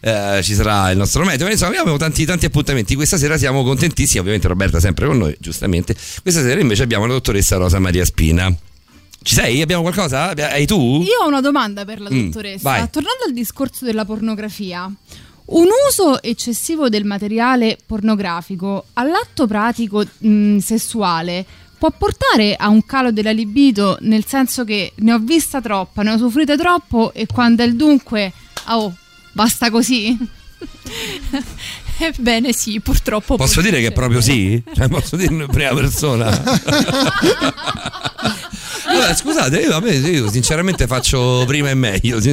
eh, ci sarà il nostro meteo, insomma abbiamo tanti, tanti appuntamenti. Questa sera siamo contentissimi, ovviamente Roberta sempre con noi, giustamente. Questa sera invece abbiamo la dottoressa Rosa Maria Spina. Ci sei? Abbiamo qualcosa? Hai tu? Io ho una domanda per la Mm, dottoressa. vai. Tornando al discorso della pornografia, un uso eccessivo del materiale pornografico all'atto pratico mh, sessuale può portare a un calo della libido, nel senso che ne ho vista troppa, ne ho soffrito troppo e quando è il dunque, oh, basta così? Ebbene sì, purtroppo. Posso dire che succedere. proprio sì? Cioè, posso dirlo in prima persona? Vabbè, scusate, io, vabbè, io sinceramente faccio prima e meglio.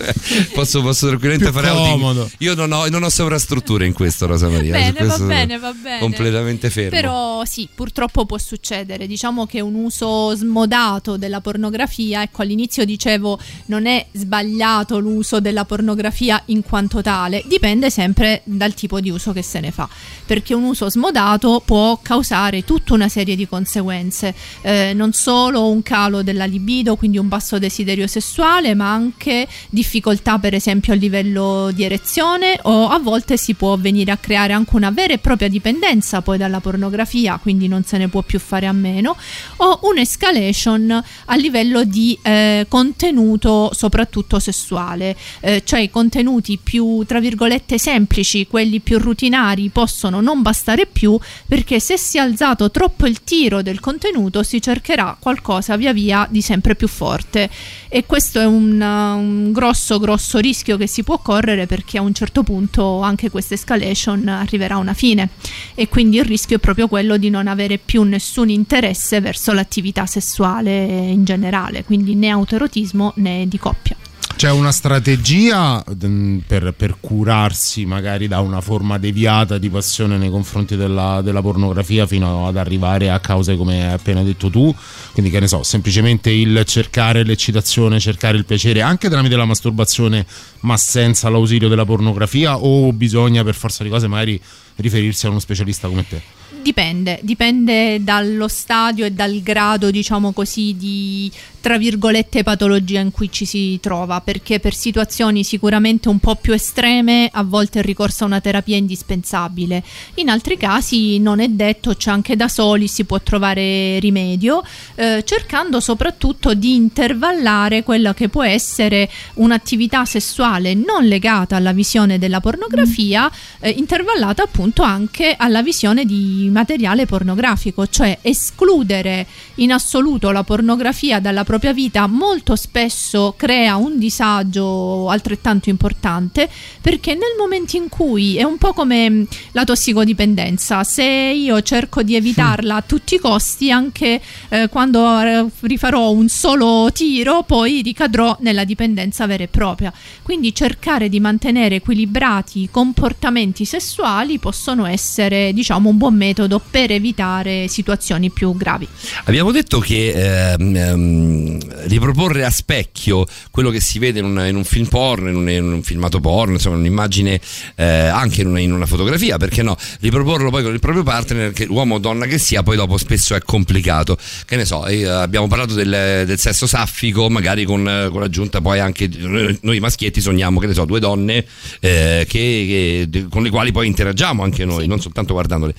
Eh, Posso, posso tranquillamente Più fare outing. comodo. Io non ho, non ho sovrastrutture in questo, Rosa Maria. Bene, va bene, va bene. Completamente fermo. Però sì, purtroppo può succedere. Diciamo che un uso smodato della pornografia, ecco all'inizio dicevo non è sbagliato l'uso della pornografia in quanto tale, dipende sempre dal tipo di uso che se ne fa, perché un uso smodato può causare tutta una serie di conseguenze, Eh, non solo un calo della libido, quindi un basso desiderio sessuale, ma anche difficoltà per esempio a livello di erezione o a volte si può venire a creare anche una vera e propria dipendenza poi dalla pornografia, quindi non se ne può più fare a meno, o un'escalation a livello di eh, contenuto soprattutto sessuale, Eh, cioè i contenuti più tra virgolette semplici, quelli più rutinari possono non bastare più perché se si è alzato troppo il tiro del contenuto si cercherà qualcosa via via di sempre più forte e questo è un, un grosso grosso rischio che si può correre perché a un certo punto anche questa escalation arriverà a una fine e quindi il rischio è proprio quello di non avere più nessun interesse verso l'attività sessuale in generale, quindi né autoerotismo né di coppia. C'è una strategia mm, per, per curarsi magari da una forma deviata di passione nei confronti della, della pornografia fino ad arrivare a cause come hai appena detto tu? Quindi che ne so, semplicemente il cercare l'eccitazione, cercare il piacere anche tramite la masturbazione ma senza l'ausilio della pornografia o bisogna per forza di cose magari riferirsi a uno specialista come te? Dipende, dipende dallo stadio e dal grado, diciamo così, di tra virgolette patologia in cui ci si trova, perché per situazioni sicuramente un po' più estreme a volte il ricorso a una terapia è indispensabile. In altri casi non è detto, c'è anche da soli si può trovare rimedio, eh, cercando soprattutto di intervallare quella che può essere un'attività sessuale non legata alla visione della pornografia, eh, intervallata appunto anche alla visione di materiale pornografico, cioè escludere in assoluto la pornografia dalla propria vita molto spesso crea un disagio altrettanto importante perché nel momento in cui è un po' come mh, la tossicodipendenza, se io cerco di evitarla a tutti i costi, anche eh, quando eh, rifarò un solo tiro, poi ricadrò nella dipendenza vera e propria. Quindi cercare di mantenere equilibrati i comportamenti sessuali possono essere, diciamo, un buon metodo metodo per evitare situazioni più gravi. Abbiamo detto che ehm, ehm, riproporre a specchio quello che si vede in, una- in un film porno, in un, in un filmato porno, insomma un'immagine eh, anche in una, in una fotografia, perché no? Riproporlo poi con il proprio partner, che uomo o donna che sia, poi dopo spesso è complicato. Che ne so, eh, abbiamo parlato del, del sesso saffico, magari con, con l'aggiunta poi anche noi, noi maschietti sogniamo, che ne so, due donne eh, che- che- con le quali poi interagiamo anche noi, non soltanto guardandole.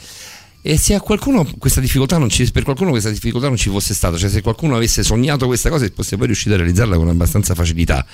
E se a qualcuno questa difficoltà non ci, per qualcuno questa difficoltà non ci fosse stata, cioè se qualcuno avesse sognato questa cosa e fosse poi riuscito a realizzarla con abbastanza facilità,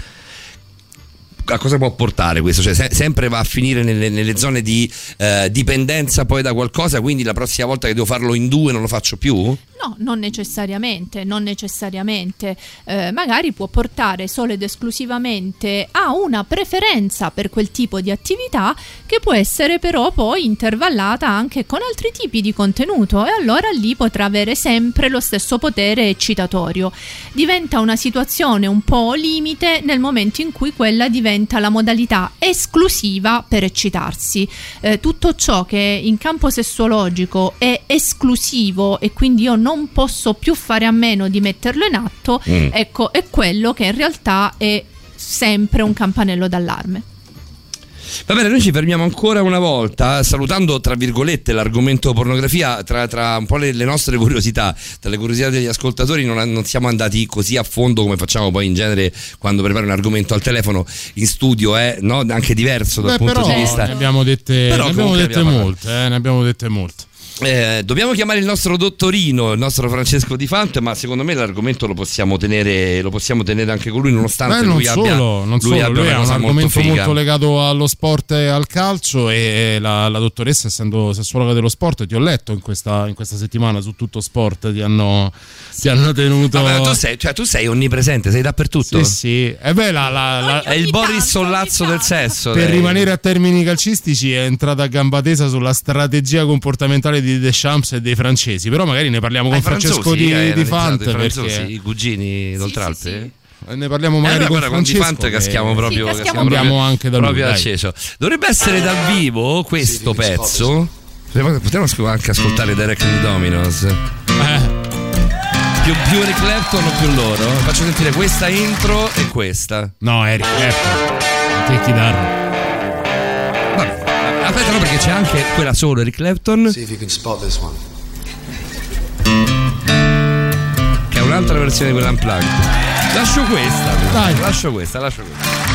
a cosa può portare questo? Cioè, se- sempre va a finire nelle, nelle zone di eh, dipendenza poi da qualcosa, quindi la prossima volta che devo farlo in due non lo faccio più? No, non necessariamente, non necessariamente. Eh, magari può portare solo ed esclusivamente a una preferenza per quel tipo di attività che può essere però poi intervallata anche con altri tipi di contenuto e allora lì potrà avere sempre lo stesso potere eccitatorio. Diventa una situazione un po' limite nel momento in cui quella diventa la modalità esclusiva per eccitarsi. Eh, tutto ciò che in campo sessuologico è esclusivo e quindi io non posso più fare a meno di metterlo in atto, Mm. ecco, è quello che in realtà è sempre un campanello d'allarme. Va bene, noi ci fermiamo ancora una volta, salutando tra virgolette l'argomento pornografia, tra, tra un po' le, le nostre curiosità, tra le curiosità degli ascoltatori, non, non siamo andati così a fondo come facciamo poi in genere quando prepari un argomento al telefono in studio, è no? anche diverso dal Beh, punto però di vista. ne abbiamo dette, Però ne abbiamo dette abbiamo- molte, eh, ne abbiamo dette molte. Eh, dobbiamo chiamare il nostro dottorino, il nostro Francesco Di Fante, ma secondo me l'argomento lo possiamo tenere, lo possiamo tenere anche con lui, nonostante Beh, non lui solo, abbia, non lui solo, abbia lui una è un argomento figa. molto legato allo sport e al calcio e la, la dottoressa essendo sessuologa dello sport ti ho letto in questa, in questa settimana su tutto sport ti hanno, ti hanno tenuto Vabbè, tu, sei, cioè, tu sei onnipresente, sei dappertutto. Sì, sì. E beh, la- la- la- È il Boris Sollazzo del sesso. per lei. rimanere a termini calcistici è entrata a gamba tesa sulla strategia comportamentale di Deschamps e dei francesi però magari ne parliamo Ah, con i Francesco di, hai di analizzato Fante i franzosi, perché i cugini d'Oltralpe? ne parliamo Eh, magari allora, con guarda, con Di Francesco Fante che- caschiamo proprio, Sì, caschiamo andiamo proprio- anche da lui proprio dai. acceso. Dovrebbe essere dal vivo questo pezzo. Potremmo anche ascoltare the Dominos. Più, più Eric Clapton o più loro? Faccio sentire questa intro e questa. no Eric Clapton che chitarra Aspetta, no, perché c'è anche quella solo Eric Clapton. See if you can spot this one. Che è un'altra versione di quella unplugged. Lascio questa. Dai. Lascio questa, lascio questa.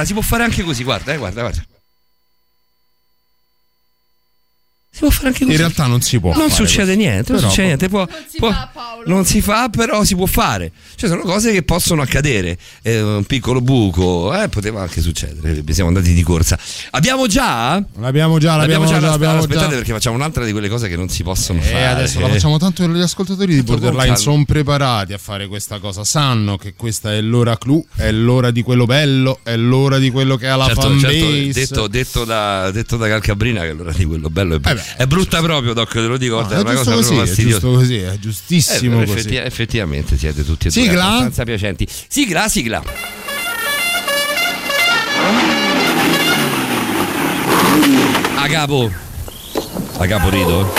Guarda, si può fare anche così, guarda, eh, guarda, guarda. Si può fare anche così. In realtà non si può. Non fare succede così. niente, non Però- succede niente. Può, può- non si fa, però si può fare. Cioè, sono cose che possono accadere. Eh, un piccolo buco, eh, poteva anche succedere. Siamo andati di corsa. Abbiamo già? L'abbiamo già, l'abbiamo già, aspetta, l'abbiamo aspettate già. perché facciamo un'altra di quelle cose che non si possono E fare. adesso la facciamo tanto che gli ascoltatori di Borderline sono preparati a fare questa cosa. Sanno che questa è l'ora clou, è l'ora di quello bello, è l'ora di quello che ha la Certo, fanbase. certo, detto, detto da, detto da Calcabrina che allora di quello bello è, è brutta proprio Doc te lo dico Eh No, è è una cosa così, è giusto così, è giustissimo Eh, così. effetti- effettivamente siete tutti e due Sigla? abbastanza piacenti sigla sigla a capo a capo rido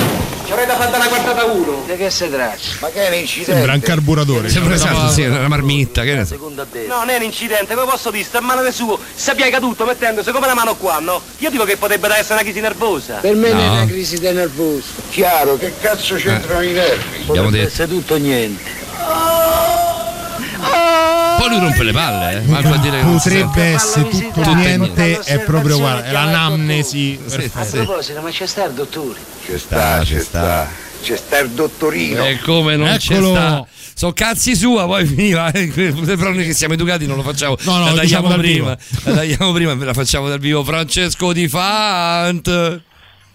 Ci avrei da fare una quartata uno. Di che si tratta? Ma che è un incidente? Sembra un carburatore. sembra esatto sì, una marmitta che ne so No, non è un incidente, come posso dire? Sta a mano del suo, si è caduto mettendosi come la mano qua, no? Io dico che potrebbe essere una crisi nervosa. Per me No. non è una crisi di nervoso. Chiaro, che cazzo c'entrano i nervi? Abbiamo detto. essere tutto o niente. Poi lui rompe le palle eh. Marco a dire che Potrebbe essere tutto o niente, è proprio guarda, è l'anamnesi. A perfetta. proposito, ma c'è sta il dottore? Ci sta, ci sta. C'è sta il dottorino. E come non c'è Eccolo. sta. Sono cazzi sua, poi finiva. eh, Però noi che siamo educati non lo facciamo. No, no, la lo diciamo tagliamo dal prima. La tagliamo prima e la facciamo dal vivo. Francesco Di Fant.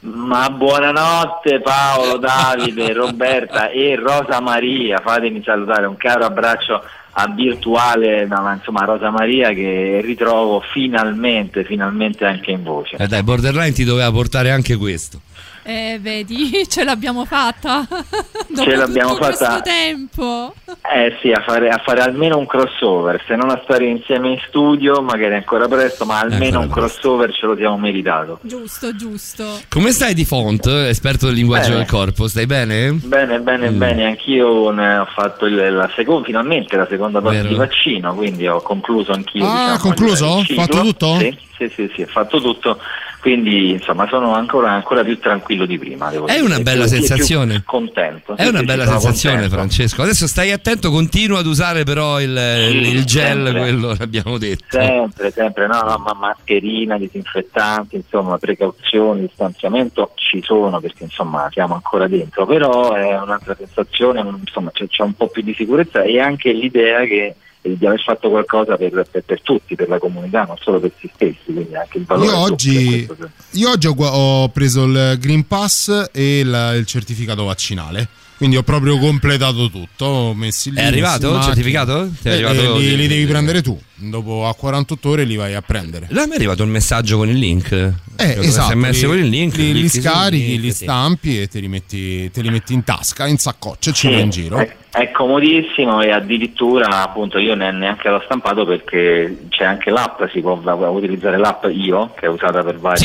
Ma buonanotte Paolo, Davide, Roberta e Rosa Maria, fatemi salutare un caro abbraccio a virtuale, no, ma insomma Rosa Maria che ritrovo finalmente, finalmente anche in voce. Eh dai, Borderline ti doveva portare anche questo. Eh, vedi, ce l'abbiamo fatta. Dopo Ce l'abbiamo tutto fatta. questo tempo. Eh sì, a fare, a fare almeno un crossover, se non a stare insieme in studio, magari ancora presto, ma almeno un crossover ce lo siamo meritato. Giusto, giusto. Come stai di Font, esperto del linguaggio Bene. del corpo? Stai bene? Bene, bene, Mm. bene, anch'io ne ho fatto il- la seconda, finalmente la seconda dose Vero. di vaccino, quindi ho concluso anch'io. Ah, diciamo, concluso? Fatto tutto? Sì, sì, sì, sì, ho fatto tutto, quindi insomma sono ancora, ancora più tranquillo di prima. devo È dire. una bella Più- più sensazione. contento. È Sì, una sì, bella sì, sensazione, contento. Francesco. Adesso stai attento, continua ad usare però il, il gel, sempre. quello che abbiamo detto. Sempre, sempre, no, no, ma mascherina, disinfettanti, insomma, precauzioni, distanziamento ci sono perché insomma siamo ancora dentro, però è un'altra sensazione, insomma c'è, c'è un po' più di sicurezza e anche l'idea che di aver fatto qualcosa per, per- per tutti, per la comunità, non solo per se stessi, quindi anche il valore Io oggi, io oggi ho, ho preso il Green Pass e il, il certificato vaccinale. Quindi ho proprio completato tutto. Lì, È arrivato il certificato? macchina. Ti è Eh, arrivato eh, li, di- li devi prendere tu. Dopo a 48 ore li vai a prendere. Là mi è arrivato il messaggio con il link. Eh, Con esatto, li, con il link. li, li scarichi, link, li sì. stampi e te li, metti, te li metti in tasca, in saccoccia e ci vai in giro. È, è comodissimo e addirittura appunto io ne- neanche l'ho stampato perché c'è anche l'app, si può utilizzare l'app Io che è usata per vari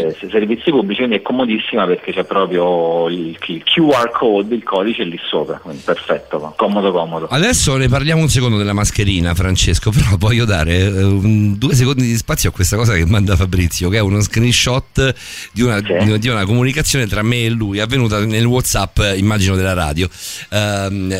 eh, servizi pubblici, quindi è comodissima perché c'è proprio il, il QR code, il codice lì sopra, quindi perfetto, comodo comodo. Adesso ne parliamo un secondo della mascherina, Francesco, però voglio dare eh, un- due secondi di spazio a questa cosa che manda Fabrizio, che è uno screenshot di una, di- una comunicazione tra me e lui, avvenuta nel WhatsApp, eh, immagino, della radio.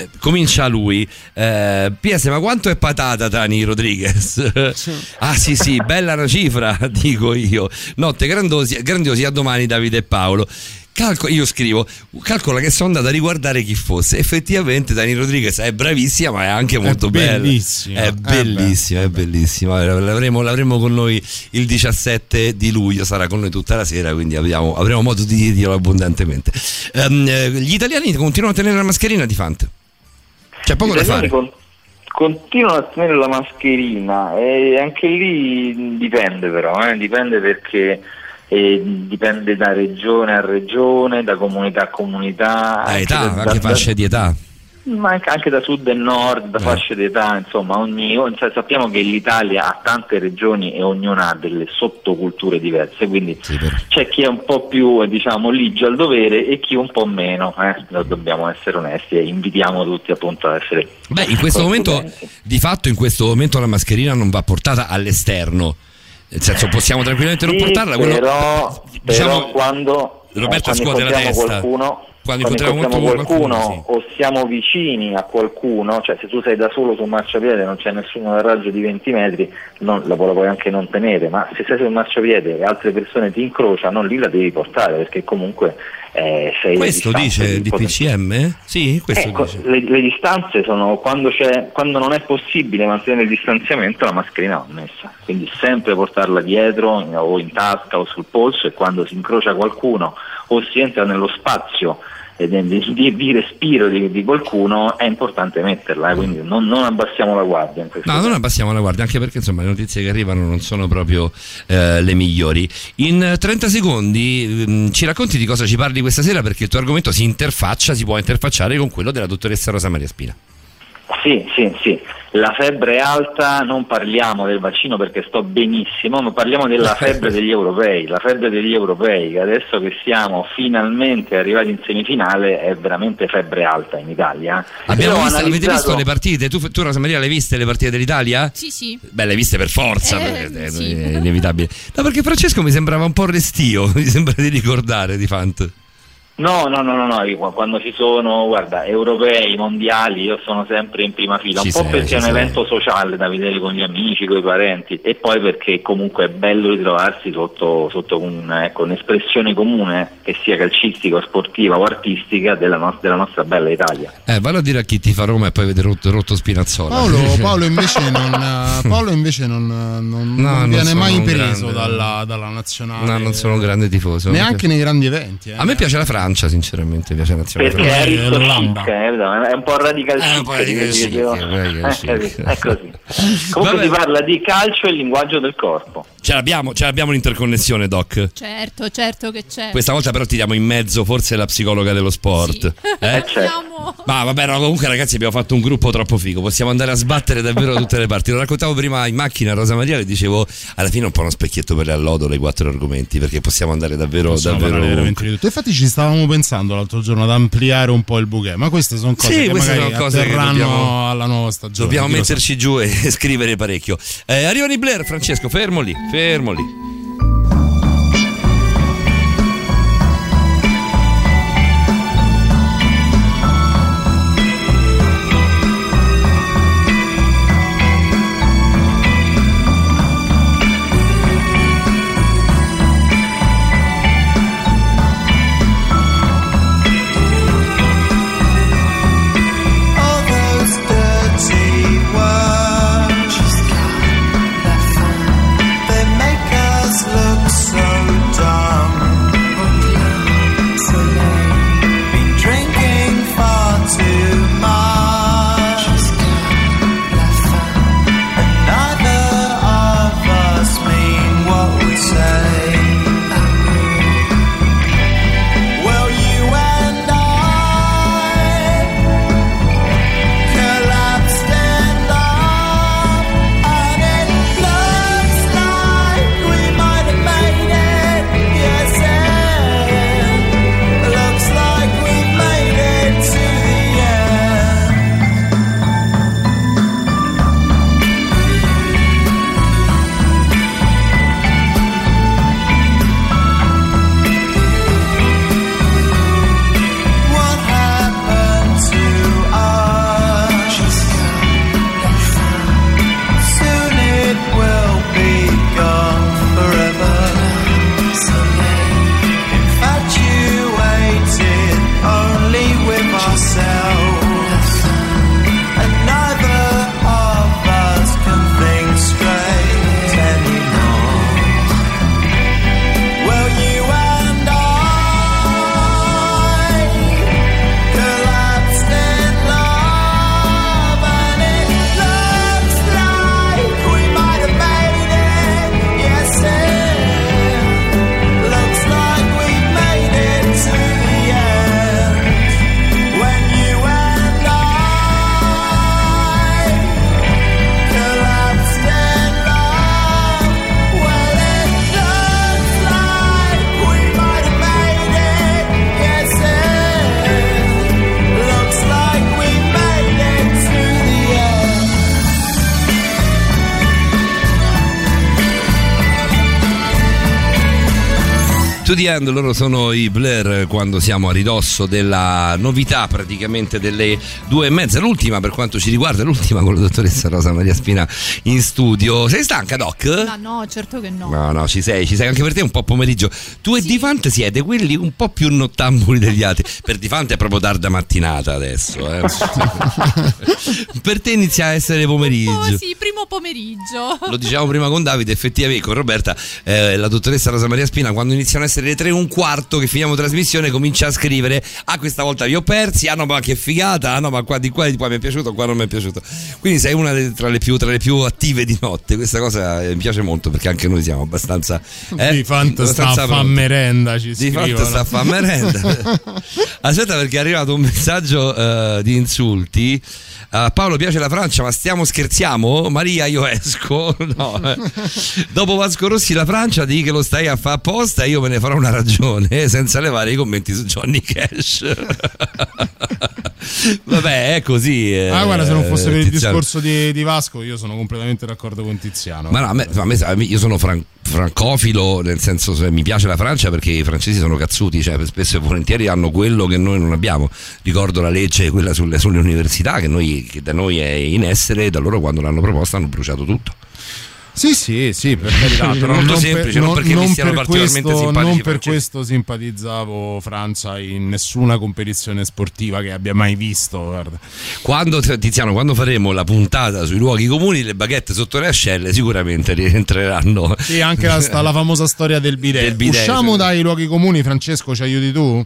Ehm, comincia lui, eh, PS, ma quanto è patata Tani Rodriguez? ah sì sì, bella una cifra, dico io. Notte grandiosi, grandiosi a domani Davide e Paolo. Calco- io scrivo, calcola che sono andato a riguardare chi fosse. Effettivamente Dani Rodriguez è bravissima, ma è anche molto bella. bellissima. È Eh bellissima, è bellissima. L'avremo, l'avremo con noi il 17 di luglio, sarà con noi tutta la sera, quindi abbiamo- avremo modo di dirlo abbondantemente. Eh, gli italiani continuano a tenere la mascherina di Fante. C'è poco da fare. con- continuano a tenere la mascherina e anche lì dipende però, eh, dipende perché eh, dipende da regione a regione, da comunità a comunità. A anche età, da- anche da- fasce di età. Ma anche, anche da sud e nord, da fasce d'età, insomma, ogni, cioè, sappiamo che l'Italia ha tante regioni e ognuna ha delle sottoculture diverse, quindi c'è chi è un po' più diciamo ligio al dovere e chi un po' meno, eh, dobbiamo essere onesti e invitiamo tutti appunto ad essere Beh, in questo momento, di fatto, in questo momento la mascherina non va portata all'esterno. Nel senso, possiamo tranquillamente non Sì, portarla. quello- però, diciamo- però quando, Roberto eh, quando scuote la testa. qualcuno Quando incontriamo qualcuno, qualcuno, o siamo vicini a qualcuno, cioè se tu sei da solo su un marciapiede e non c'è nessuno nel raggio di 20 metri, non- la, la puoi anche non tenere, ma se sei sul marciapiede e altre persone ti incrociano, lì la devi portare perché comunque eh, sei Questo dice di di poter- PCM? Sì, questo Ecco, dice. le, le distanze sono quando, c'è, quando non è possibile mantenere il distanziamento la mascherina va messa, quindi sempre portarla dietro o in tasca o sul polso e quando si incrocia qualcuno o si entra nello spazio di, di- di respiro di, di qualcuno è importante metterla, eh, quindi non, non abbassiamo la guardia No, non abbassiamo la guardia, anche perché insomma le notizie che arrivano non sono proprio eh, le migliori. In eh, 30 secondi mm, ci racconti di cosa ci parli questa sera perché il tuo argomento si interfaccia, si può interfacciare con quello della dottoressa Rosa Maria Spina. Sì, sì, sì. La febbre è alta, non parliamo del vaccino perché sto benissimo, ma parliamo della febbre degli europei. La febbre degli europei, che adesso che siamo finalmente arrivati in semifinale, è veramente febbre alta in Italia. Abbiamo visto, avete analizzato- visto le partite? Tu, tu Rosa Maria le hai viste le partite dell'Italia? Sì, sì. Beh, le hai viste per forza, Eh, perché è- sì. è inevitabile. No, perché Francesco mi sembrava un po' restio, mi sembra di ricordare di Fant. No, no, no, no, no, quando ci sono, guarda, europei, mondiali, io sono sempre in prima fila, Ci un po' sei, perché è un sei. evento sociale da vedere con gli amici, con i parenti e poi perché comunque è bello ritrovarsi sotto, sotto un- ecco, un'espressione comune, che sia calcistica, sportiva o artistica, della, nos- della nostra bella Italia. Eh, vallo a dire a chi ti fa Roma e poi vede rotto, rotto Spinazzola. Paolo, Paolo invece non, Paolo invece non, non- No, non viene mai preso grande- dalla, dalla nazionale. No, non sono un grande tifoso. Neanche nei grandi eventi. eh. A me piace la Francia, sinceramente, piace la nazionale Perché è chic, eh, no, è un po' radical chic, po' radical ti chic, radical Eh, chic. È così. Comunque si parla di calcio e linguaggio del corpo. Ce l'abbiamo, ce l'abbiamo l'interconnessione, Doc. Certo, certo che c'è. Questa volta però tiriamo in mezzo forse la psicologa dello sport. Eh? Andiamo. Ma vabbè, no, comunque ragazzi abbiamo fatto un gruppo troppo figo, possiamo andare a sbattere davvero da tutte le parti. Lo raccontavo prima in macchina a Rosa Maria e dicevo alla fine è un po' uno specchietto per le allodole i quattro argomenti perché possiamo andare davvero, Possiamo davvero veramente di tutto. Infatti ci stavamo pensando l'altro giorno ad ampliare un po' il bouquet, ma queste sono cose Sì, che magari sono cose che dobbiamo- alla nuova stagione. Dobbiamo metterci giù e scrivere parecchio. Eh, arrivano i Blair, Francesco, fermo lì, fermo lì. To the End, loro sono i Blair quando siamo a ridosso della novità praticamente delle due e mezza, l'ultima per quanto ci riguarda, l'ultima con la dottoressa Rosa Maria Spina in studio. Sei stanca Doc? No, no, certo che no. No, no, ci sei, ci sei anche per te un po' pomeriggio. Tu e Difant siete quelli un po' più nottambuli degli altri. Per Difant è proprio tarda mattinata adesso. eh. per te inizia a essere pomeriggio. Oh sì, primo pomeriggio. Lo dicevamo prima con Davide, effettivamente con Roberta, eh, la dottoressa Rosa Maria Spina, quando iniziano a essere le tre e un quarto che finiamo trasmissione, comincia a scrivere: Ah, questa volta vi ho persi, ah no, ma che figata, ah no, ma qua di qua, di qua mi è piaciuto, qua non mi è piaciuto. Quindi sei una delle- tra le più, tra le più attive di notte. Questa cosa eh, mi piace molto perché anche noi siamo abbastanza. Eh, Di Fant sta a merenda, ci Di fatto scrivono. sta a fa merenda. Aspetta perché è arrivato un messaggio eh, di insulti. A Paolo piace la Francia, ma stiamo scherziamo? Maria, io esco. No, eh. Dopo Vasco Rossi la Francia, di che lo stai a fare apposta, io me ne farò una ragione, senza levare i commenti su Johnny Cash. Vabbè, è così. eh, Ah, guarda, se non fosse per il Tiziano. discorso di, di Vasco, io sono completamente d'accordo con Tiziano. Ma no, a me- a me- a me- io sono fran- francofilo, nel senso se mi piace la Francia perché i francesi sono cazzuti, cioè spesso e volentieri hanno quello che noi non abbiamo. Ricordo la legge, quella sulle, sulle università, che, noi- che da noi è in essere, da loro quando l'hanno proposta hanno bruciato tutto. Sì, sì, sì, per carità, però Molto non semplice, per, non perché mi siano particolarmente questo, simpatici non per francesi. questo simpatizzavo Francia in nessuna competizione sportiva che abbia mai visto. Guarda. Quando, Tiziano, quando faremo la puntata sui luoghi comuni, le baguette sotto le ascelle sicuramente rientreranno. Sì, anche la, la famosa storia del bidet. Del bidet, Usciamo dai luoghi comuni, Francesco, ci aiuti tu?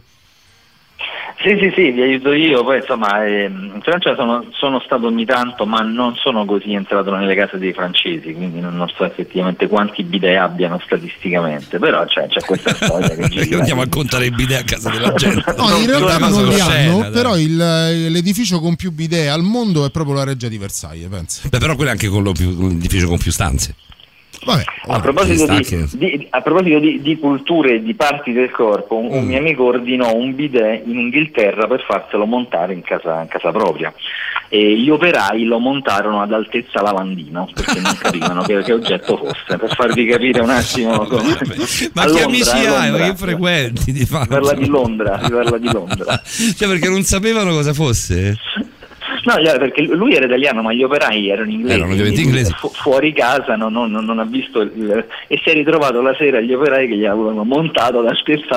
Sì, sì, sì, vi aiuto io. Poi insomma, ehm, in Francia sono, sono stato ogni tanto, ma non sono così entrato nelle case dei francesi, quindi non, non so effettivamente quanti bidet abbiano statisticamente, però c'è, c'è questa storia che gira. Andiamo a contare i bidet a casa della gente. No, in realtà non li hanno, dai. però il- l'edificio con più bidet al mondo è proprio la reggia di Versailles, pensa. Beh, però quello è anche quello più, l'edificio con più stanze. Vabbè, A proposito, di, di- a proposito di- di culture e di parti del corpo, un, un Mm. mio amico ordinò un bidet in Inghilterra per farselo montare in casa, in casa propria. E gli operai lo montarono ad altezza lavandino perché non capivano che, che oggetto fosse. Per farvi capire un attimo come. Ma A che Londra, amici hai? Ma Londra. che frequenti di fatto? Si parla di Londra, si parla di Londra. Cioè, perché non sapevano cosa fosse? No, perché lui era italiano, ma gli operai erano inglesi. Erano inglesi. fu- fuori casa non, non- non ha visto il- e si è ritrovato la sera gli operai che gli avevano montato la stessa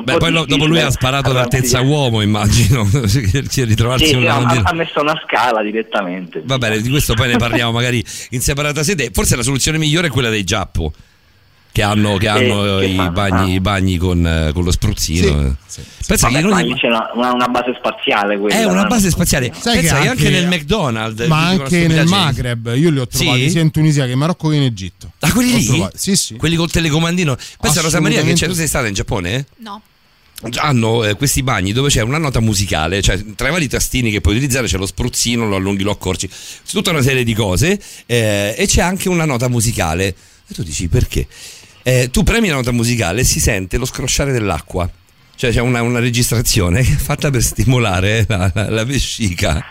un Beh, po' poi lo- dopo lui ha sparato arrangiare. l'altezza uomo, immagino. Ci ritrovarsi Sì, un sì, ha, lavandino. ha messo una scala direttamente. Va bene, di questo poi ne parliamo magari in separata sede. Forse la soluzione migliore è quella dei Giappo. Che hanno, che hanno che i, fanno? bagni, i bagni con, eh, con lo spruzzino. Pensa Vabbè, che ma noi- lì c'è una, una- base spaziale quella. è una base spaziale. Sai Pensa che che anche, anche- nel McDonald's. Ma anche nel. Maghreb, io li ho trovati Sì? sia in Tunisia che in Marocco che in Egitto. Ah, quelli lì? trovati- Sì, sì. Quelli col telecomandino. Pensa Rosa Maria che c'è, tu sei stata in Giappone? No. hanno eh, questi bagni dove c'è una nota musicale, cioè tra i vari tastini che puoi utilizzare c'è lo spruzzino, lo allunghi, lo accorci, tutta una serie di cose eh, e c'è anche una nota musicale. E tu dici perché? Eh, tu premi la nota musicale e si sente lo scrosciare dell'acqua. Cioè c'è una, una registrazione fatta per stimolare la, la- la vescica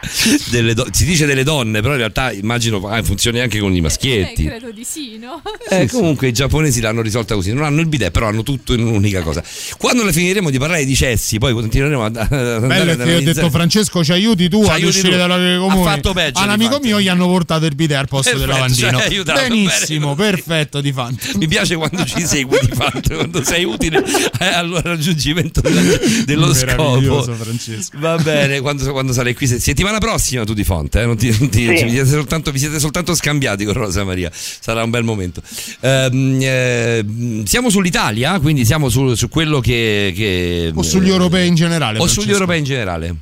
delle donne. Si dice delle donne, però in realtà immagino ah, funzioni anche con i Eh, maschietti. credo di sì, no? Eh, comunque i giapponesi l'hanno risolta così, non hanno il bidet, però hanno tutto in un'unica cosa. Quando ne finiremo di parlare di cessi, poi continueremo ad andare Bello che io ho detto Francesco ci aiuti tu Ci ad aiuti uscire tu. dalla Ha comune. fatto peggio, A un amico mio gli hanno portato il bidet al posto del lavandino. cioè, aiutato, Benissimo, bene. perfetto di fatto. Mi piace quando ci segui di fatto, quando sei utile eh, al raggiungimento della- dello scopo. Francesco. Va bene, quando, quando sarai qui se- settimana prossima tu di Fonte, eh, non ti- non ti- Sì. vi, siete soltanto, vi siete soltanto scambiati con Rosa Maria, sarà un bel momento. Ehm, eh, siamo sull'Italia, quindi siamo su, su quello che, che- O sugli europei in generale. o sugli Francesco. europei in generale.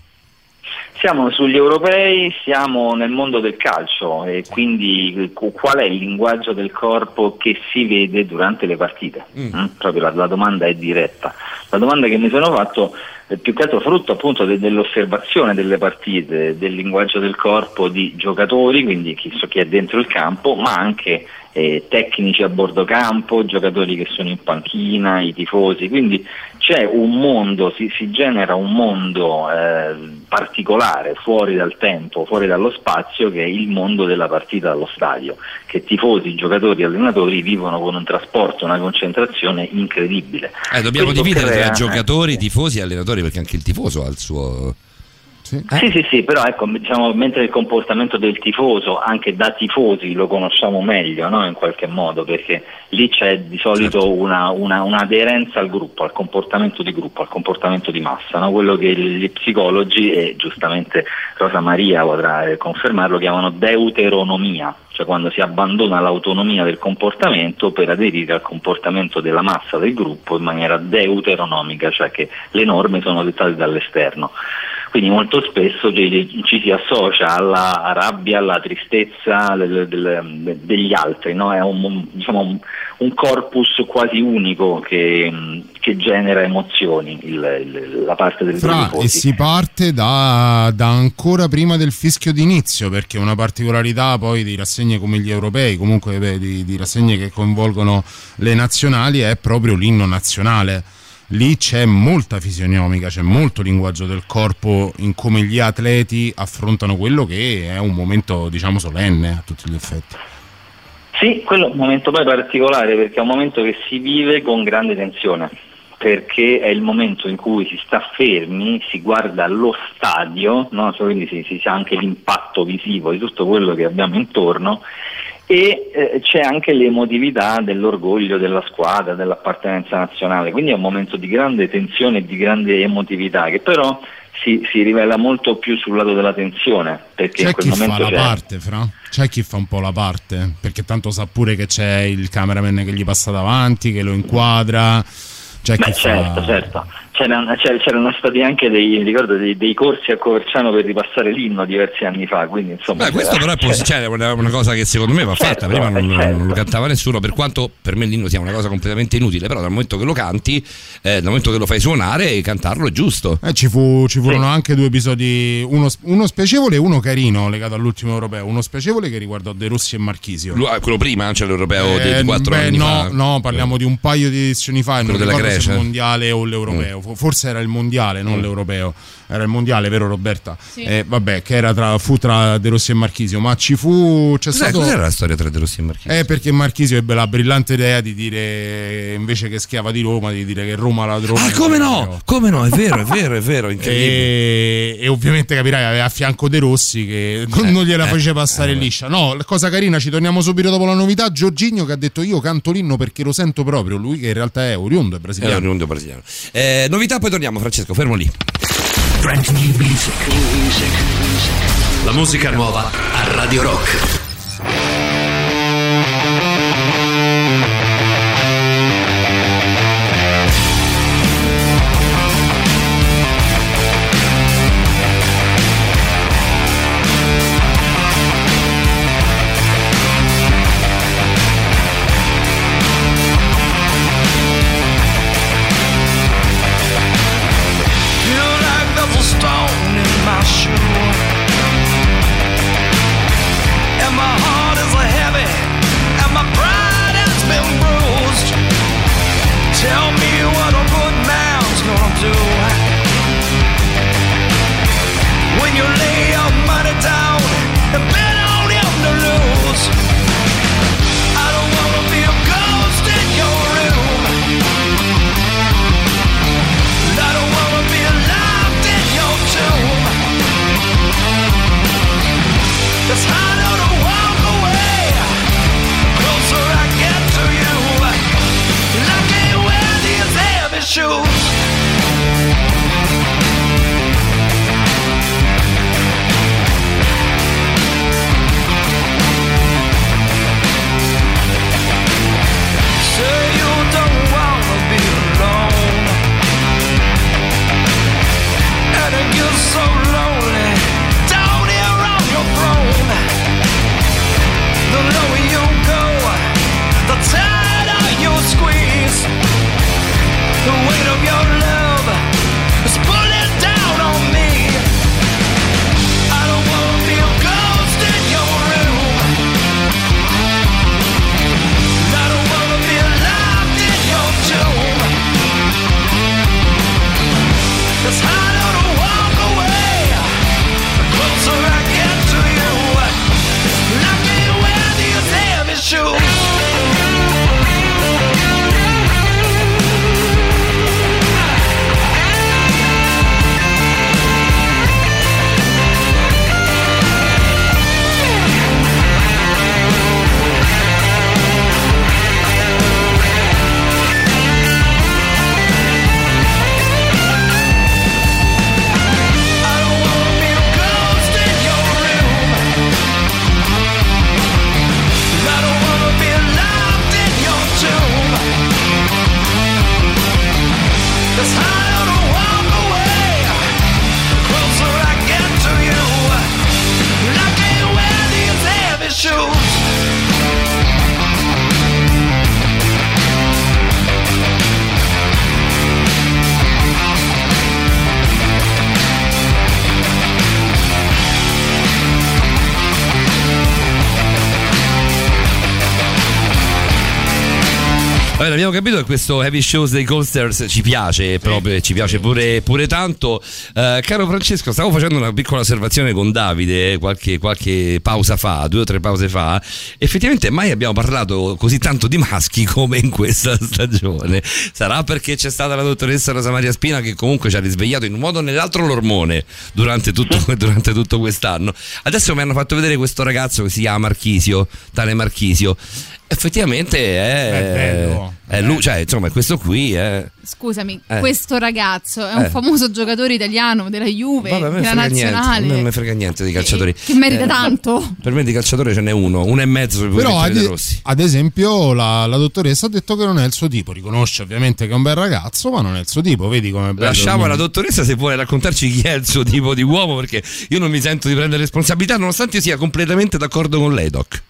Siamo sugli europei, siamo nel mondo del calcio e quindi cu- qual è il linguaggio del corpo che si vede durante le partite? Mm, Proprio la, la domanda è diretta. La domanda che mi sono fatto eh, più che altro frutto appunto de- dell'osservazione delle partite, del linguaggio del corpo di giocatori, quindi chi, so chi è dentro il campo, ma anche eh, tecnici a bordo campo, giocatori che sono in panchina, i tifosi, quindi c'è un mondo, si, si genera un mondo eh, particolare, fuori dal tempo, fuori dallo spazio, che è il mondo della partita dallo stadio, che tifosi, giocatori, allenatori vivono con un trasporto, una concentrazione incredibile. Eh, dobbiamo Questo dividere tra crea- giocatori, tifosi e allenatori perché anche il tifoso ha il suo... Sì, sì, sì, però ecco, diciamo, mentre il comportamento del tifoso, anche da tifosi, lo conosciamo meglio, no? in qualche modo, perché lì c'è di solito Certo. una, una- un'aderenza al gruppo, al comportamento di gruppo, al comportamento di massa, no? quello che gli psicologi, e giustamente Rosa Maria potrà eh, confermarlo, chiamano deuteronomia, cioè quando si abbandona l'autonomia del comportamento per aderire al comportamento della massa del gruppo in maniera deuteronomica, cioè che le norme sono dettate dall'esterno. Quindi molto spesso ci, si associa alla rabbia, alla tristezza degli altri, no? è un, diciamo, un- corpus quasi unico che, che genera emozioni, il- il- la parte del Fra, e si parte da, da ancora prima del fischio d'inizio, perché una particolarità poi di rassegne come gli europei, comunque beh, di, di rassegne che coinvolgono le nazionali, è proprio l'inno nazionale. Lì c'è molta fisionomica, c'è molto linguaggio del corpo in come gli atleti affrontano quello che è un momento, diciamo, solenne a tutti gli effetti. Sì, quello è un momento poi particolare perché è un momento che si vive con grande tensione, perché è il momento in cui si sta fermi, si guarda lo stadio, no? Quindi si, si sa anche l'impatto visivo di tutto quello che abbiamo intorno e eh, c'è anche l'emotività dell'orgoglio della squadra, dell'appartenenza nazionale, quindi è un momento di grande tensione e di grande emotività che però si, si rivela molto più sul lato della tensione, perché in C'è quel chi fa momento la c'è... parte, Fra? C'è chi fa un po' la parte, perché tanto sa pure che c'è il cameraman che gli passa davanti, che lo inquadra. C'è chi Beh, certo, fa... certo. C'erano, c'er- c'erano stati anche dei, ricordo, dei, dei corsi a Coverciano per ripassare l'inno diversi anni fa, quindi insomma... Beh, questo però è c'era- posi- cioè, una, una cosa che secondo me va fatta. Certo, Prima non, eh, certo. non lo cantava nessuno, per quanto per me l'inno sia una cosa completamente inutile, però dal momento che lo canti, eh, dal momento che lo fai suonare, cantarlo è giusto. Eh, ci, fu- ci furono anche due episodi, uno, uno spiacevole e uno carino legato all'ultimo europeo. Uno spiacevole che riguardò De Rossi e Marchisio. Lu- ah, quello prima, cioè l'europeo di- Eh, di quattro beh, anni no, fa. no, parliamo di un paio di edizioni fa. e Non Quello della Grecia? Mm. il mondiale o l'europeo. Fo- Forse era il mondiale, non l'europeo. Era il mondiale, vero Roberta? Eh, vabbè, che era tra, fu tra De Rossi e Marchisio. Ma ci fu. C'è Cos'è, stato. cos'era la storia tra De Rossi e Marchisio? Eh, perché Marchisio ebbe la brillante idea di dire, invece che schiava di Roma, di dire che Roma la Roma. Ah, come no? Come no? È vero, è vero, è vero, incredibile. E, e ovviamente capirai aveva a fianco De Rossi che non, non gliela eh, faceva passare eh, liscia. No, la cosa carina, ci torniamo subito dopo la novità. Giorginio che ha detto io canto l'inno perché lo sento proprio. Lui che in realtà è oriundo, è È brasiliano. un mondo brasiliano. Eh, novità, poi torniamo, Francesco, fermo lì. La musica nuova a Radio Rock. Capito che questo Heavy Shows dei Coasters ci piace proprio, ci piace pure, pure tanto. Eh, caro Francesco, stavo facendo una piccola osservazione con Davide eh, qualche, qualche pausa fa, due o tre pause fa. Effettivamente mai abbiamo parlato così tanto di maschi come in questa stagione. Sarà perché c'è stata la dottoressa Rosa Maria Spina che comunque ci ha risvegliato in un modo o nell'altro l'ormone durante tutto, durante tutto quest'anno. Adesso mi hanno fatto vedere questo ragazzo che si chiama Marchisio, tale Marchisio. Effettivamente è, È bello. è lui, cioè, insomma, questo qui è. Scusami, Eh. questo ragazzo è un Eh. famoso giocatore italiano della Juve, Vabbè, della frega niente, nazionale. non mi frega niente di calciatori. che merita Eh, tanto. Per me di calciatore ce n'è uno, uno e mezzo per Però ad. Rossi. ad esempio la, la dottoressa ha detto che non è il suo tipo, riconosce ovviamente che è un bel ragazzo, ma non è il suo tipo, vedi come è bello. Lasciamo alla dottoressa se vuole raccontarci chi è il suo tipo di uomo, perché io non mi sento di prendere responsabilità, nonostante io sia completamente d'accordo con lei, Doc.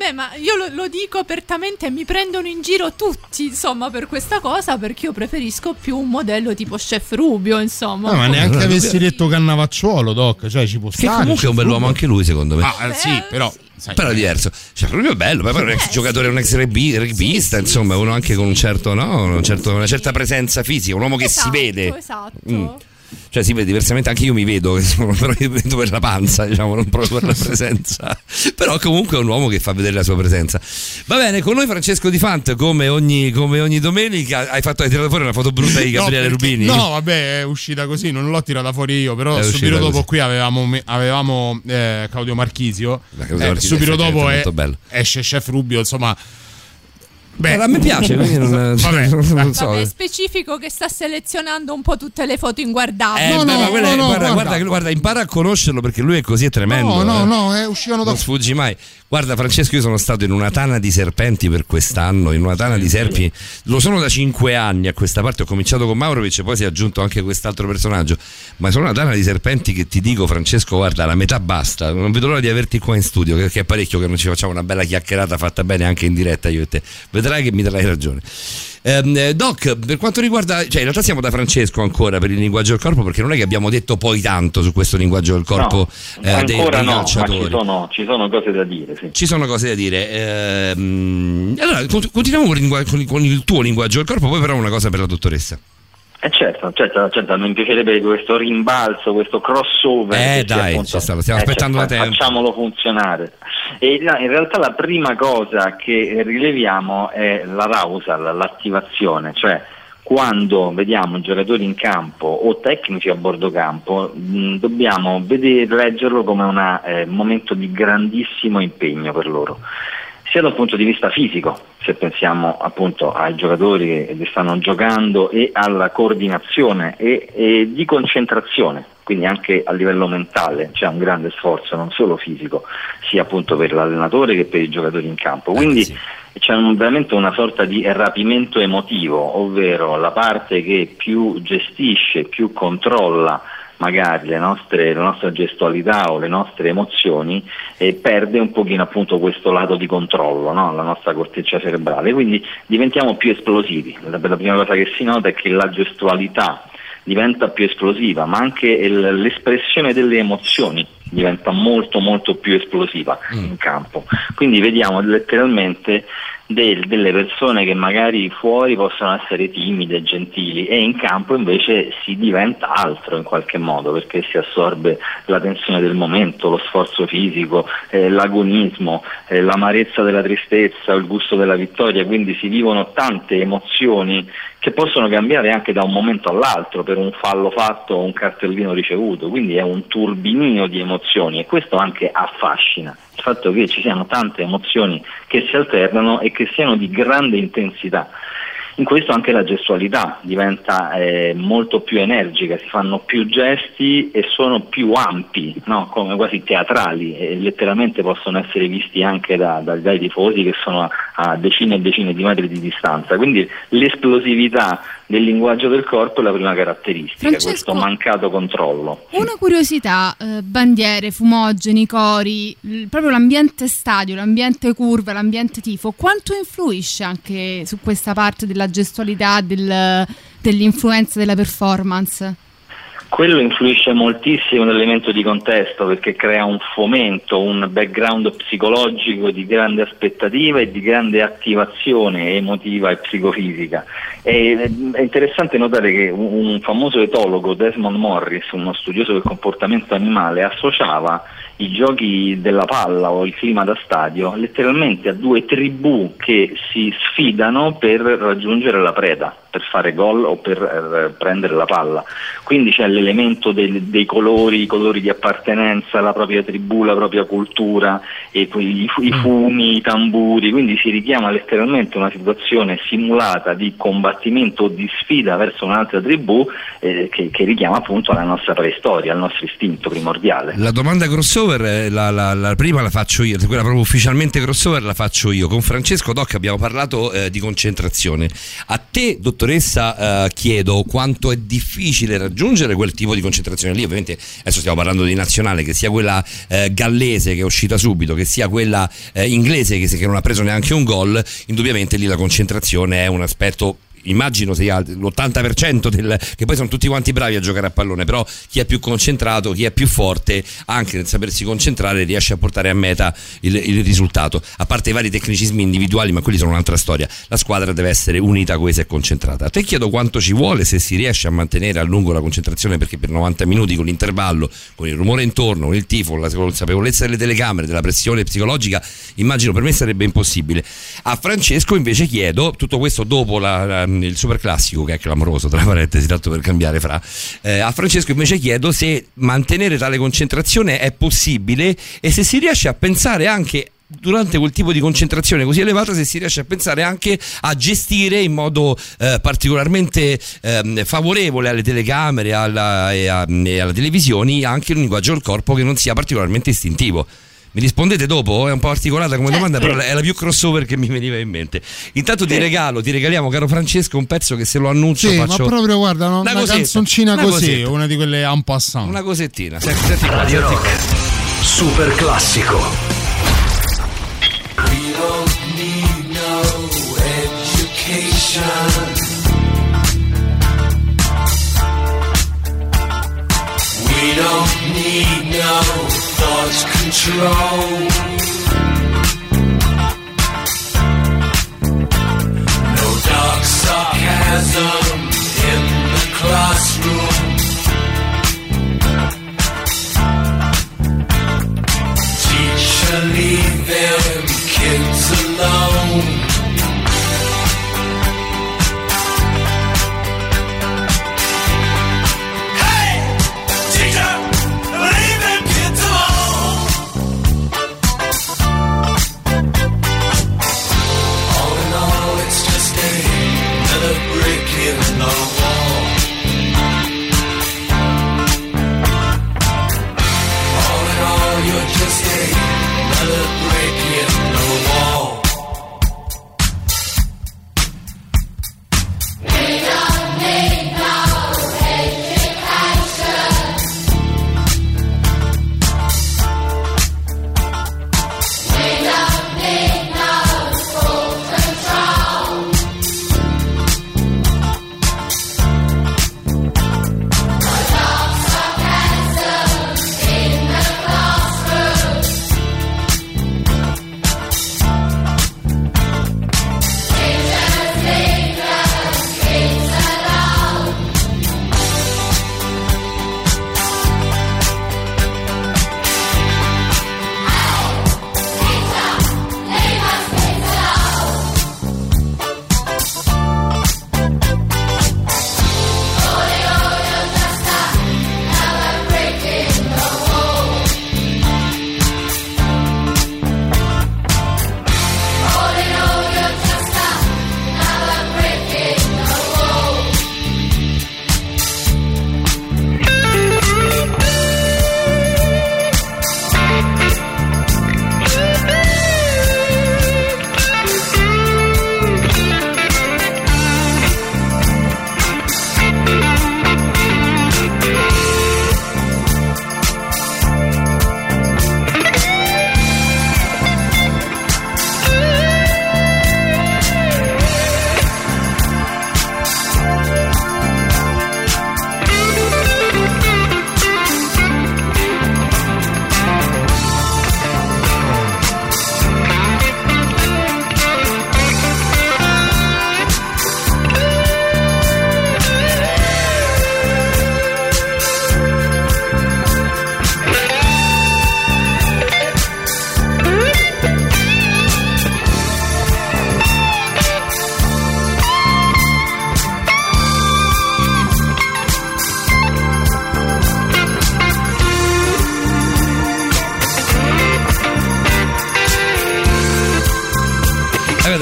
Beh, ma io lo, lo dico apertamente mi prendono in giro tutti, insomma, per questa cosa, perché io preferisco più un modello tipo Chef Rubio, insomma. No, ma neanche Come- avessi detto Cannavacciuolo, Doc, cioè ci può Che stare. comunque è un bell'uomo anche lui, secondo me. Ah, eh, sì, però sai, Però è diverso. Cioè, proprio bello. Poi è un ex giocatore, un ex rugby- rugbista, insomma, uno anche con un certo, no? un certo- una certa presenza fisica, un uomo che si vede. Esatto. Mm. Cioè, si vede diversamente, anche io mi vedo, però io vedo per la panza, diciamo, non proprio per la presenza. però comunque è un uomo che fa vedere la sua presenza. Va bene, con noi Francesco Di Fant, come ogni, come ogni domenica, hai, fatto, hai tirato fuori una foto brutta di No, Gabriele perché- Rubini? No, vabbè, è uscita così, non l'ho tirata fuori io, però È subito dopo così. qui avevamo, avevamo eh, Claudio Marchisio. Claudio Eh, Marchisio subito dopo è- esce Chef Rubio, insomma. Beh, a me piace, quindi non, Vabbè. non so. Vabbè, è specifico che sta selezionando un po' tutte le foto inguardabili. Eh, beh, ma quella è- guarda, guarda, guarda, impara a conoscerlo perché lui è così, è tremendo. No, no, eh. no, eh, uscivano da Non sfuggi mai. Guarda, Francesco, io sono stato in una tana di serpenti per quest'anno. In una tana di serpi, lo sono da cinque anni a questa parte. Ho cominciato con Maurovic e poi si è aggiunto anche quest'altro personaggio. Ma sono una tana di serpenti che ti dico, Francesco, guarda, la metà basta. Non vedo l'ora di averti qua in studio, perché è parecchio che non ci facciamo una bella chiacchierata fatta bene anche in diretta io e te. Vedrai che mi darai ragione. Ehm, eh, Doc, per quanto riguarda, cioè in realtà siamo da Francesco ancora per il linguaggio del corpo, perché non è che abbiamo detto poi tanto su questo linguaggio del corpo No, eh, dei, dei no, calciatori. ci sono, ci sono cose da dire, sì. Ci sono cose da dire. Ehm, allora, cont- continuiamo con il- con il tuo linguaggio del corpo, poi però una cosa per la dottoressa. Eh certo, certo, certo, mi piacerebbe questo rimbalzo, questo crossover. Eh, dai, appunto- ci sta, lo stiamo eh, aspettando cioè, da tempo. Facciamolo funzionare. E no, in realtà la prima cosa che rileviamo è l'arousal, l'attivazione, cioè quando vediamo giocatori in campo o tecnici a bordo campo, mh, dobbiamo vedere, leggerlo come un momento di grandissimo impegno per loro sia dal punto di vista fisico, se pensiamo appunto ai giocatori che stanno giocando e alla coordinazione e, e di concentrazione, quindi anche a livello mentale c'è un grande sforzo, non solo fisico, sia appunto per l'allenatore che per i giocatori in campo. Quindi c'è un- veramente una sorta di rapimento emotivo, ovvero la parte che più gestisce, più controlla magari le nostre, la nostra gestualità o le nostre emozioni e perde un pochino appunto questo lato di controllo, no? la nostra corteccia cerebrale, quindi diventiamo più esplosivi. La, la prima cosa che si nota è che la gestualità diventa più esplosiva, ma anche il- l'espressione delle emozioni diventa molto molto più esplosiva in campo. Quindi vediamo letteralmente del- delle persone che magari fuori possono essere timide, gentili e in campo invece si diventa altro in qualche modo perché si assorbe la tensione del momento, lo sforzo fisico, eh, l'agonismo, eh, l'amarezza della tristezza, il gusto della vittoria, quindi si vivono tante emozioni che possono cambiare anche da un momento all'altro per un fallo fatto o un cartellino ricevuto, quindi è un turbinio di emozioni e questo anche affascina, il fatto che ci siano tante emozioni che si alternano e che siano di grande intensità. In questo anche la gestualità diventa eh, molto più energica, si fanno più gesti e sono più ampi, no? come quasi teatrali, e letteralmente possono essere visti anche da- da- dai tifosi che sono a, a decine e decine di metri di distanza. Quindi l'esplosività del linguaggio del corpo è la prima caratteristica, Francesco- questo mancato controllo. Una curiosità, eh, bandiere, fumogeni, cori, l- proprio l'ambiente stadio, l'ambiente curva, l'ambiente tifo, quanto influisce anche su questa parte della gestualità, del- dell'influenza della performance? Quello influisce moltissimo nell'elemento di contesto perché crea un fomento, un background psicologico di grande aspettativa e di grande attivazione emotiva e psicofisica. E, è interessante notare che un famoso etologo, Desmond Morris, uno studioso del comportamento animale, associava i giochi della palla o il clima da stadio letteralmente a due tribù che si sfidano per raggiungere la preda, per fare gol o per eh, prendere la palla. Quindi c'è l'elemento del- dei colori, i colori di appartenenza, la propria tribù, la propria cultura, e poi i, i fumi, i tamburi, quindi si richiama letteralmente una situazione simulata di combattimento o di sfida verso un'altra tribù eh, che, che richiama appunto alla nostra preistoria, al nostro istinto primordiale. La domanda crossover, eh, la, la- la prima la faccio io, quella proprio ufficialmente crossover la faccio io. Con Francesco Doc abbiamo parlato eh, di concentrazione. A te, dottoressa, eh, chiedo quanto è difficile raggiungere quel tipo di concentrazione lì. Ovviamente adesso stiamo parlando di nazionale, che sia quella eh, gallese che è uscita subito, che sia quella eh, inglese che, che non ha preso neanche un gol. Indubbiamente lì la concentrazione è un aspetto immagino sia l'80% del, che poi sono tutti quanti bravi a giocare a pallone, però chi è più concentrato, chi è più forte, anche nel sapersi concentrare riesce a portare a meta il, il risultato. A parte i vari tecnicismi individuali, ma quelli sono un'altra storia. La squadra deve essere unita, coesa e concentrata. Te chiedo quanto ci vuole se si riesce a mantenere a lungo la concentrazione, perché per 90 minuti con l'intervallo, con il rumore intorno, con il tifo, con la consapevolezza delle telecamere, della pressione psicologica, immagino per me sarebbe impossibile. A Francesco invece chiedo, tutto questo dopo la- la- il super classico che è clamoroso, tra parentesi, tanto per cambiare fra, eh, a Francesco invece chiedo se mantenere tale concentrazione è possibile e se si riesce a pensare anche durante quel tipo di concentrazione così elevata se si riesce a pensare anche a gestire in modo eh, particolarmente ehm, favorevole alle telecamere alla- e, a- e alle televisioni anche un linguaggio del corpo che non sia particolarmente istintivo. Mi rispondete dopo? È un po' articolata come domanda, però è la più crossover che mi veniva in mente. Intanto ti regalo, ti regaliamo, caro Francesco, un pezzo che se lo annuncio Sì, faccio ma proprio guarda? Una una, canzoncina una così, cosetta. una di quelle en passant. una cosettina. Senti, senti qua, Radio senti Rock, super classico. We don't need no lost control. No dark sarcasm in the classroom. Teacher, leave them kids alone.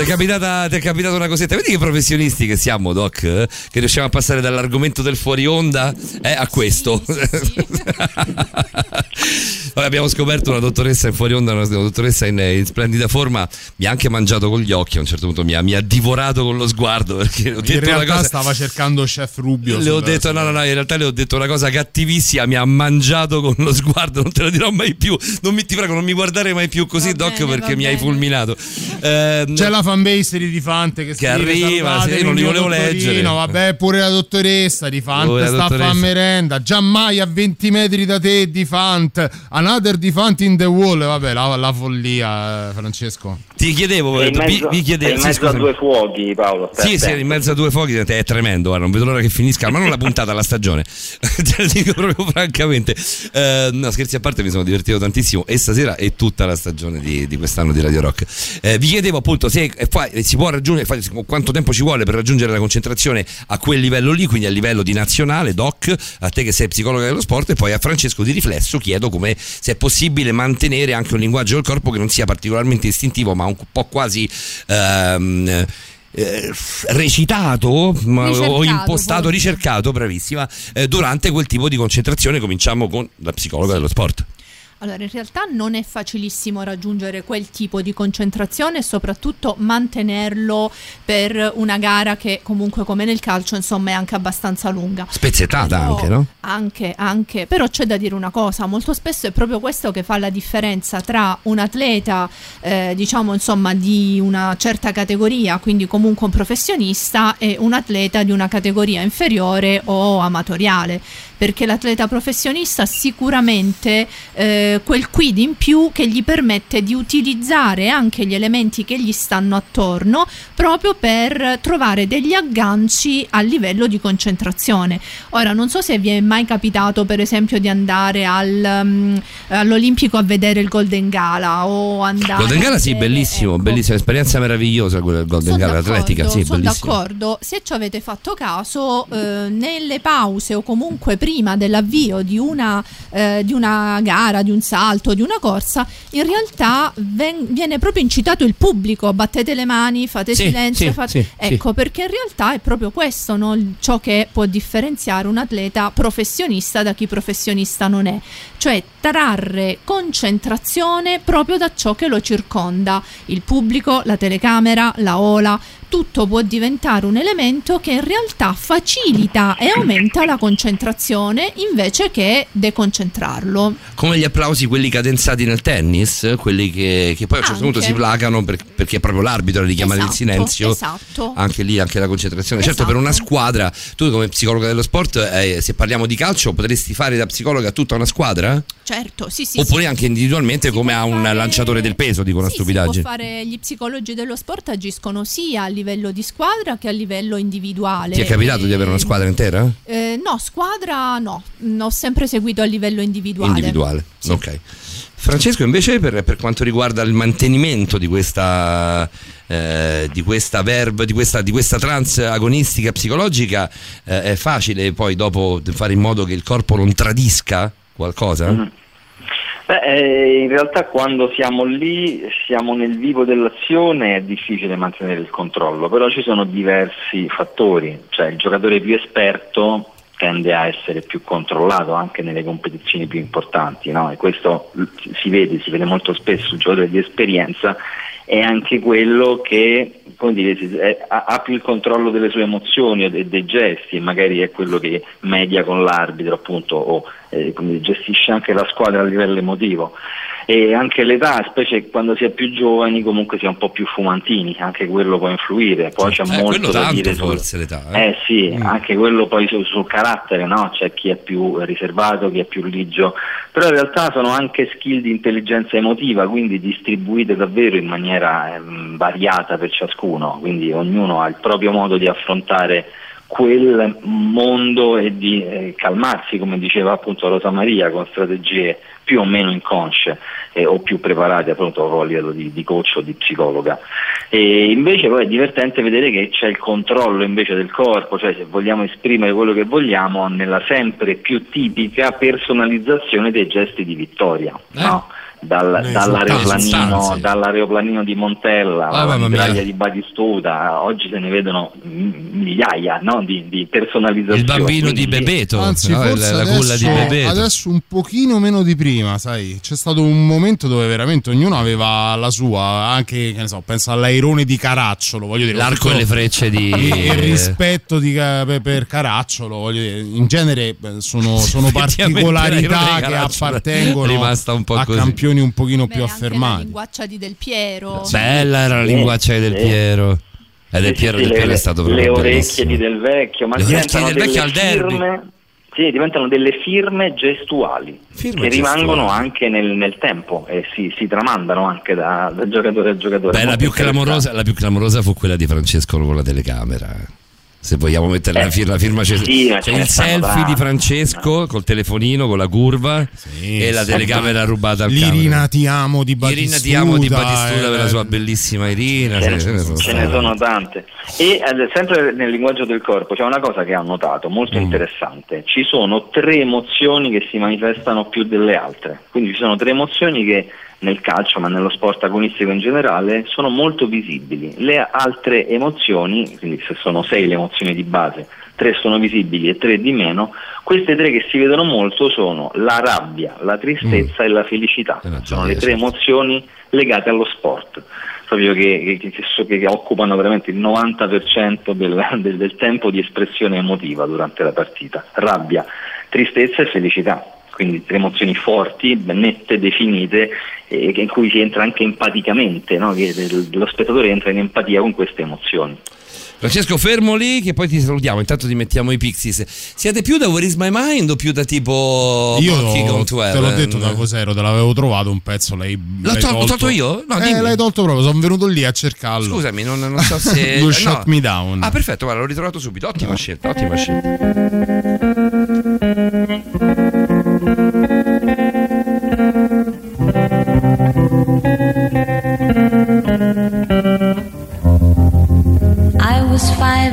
Capitata, ti è capitata una cosetta. Vedi che professionisti che siamo, Doc? eh? Che riusciamo a passare dall'argomento del fuori onda eh, a questo. Vabbè, abbiamo scoperto una dottoressa in fuori onda, una dottoressa in, in splendida forma. Mi ha anche mangiato con gli occhi a un certo punto, mi ha, mi ha divorato con lo sguardo perché ho In detto una realtà cosa. stava cercando Chef Rubio. Le ho detto, no, no, no, in realtà le ho detto una cosa cattivissima, mi ha mangiato con lo sguardo, non te lo dirò mai più. Non mi, ti prego, non mi guardare mai più così, Doc, perché mi hai fulminato. Ehm, C'è la fanbase di Fante che, scrive, arriva, "Salvatemi, sì, io non li volevo dottorino". leggere. Vabbè, pure la dottoressa di Fante Pure sta a merenda. Giammai a 20 metri da te di Fant. Another di Fant in the wall. Vabbè, la, la follia, eh, Francesco. Ti chiedevo, Sei in vi, mezzo, vi chiedevo, in sì, mezzo a scusami. due fuochi, Paolo. Sì, sì, in mezzo a due fuochi è tremendo, guarda, non vedo l'ora che finisca, ma non la puntata, la stagione. Te lo dico proprio francamente. Eh, no, scherzi a parte, mi sono divertito tantissimo e stasera è tutta la stagione di, di quest'anno di Radio Rock. Eh, vi chiedevo appunto se eh, fa- si può raggiungere, fa- quanto tempo ci vuole per raggiungere la concentrazione a quel livello lì, quindi a livello di nazionale, doc, a te che sei psicologa dello sport e poi a Francesco di riflesso chiedo come se è possibile mantenere anche un linguaggio del corpo che non sia particolarmente istintivo, ma un po' quasi ehm, eh, recitato ma- o Ricercato, impostato, forse. ricercato, bravissima, eh, durante quel tipo di concentrazione. Cominciamo con la psicologa dello sport. Allora, in realtà non è facilissimo raggiungere quel tipo di concentrazione e soprattutto mantenerlo per una gara che comunque come nel calcio insomma è anche abbastanza lunga. Spezzettata Però- anche, no? Anche, anche, però c'è da dire una cosa, molto spesso è proprio questo che fa la differenza tra un atleta, eh, diciamo insomma, di una certa categoria, quindi comunque un professionista, e un atleta di una categoria inferiore o amatoriale. Perché l'atleta professionista ha sicuramente eh, quel quid in più che gli permette di utilizzare anche gli elementi che gli stanno attorno proprio per trovare degli agganci a livello di concentrazione. Ora, non so se vi è mai capitato, per esempio, di andare al, mm, all'Olimpico a vedere il Golden Gala o andare. Golden Gala sì, bellissimo, bellissima esperienza meravigliosa quella del Golden Sono Gala atletica, sì, sono bellissima. d'accordo. Se ci avete fatto caso, eh, nelle pause o comunque prima dell'avvio di una, eh, di una gara, di un salto, di una corsa, in realtà ven- viene proprio incitato il pubblico, battete le mani, fate Sì, silenzio. sì, fate- sì, ecco, perché in realtà è proprio questo no, ciò che può differenziare un atleta professionista da chi professionista non è, cioè trarre concentrazione proprio da ciò che lo circonda, il pubblico, la telecamera, la ola, tutto può diventare un elemento che in realtà facilita e aumenta la concentrazione invece che deconcentrarlo. Come gli applausi, quelli cadenzati nel tennis, quelli che, che poi a un certo punto si placano per- perché è proprio l'arbitro a richiamare il Esatto, silenzio. esatto. Anche lì, anche la concentrazione. Certo, per una squadra, tu come psicologa dello sport, eh, se parliamo di calcio, potresti fare da psicologa tutta una squadra? Certo, sì, sì. Oppure sì. anche individualmente come a un lanciatore del peso, dico una Sì, si può stupidaggine. fare gli psicologi dello sport agiscono sia a livello di squadra che a livello individuale. Ti è capitato di avere una squadra intera? eh, no, squadra no, Mm, ho sempre seguito a livello individuale. Individuale, ok. Francesco, invece, per, per quanto riguarda il mantenimento di questa, eh, di questa verb, di questa, di questa trans agonistica psicologica, eh, è facile poi dopo fare in modo che il corpo non tradisca qualcosa? Mhm. Beh, eh, in realtà quando siamo lì, siamo nel vivo dell'azione, è difficile mantenere il controllo, però ci sono diversi fattori, cioè il giocatore più esperto tende a essere più controllato anche nelle competizioni più importanti, no? e questo si vede, si vede molto spesso, il giocatore di esperienza è anche quello che dire, ha, più il controllo delle sue emozioni e dei gesti e magari è quello che media con l'arbitro appunto o eh, gestisce anche la squadra a livello emotivo e anche l'età, specie quando si è più giovani comunque si è un po' più fumantini, anche quello può influire, poi c'è Eh, molto da dire forse l'età. eh. eh sì, anche quello poi su- sul carattere, no? C'è chi è più riservato, chi è più ligio, però in realtà sono anche skill di intelligenza emotiva, quindi distribuite davvero in maniera ehm, variata per ciascuno, quindi ognuno ha il proprio modo di affrontare quel mondo e di eh, calmarsi, come diceva appunto Rosa Maria, con strategie più o meno inconsce eh, o più preparate appunto a livello di, di coach o di psicologa. E invece poi è divertente vedere che c'è il controllo invece del corpo, cioè se vogliamo esprimere quello che vogliamo nella sempre più tipica personalizzazione dei gesti di vittoria. no? Dal- Eh, dall'aeroplanino, dall'aeroplanino di Montella, Ah, alla di Batistuta, oggi se ne vedono migliaia no, di, di personalizzazioni. Il bambino di Bebeto, Anzi, no? forse la, la culla di adesso, Bebeto. adesso un pochino meno di prima, sai. C'è stato un momento dove veramente ognuno aveva la sua, anche, che ne so, penso all'airone di Caracciolo, voglio dire. L'arco e le frecce di- Il, il rispetto di per, Caracciolo, voglio dire, in genere sono, sono particolarità che appartengono rimasta un po' a così. Campioni un pochino più La affermati. linguaccia di Del Piero. Bella era la linguaccia del sì. Piero. E del Piero, sì, del le, Piero è stato le proprio orecchie bellissimo. di Del Vecchio, ma Le orecchie diventano del Vecchio al firme, sì, diventano delle firme gestuali Firme che rimangono gestuali. anche nel, nel tempo e si, si tramandano anche da, da giocatore a giocatore. Beh, la più, clamorosa, la più clamorosa fu quella di Francesco con la telecamera. Se vogliamo mettere la firma, la firma c'è, sì, c'è il selfie tante. di Francesco col telefonino, con la curva e la sì. telecamera rubata al L'Irina ti amo di Batistuta. Irina ti amo di Batistuta eh, per la sua bellissima Irina. Ce ne, ce ne sono ce ne sono tante. E eh, sempre nel linguaggio del corpo c'è una cosa che ho notato molto Mm. interessante. Ci sono tre emozioni che si manifestano più delle altre. Quindi ci sono tre emozioni che nel calcio, ma nello sport agonistico in generale, sono molto visibili. Le altre emozioni, quindi se sono sei le emozioni di base, tre sono visibili e tre di meno, queste tre che si vedono molto sono la rabbia, la tristezza e la felicità. sono le tre emozioni legate allo sport proprio che, che- che che occupano veramente il 90% del, del- del tempo di espressione emotiva durante la partita. Rabbia, tristezza e felicità. Quindi tre emozioni forti, nette, definite, e che- in cui si entra anche empaticamente, no? che del- lo spettatore entra in empatia con queste emozioni. Francesco, fermo lì che poi ti salutiamo. Intanto ti mettiamo i Pixies. Siete più da Where is my mind o più da tipo Io Monkey Gone to te l'ho detto da cos'ero, te l'avevo trovato un pezzo, l'hai, L'ho l'hai tol- tolto. tolto io? No, eh, dimmi. l'hai tolto proprio, sono venuto lì a cercarlo. Scusami, non, non so se. You no. shut me down. Ah, perfetto, guarda, l'ho ritrovato subito. Ottima scelta, ottima scelta.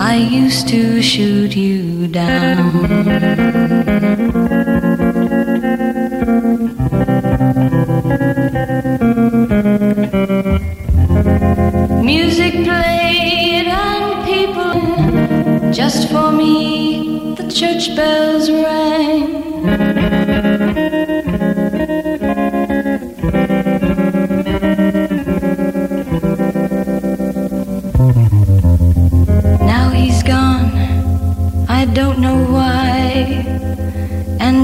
I used to shoot you down. Music played and people just for me. The church bells rang.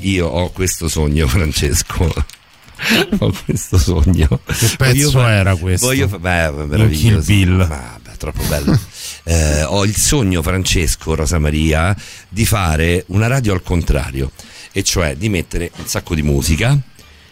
Io ho questo sogno, Francesco. ho questo sogno. Che pezzo Voglio fa- era questo? Voglio fa- beh, meraviglioso. Ma, beh, troppo bello. Eh, ho il sogno, Francesco, Rosa Maria, di fare una radio al contrario. E cioè di mettere un sacco di musica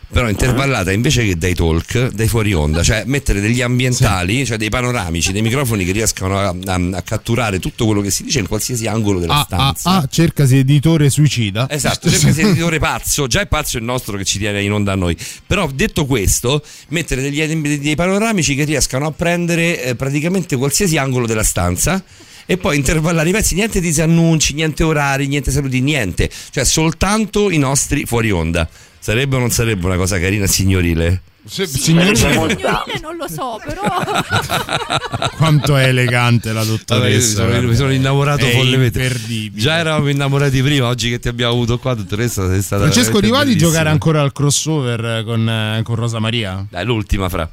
però intervallata invece che dai talk, dai fuori onda, cioè mettere degli ambientali, cioè dei panoramici, dei microfoni che riescano a, a- a catturare tutto quello che si dice in qualsiasi angolo della Ah, ah, stanza. ah, cercasi editore suicida. Esatto, cerca di editore pazzo, già è pazzo il nostro che ci tiene in onda a noi. Però detto questo, mettere degli, dei panoramici che riescano a prendere eh, praticamente qualsiasi angolo della stanza e poi intervallare i pezzi, niente disannunci, niente orari, niente saluti, niente, cioè soltanto i nostri fuori onda. Sarebbe o non sarebbe una cosa carina signorile? signorile- Signorile non lo so, però Quanto è elegante la Vabbè, dottoressa. sono, mi sono innamorato È follemente. imperdibile. Già eravamo innamorati prima, oggi che ti abbiamo avuto qua, dottoressa, sei stata Francesco veramente Rivali bellissima. giocare ancora al crossover con, eh, con Rosa Maria? Dai, l'ultima fra.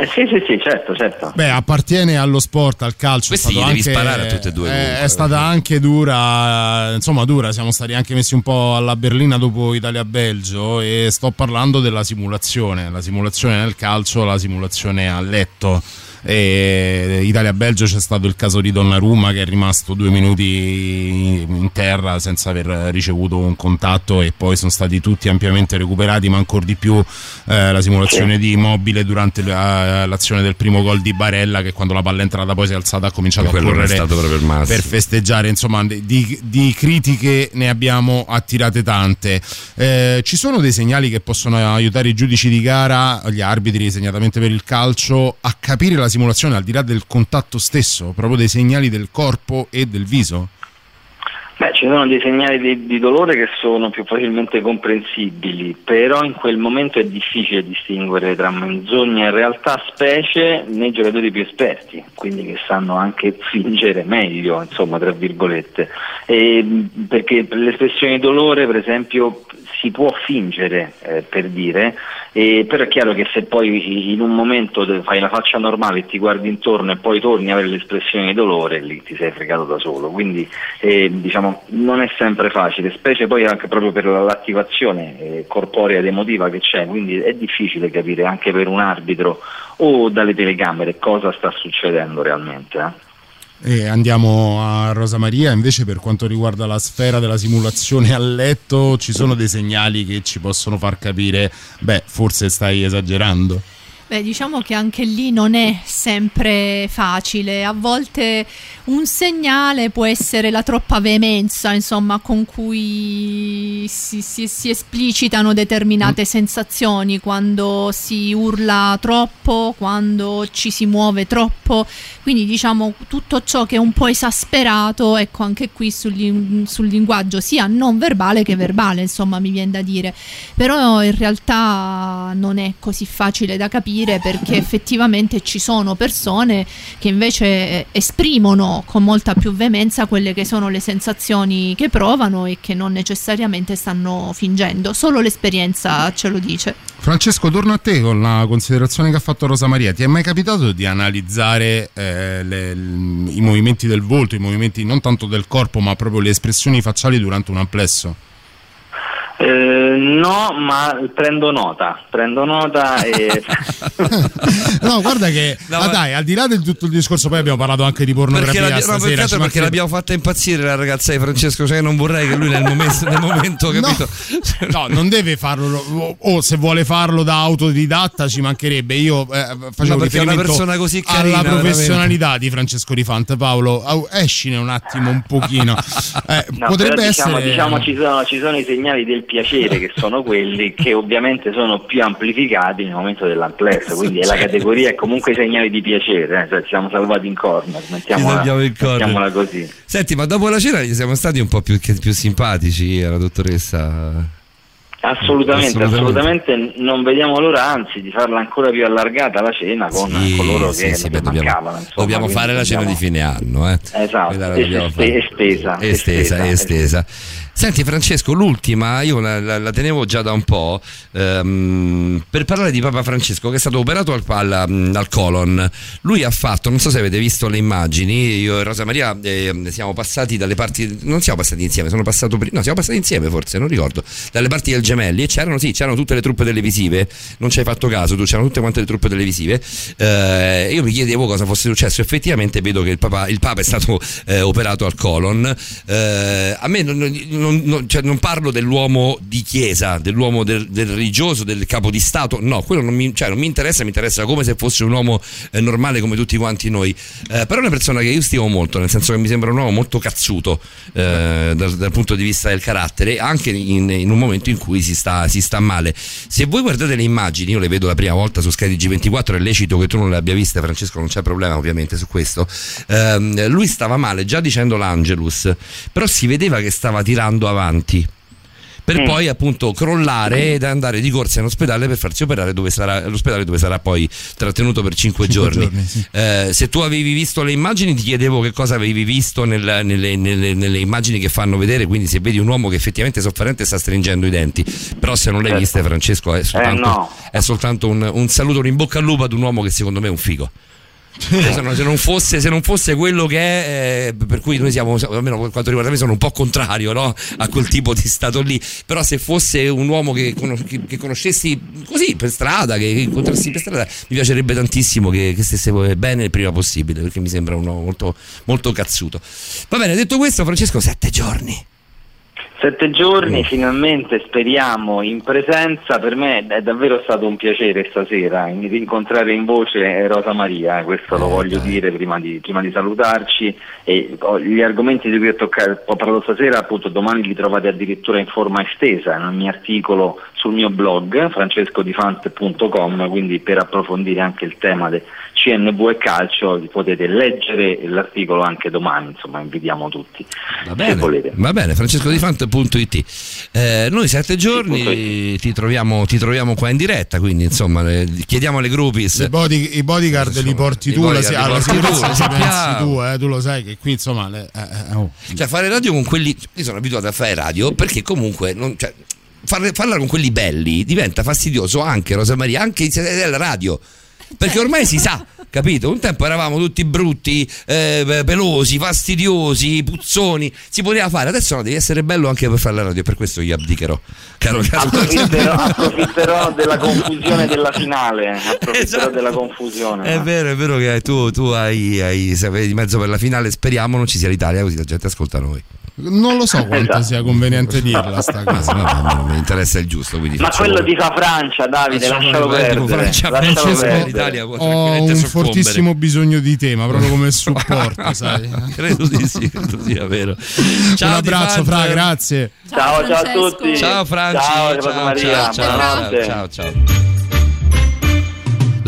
Eh, sì, sì, sì, certo, certo. Beh, appartiene allo sport, al calcio. Questi è stato gli devi anche- sparare a tutte e due, È, comunque. è stata anche dura, insomma, dura. Siamo stati anche messi un po' alla berlina dopo Italia-Belgio. E sto parlando della simulazione. La simulazione nel calcio, la simulazione a letto. E Italia-Belgio c'è stato il caso di Donnarumma che è rimasto due minuti in terra senza aver ricevuto un contatto e poi sono stati tutti ampiamente recuperati ma ancora di più eh, la simulazione di Immobile durante la- l'azione del primo gol di Barella che quando la palla è entrata poi si è alzata ha cominciato a correre per festeggiare insomma di, di critiche ne abbiamo attirate tante. Eh, ci sono dei segnali che possono aiutare i giudici di gara gli arbitri segnatamente per il calcio a capire la simulazione al di là del contatto stesso proprio dei segnali del corpo e del viso Beh, ci sono dei segnali di, di dolore che sono più facilmente comprensibili, però in quel momento è difficile distinguere tra menzogna e realtà, specie nei giocatori più esperti, quindi che sanno anche fingere meglio, insomma, tra virgolette. E, perché per l'espressione di dolore, per esempio, si può fingere, eh, per dire, e, però è chiaro che se poi in un momento fai la faccia normale e ti guardi intorno e poi torni a avere l'espressione di dolore, lì ti sei fregato da solo. Quindi eh, diciamo non è sempre facile, specie poi anche proprio per l'attivazione eh, corporea ed emotiva che c'è, quindi è difficile capire anche per un arbitro o dalle telecamere cosa sta succedendo realmente. E andiamo a Rosa Maria. Invece per quanto riguarda la sfera della simulazione a letto ci sono dei segnali che ci possono far capire beh forse stai esagerando Beh, diciamo che anche lì non è sempre facile. A volte un segnale può essere la troppa veemenza, insomma, con cui si, si- si esplicitano determinate sensazioni, quando si urla troppo, quando ci si muove troppo. Quindi, diciamo, tutto ciò che è un po' esasperato, ecco, anche qui sul, sul linguaggio sia non verbale che verbale, insomma, mi viene da dire. Però in realtà non è così facile da capire perché effettivamente ci sono persone che invece eh, esprimono con molta più veemenza quelle che sono le sensazioni che provano e che non necessariamente stanno fingendo, solo l'esperienza ce lo dice. Francesco, torno a te con la considerazione che ha fatto Rosa Maria. Ti è mai capitato di analizzare eh, le- i movimenti del volto, i movimenti non tanto del corpo, ma proprio le espressioni facciali durante un amplesso? Eh, no, ma prendo nota, prendo nota e... No, guarda che. No, ma- dai, al di là di tutto il discorso, poi abbiamo parlato anche di pornografia Perché, no, stasera. ci perché mancherebbe- l'abbiamo fatta impazzire la ragazza di Francesco, cioè non vorrei che lui nel momento, nel momento capito? No, non deve farlo, o, o se vuole farlo da autodidatta ci mancherebbe. Io eh, facevo No, è una riferimento persona così carina, alla professionalità di Francesco Rifante. Paolo, au- escine un attimo, un pochino. Eh, No, potrebbe diciamo, essere. diciamo ci, sono, ci sono i segnali del piacere che sono quelli che ovviamente sono più amplificati nel momento dell'amplesso, quindi è la categoria è comunque i segnali di piacere, eh, cioè ci siamo salvati in corner, mettiamola, in corner. mettiamola così. Senti, ma dopo la cena gli siamo stati un po' più, più simpatici alla dottoressa. Assolutamente, Assolutamente. assolutamente, non vediamo l'ora anzi di farla ancora più allargata la cena con Sì, coloro sì, che sì, beh, dobbiamo, mancavano. insomma, dobbiamo fare la cena di dobbiamo- fine anno, eh. Esatto, dobbiamo estesa, estesa, estesa, estesa. Senti Francesco, l'ultima, io la, la- la tenevo già da un po', ehm, per parlare di Papa Francesco che è stato operato al, al- al colon. Lui ha fatto, non so se avete visto le immagini, io e Rosa Maria eh, siamo passati dalle parti, non siamo passati insieme, sono passato no, siamo passati insieme forse, non ricordo, dalle parti del Gemelli e c'erano, sì, c'erano tutte le truppe televisive, non ci hai fatto caso, tu c'erano tutte quante le truppe televisive. Eh, io mi chiedevo cosa fosse successo, effettivamente vedo che il Papa, il Papa è stato eh, operato al colon. Eh, a me non, non- non, non- cioè, non parlo dell'uomo di chiesa, dell'uomo del, del religioso, del capo di Stato, no, quello non mi, cioè, non mi interessa, mi interessa come se fosse un uomo eh, normale come tutti quanti noi. Eh, però è una persona che io stimo molto, nel senso che mi sembra un uomo molto cazzuto eh, dal, dal punto di vista del carattere, anche in, in un momento in cui si sta, si sta male. Se voi guardate le immagini, io le vedo la prima volta su Sky G24, è lecito che tu non le abbia viste, Francesco, non c'è problema ovviamente su questo. Ehm, lui stava male già dicendo l'Angelus, però si vedeva che stava tirando avanti. Per Mm. poi appunto crollare ed andare di corsa in ospedale per farsi operare dove sarà, l'ospedale dove sarà poi trattenuto per 5 giorni. giorni, sì. Eh, se tu avevi visto le immagini ti chiedevo che cosa avevi visto nel- nelle, nelle- nelle immagini che fanno vedere, quindi se vedi un uomo che effettivamente è sofferente sta stringendo i denti, però se non l'hai vista Francesco è soltanto, Eh, no. è soltanto un, un saluto, un in bocca al lupo ad un uomo che secondo me è un figo. Cioè, se, non, se non fosse, se non fosse quello che è, eh, per cui noi siamo, almeno per quanto riguarda me, sono un po' contrario no? a quel tipo di stato lì. Però se fosse un uomo che, che- conoscessi così per strada, che, che incontrassi per strada, mi piacerebbe tantissimo che, che stesse bene il prima possibile, perché mi sembra un uomo molto, molto cazzuto. Va bene, detto questo, Francesco, sette giorni. Sette giorni, finalmente speriamo in presenza. Per me è davvero stato un piacere stasera in- rincontrare in voce Rosa Maria, questo lo voglio dire prima di, prima di salutarci. E ho- gli argomenti di cui ho, toccato, ho parlato stasera, appunto, domani li trovate addirittura in forma estesa nel mio articolo sul mio blog francescodifant.com, quindi per approfondire anche il tema del CNV e calcio potete leggere l'articolo anche domani, insomma invitiamo tutti. Va bene, va bene, francescodifante.it. Eh, noi sette giorni ti troviamo, ti troviamo qua in diretta, quindi insomma eh, chiediamo alle groupies. I, body- i bodyguard li porti tu, la li alla porti tu, lo pensi tu, eh, tu lo sai che qui insomma... le- eh, eh, oh. Cioè fare radio con quelli, io sono abituato a fare radio perché comunque non, cioè, farla con quelli belli diventa fastidioso anche Rosa Maria, anche se è la radio. Perché ormai si sa, capito? Un tempo eravamo tutti brutti, eh, pelosi, fastidiosi, puzzoni. Si poteva fare, adesso no, devi essere bello anche per fare la radio. Per questo io abdicherò. Caro, caro. Approfitterò, approfitterò della confusione della finale. Approfitterò Esatto. della confusione. È vero, è vero che tu, tu hai, hai di mezzo per la finale. Speriamo non ci sia l'Italia, così la gente ascolta noi. Non lo so quanto Esatto. sia conveniente dirla sta cosa. No, no, no, mi interessa il giusto. Quindi Ma quello ti fa Francia, Davide, lascialo perdere. Francia, lascialo Francesco, perdere. l'Italia può tranquillamente. Fortissimo bisogno di te, ma proprio come supporto, sai. Credo di sì, credo sia vero. un abbraccio, Fra, grazie. Ciao, ciao a tutti. Ciao Franci, Ciao, ciao, ciao, ciao, ciao, ciao.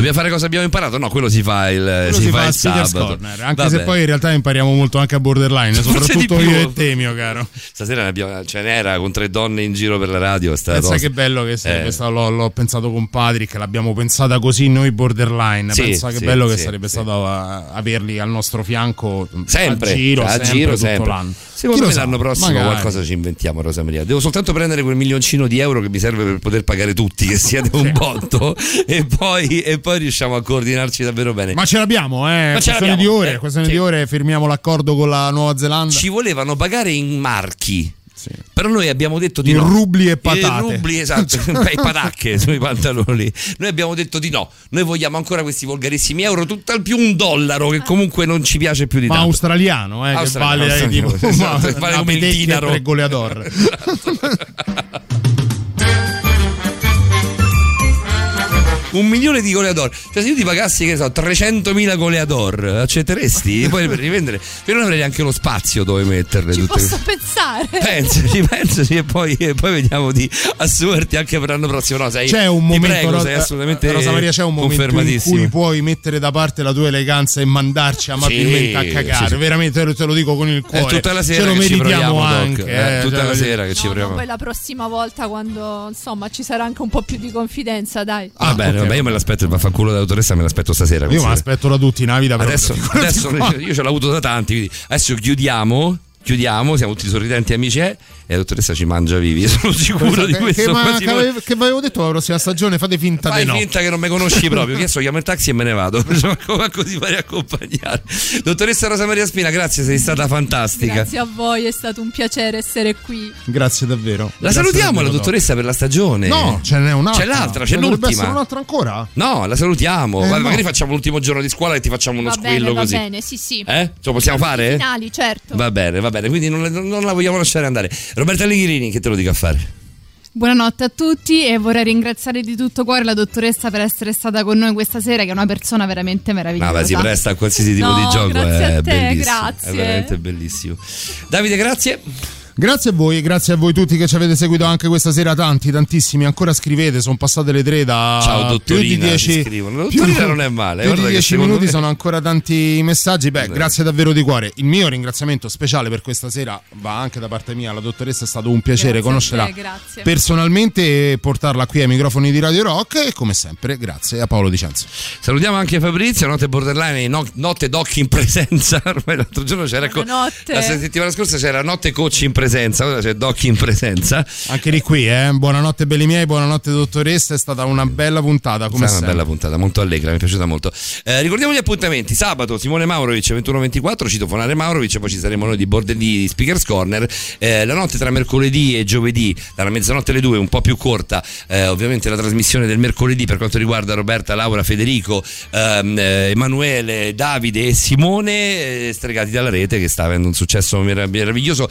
Dobbiamo fare cosa abbiamo imparato? No, quello si fa il, Quello si si fa fa il sabato. Corner, anche Vabbè. se poi in realtà impariamo molto anche a borderline, soprattutto io e te, mio caro. Stasera ne abbiamo- ce n'era con tre donne in giro per la radio. Pensa tosta. che bello che sarebbe Eh. stato, l'ho, l'ho pensato con Patrick, l'abbiamo pensata così noi borderline. Sì, Pensa che sì, bello che sì, sarebbe sì. stato uh, averli al nostro fianco Sempre, a giro, a sempre, giro, tutto sempre. Secondo me sa, l'anno prossimo magari. qualcosa ci inventiamo, Rosa Maria. Devo soltanto prendere quel milioncino di euro che mi serve per poter pagare tutti, che siete un botto, e poi, e poi riusciamo a coordinarci davvero bene. Ma ce l'abbiamo, eh. Ma ce questione l'abbiamo, di ore, eh, questione sì. di ore firmiamo l'accordo con la Nuova Zelanda. Ci volevano pagare in marchi. Però noi abbiamo detto di In no. rubli e patate. rubli, esatto, e patacche sui pantaloni. Noi abbiamo detto di no. Noi vogliamo ancora questi volgarissimi euro, tutt'al più un dollaro, che comunque non ci piace più di Ma tanto. australiano, eh, Australiano, che vale, eh, australiano, tipo, esatto, ma- vale come il dinaro. tre goleador. Un milione di goleador. Cioè, se io ti pagassi, che ne so, 300.000 goleador, accetteresti? Poi per rivendere. Io non avrei neanche lo spazio dove metterle Ci tutte posso queste- pensare. Pensaci, pensaci e poi, e poi vediamo di assumerti anche per l'anno prossimo. No, sei, C'è un momento, prego, Ro- sei assolutamente Rosa Maria, c'è un momento in cui puoi mettere da parte la tua eleganza e mandarci amabilmente a cagare. sì, sì. Veramente te lo- dico con il È cuore. tutta la sera Ce lo che ci meritiamo proviamo, Doc. anche. Eh, eh, tutta cioè, la sera che ci No, proviamo. poi la prossima volta quando insomma ci sarà anche un po' più di confidenza, dai. Va bene, vabbè, io me l'aspetto, il vaffanculo dell'autoressa me l'aspetto stasera. Io me l'aspetto da tutti in però Adesso, adesso io ce l'ho avuto da tanti, quindi adesso chiudiamo. Chiudiamo, siamo tutti sorridenti amici eh, e la dottoressa ci mangia vivi, sono sicuro di questo. Che, ma, quasi che, avevo, che vi avevo detto la prossima stagione? Fate finta Fai di no. finta che non mi conosci proprio, che adesso chiamo il taxi e me ne vado. Manco di fare accompagnare. Dottoressa Rosa Maria Spina, grazie, sei stata fantastica. Grazie a voi, è stato un piacere essere qui. Grazie davvero. La Grazie salutiamo davvero, la dottoressa per la stagione. No, ce n'è un'altra. C'è l'altra, c'è dovrebbe l'ultima. essere un'altra ancora? No, la salutiamo. Eh, Guarda, no. Magari facciamo l'ultimo giorno di scuola e ti facciamo uno va squillo bene, va così. bene, sì, sì. Eh? Ce lo possiamo fare? Finali, certo. Va bene, va bene, quindi non, non la vogliamo lasciare andare. Roberta Leghirini, che te lo dico a fare? Buonanotte a tutti e vorrei ringraziare di tutto cuore la dottoressa per essere stata con noi questa sera, che è una persona veramente meravigliosa. No, ma si presta a qualsiasi tipo No, di gioco, grazie è a te, bellissimo. grazie. È veramente bellissimo. Davide, grazie. Grazie a voi, grazie a voi tutti che ci avete seguito anche questa sera, tanti, tantissimi, ancora scrivete, sono passate le tre da Ciao più di dottorina, 10 ti scrivono. Dottorina non è male, Più di che 10 secondo minuti me- sono ancora tanti messaggi. Beh, grazie davvero di cuore. Il mio ringraziamento speciale per questa sera va anche da parte mia alla dottoressa, è stato un piacere Grazie conoscerla te, grazie. personalmente e portarla qui ai microfoni di Radio Rock e come sempre grazie a Paolo Dicenzo. Salutiamo anche Fabrizio, notte borderline, no- notte doc in presenza. Ormai l'altro giorno c'era co- la settimana scorsa c'era notte coach in presenza, ora c'è doc in presenza. Anche di qui, eh. Buonanotte belli miei, buonanotte dottoressa, è stata una bella puntata come È una sempre. bella puntata, molto allegra, mi è piaciuta molto. Eh, ricordiamo gli appuntamenti: sabato Simone Maurovic 21-24, citofonare Maurovic, poi ci saremo noi di Bordelli Speakers Corner. Eh, la notte tra mercoledì e giovedì, dalla mezzanotte alle 2, un po' più corta, eh, ovviamente la trasmissione del mercoledì per quanto riguarda Roberta, Laura, Federico, ehm, eh, Emanuele, Davide e Simone, eh, stregati dalla rete, che sta avendo un successo merav- meraviglioso.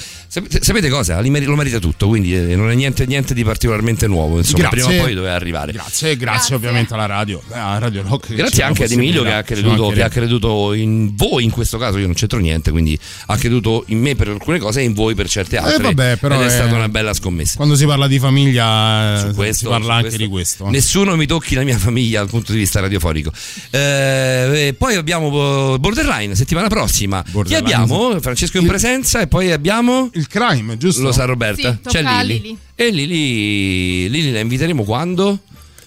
Sap- sapete cosa? Lo merita tutto, quindi eh, non è niente, niente di particolarmente nuovo. Insomma, Grazie. prima o poi doveva arrivare. Grazie, grazie, ovviamente alla radio, eh, a Radio Rock. Grazie anche ad Emilio che ha, creduto, che ha creduto in voi in questo caso, io non c'entro niente, quindi ha creduto in me per alcune cose e in voi per certe altre. Eh, vabbè, però ed è, è- stata una bella scommessa. Quando si parla di famiglia, eh, questo, si parla anche questo. di questo. Nessuno mi tocchi la mia famiglia dal punto di vista radiofonico. Eh, poi abbiamo Borderline settimana prossima. Chi Borderline, abbiamo? Francesco in presenza e poi abbiamo il crime, giusto? Lo sa Roberta. Sì, C'è Lili. Lili. E Lili, Lili la inviteremo quando?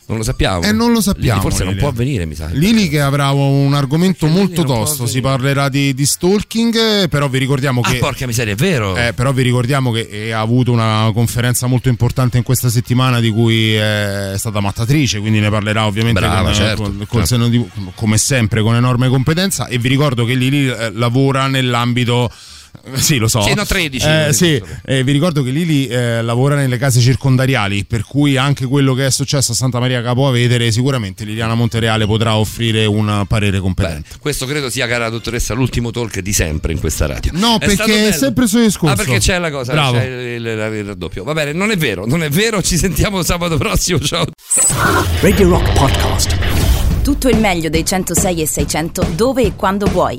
Non lo sappiamo. Eh, non lo sappiamo, Lili forse non Lili. può venire, mi sa. Lili che avrà un argomento molto non può tosto, si parlerà di, di stalking, eh, però vi ricordiamo Ah, che... porca miseria, è vero. Eh, però vi ricordiamo che eh, ha avuto una conferenza molto importante in questa settimana di cui eh, è stata mattatrice, quindi ne parlerà ovviamente Brava, con, certo, con- col certo. di- come sempre con enorme competenza e vi ricordo che Lili eh, lavora nell'ambito sì, lo so. Sì, no, 13, Eh, sì, eh, vi ricordo che Lili eh, lavora nelle case circondariali, per cui anche quello che è successo a Santa Maria Capo Avetere, sicuramente Liliana Montereale potrà offrire un parere competente. Questo credo sia, cara dottoressa, l'ultimo talk di sempre in questa radio. No, È perché è sempre sul discorso. Ah, perché c'è la cosa, Bravo. c'è il, il- il raddoppio. Va bene, non è vero, non è vero. Ci sentiamo sabato prossimo. Ciao. Radio Rock Podcast. Tutto il meglio dei 106 e 600 dove e quando vuoi.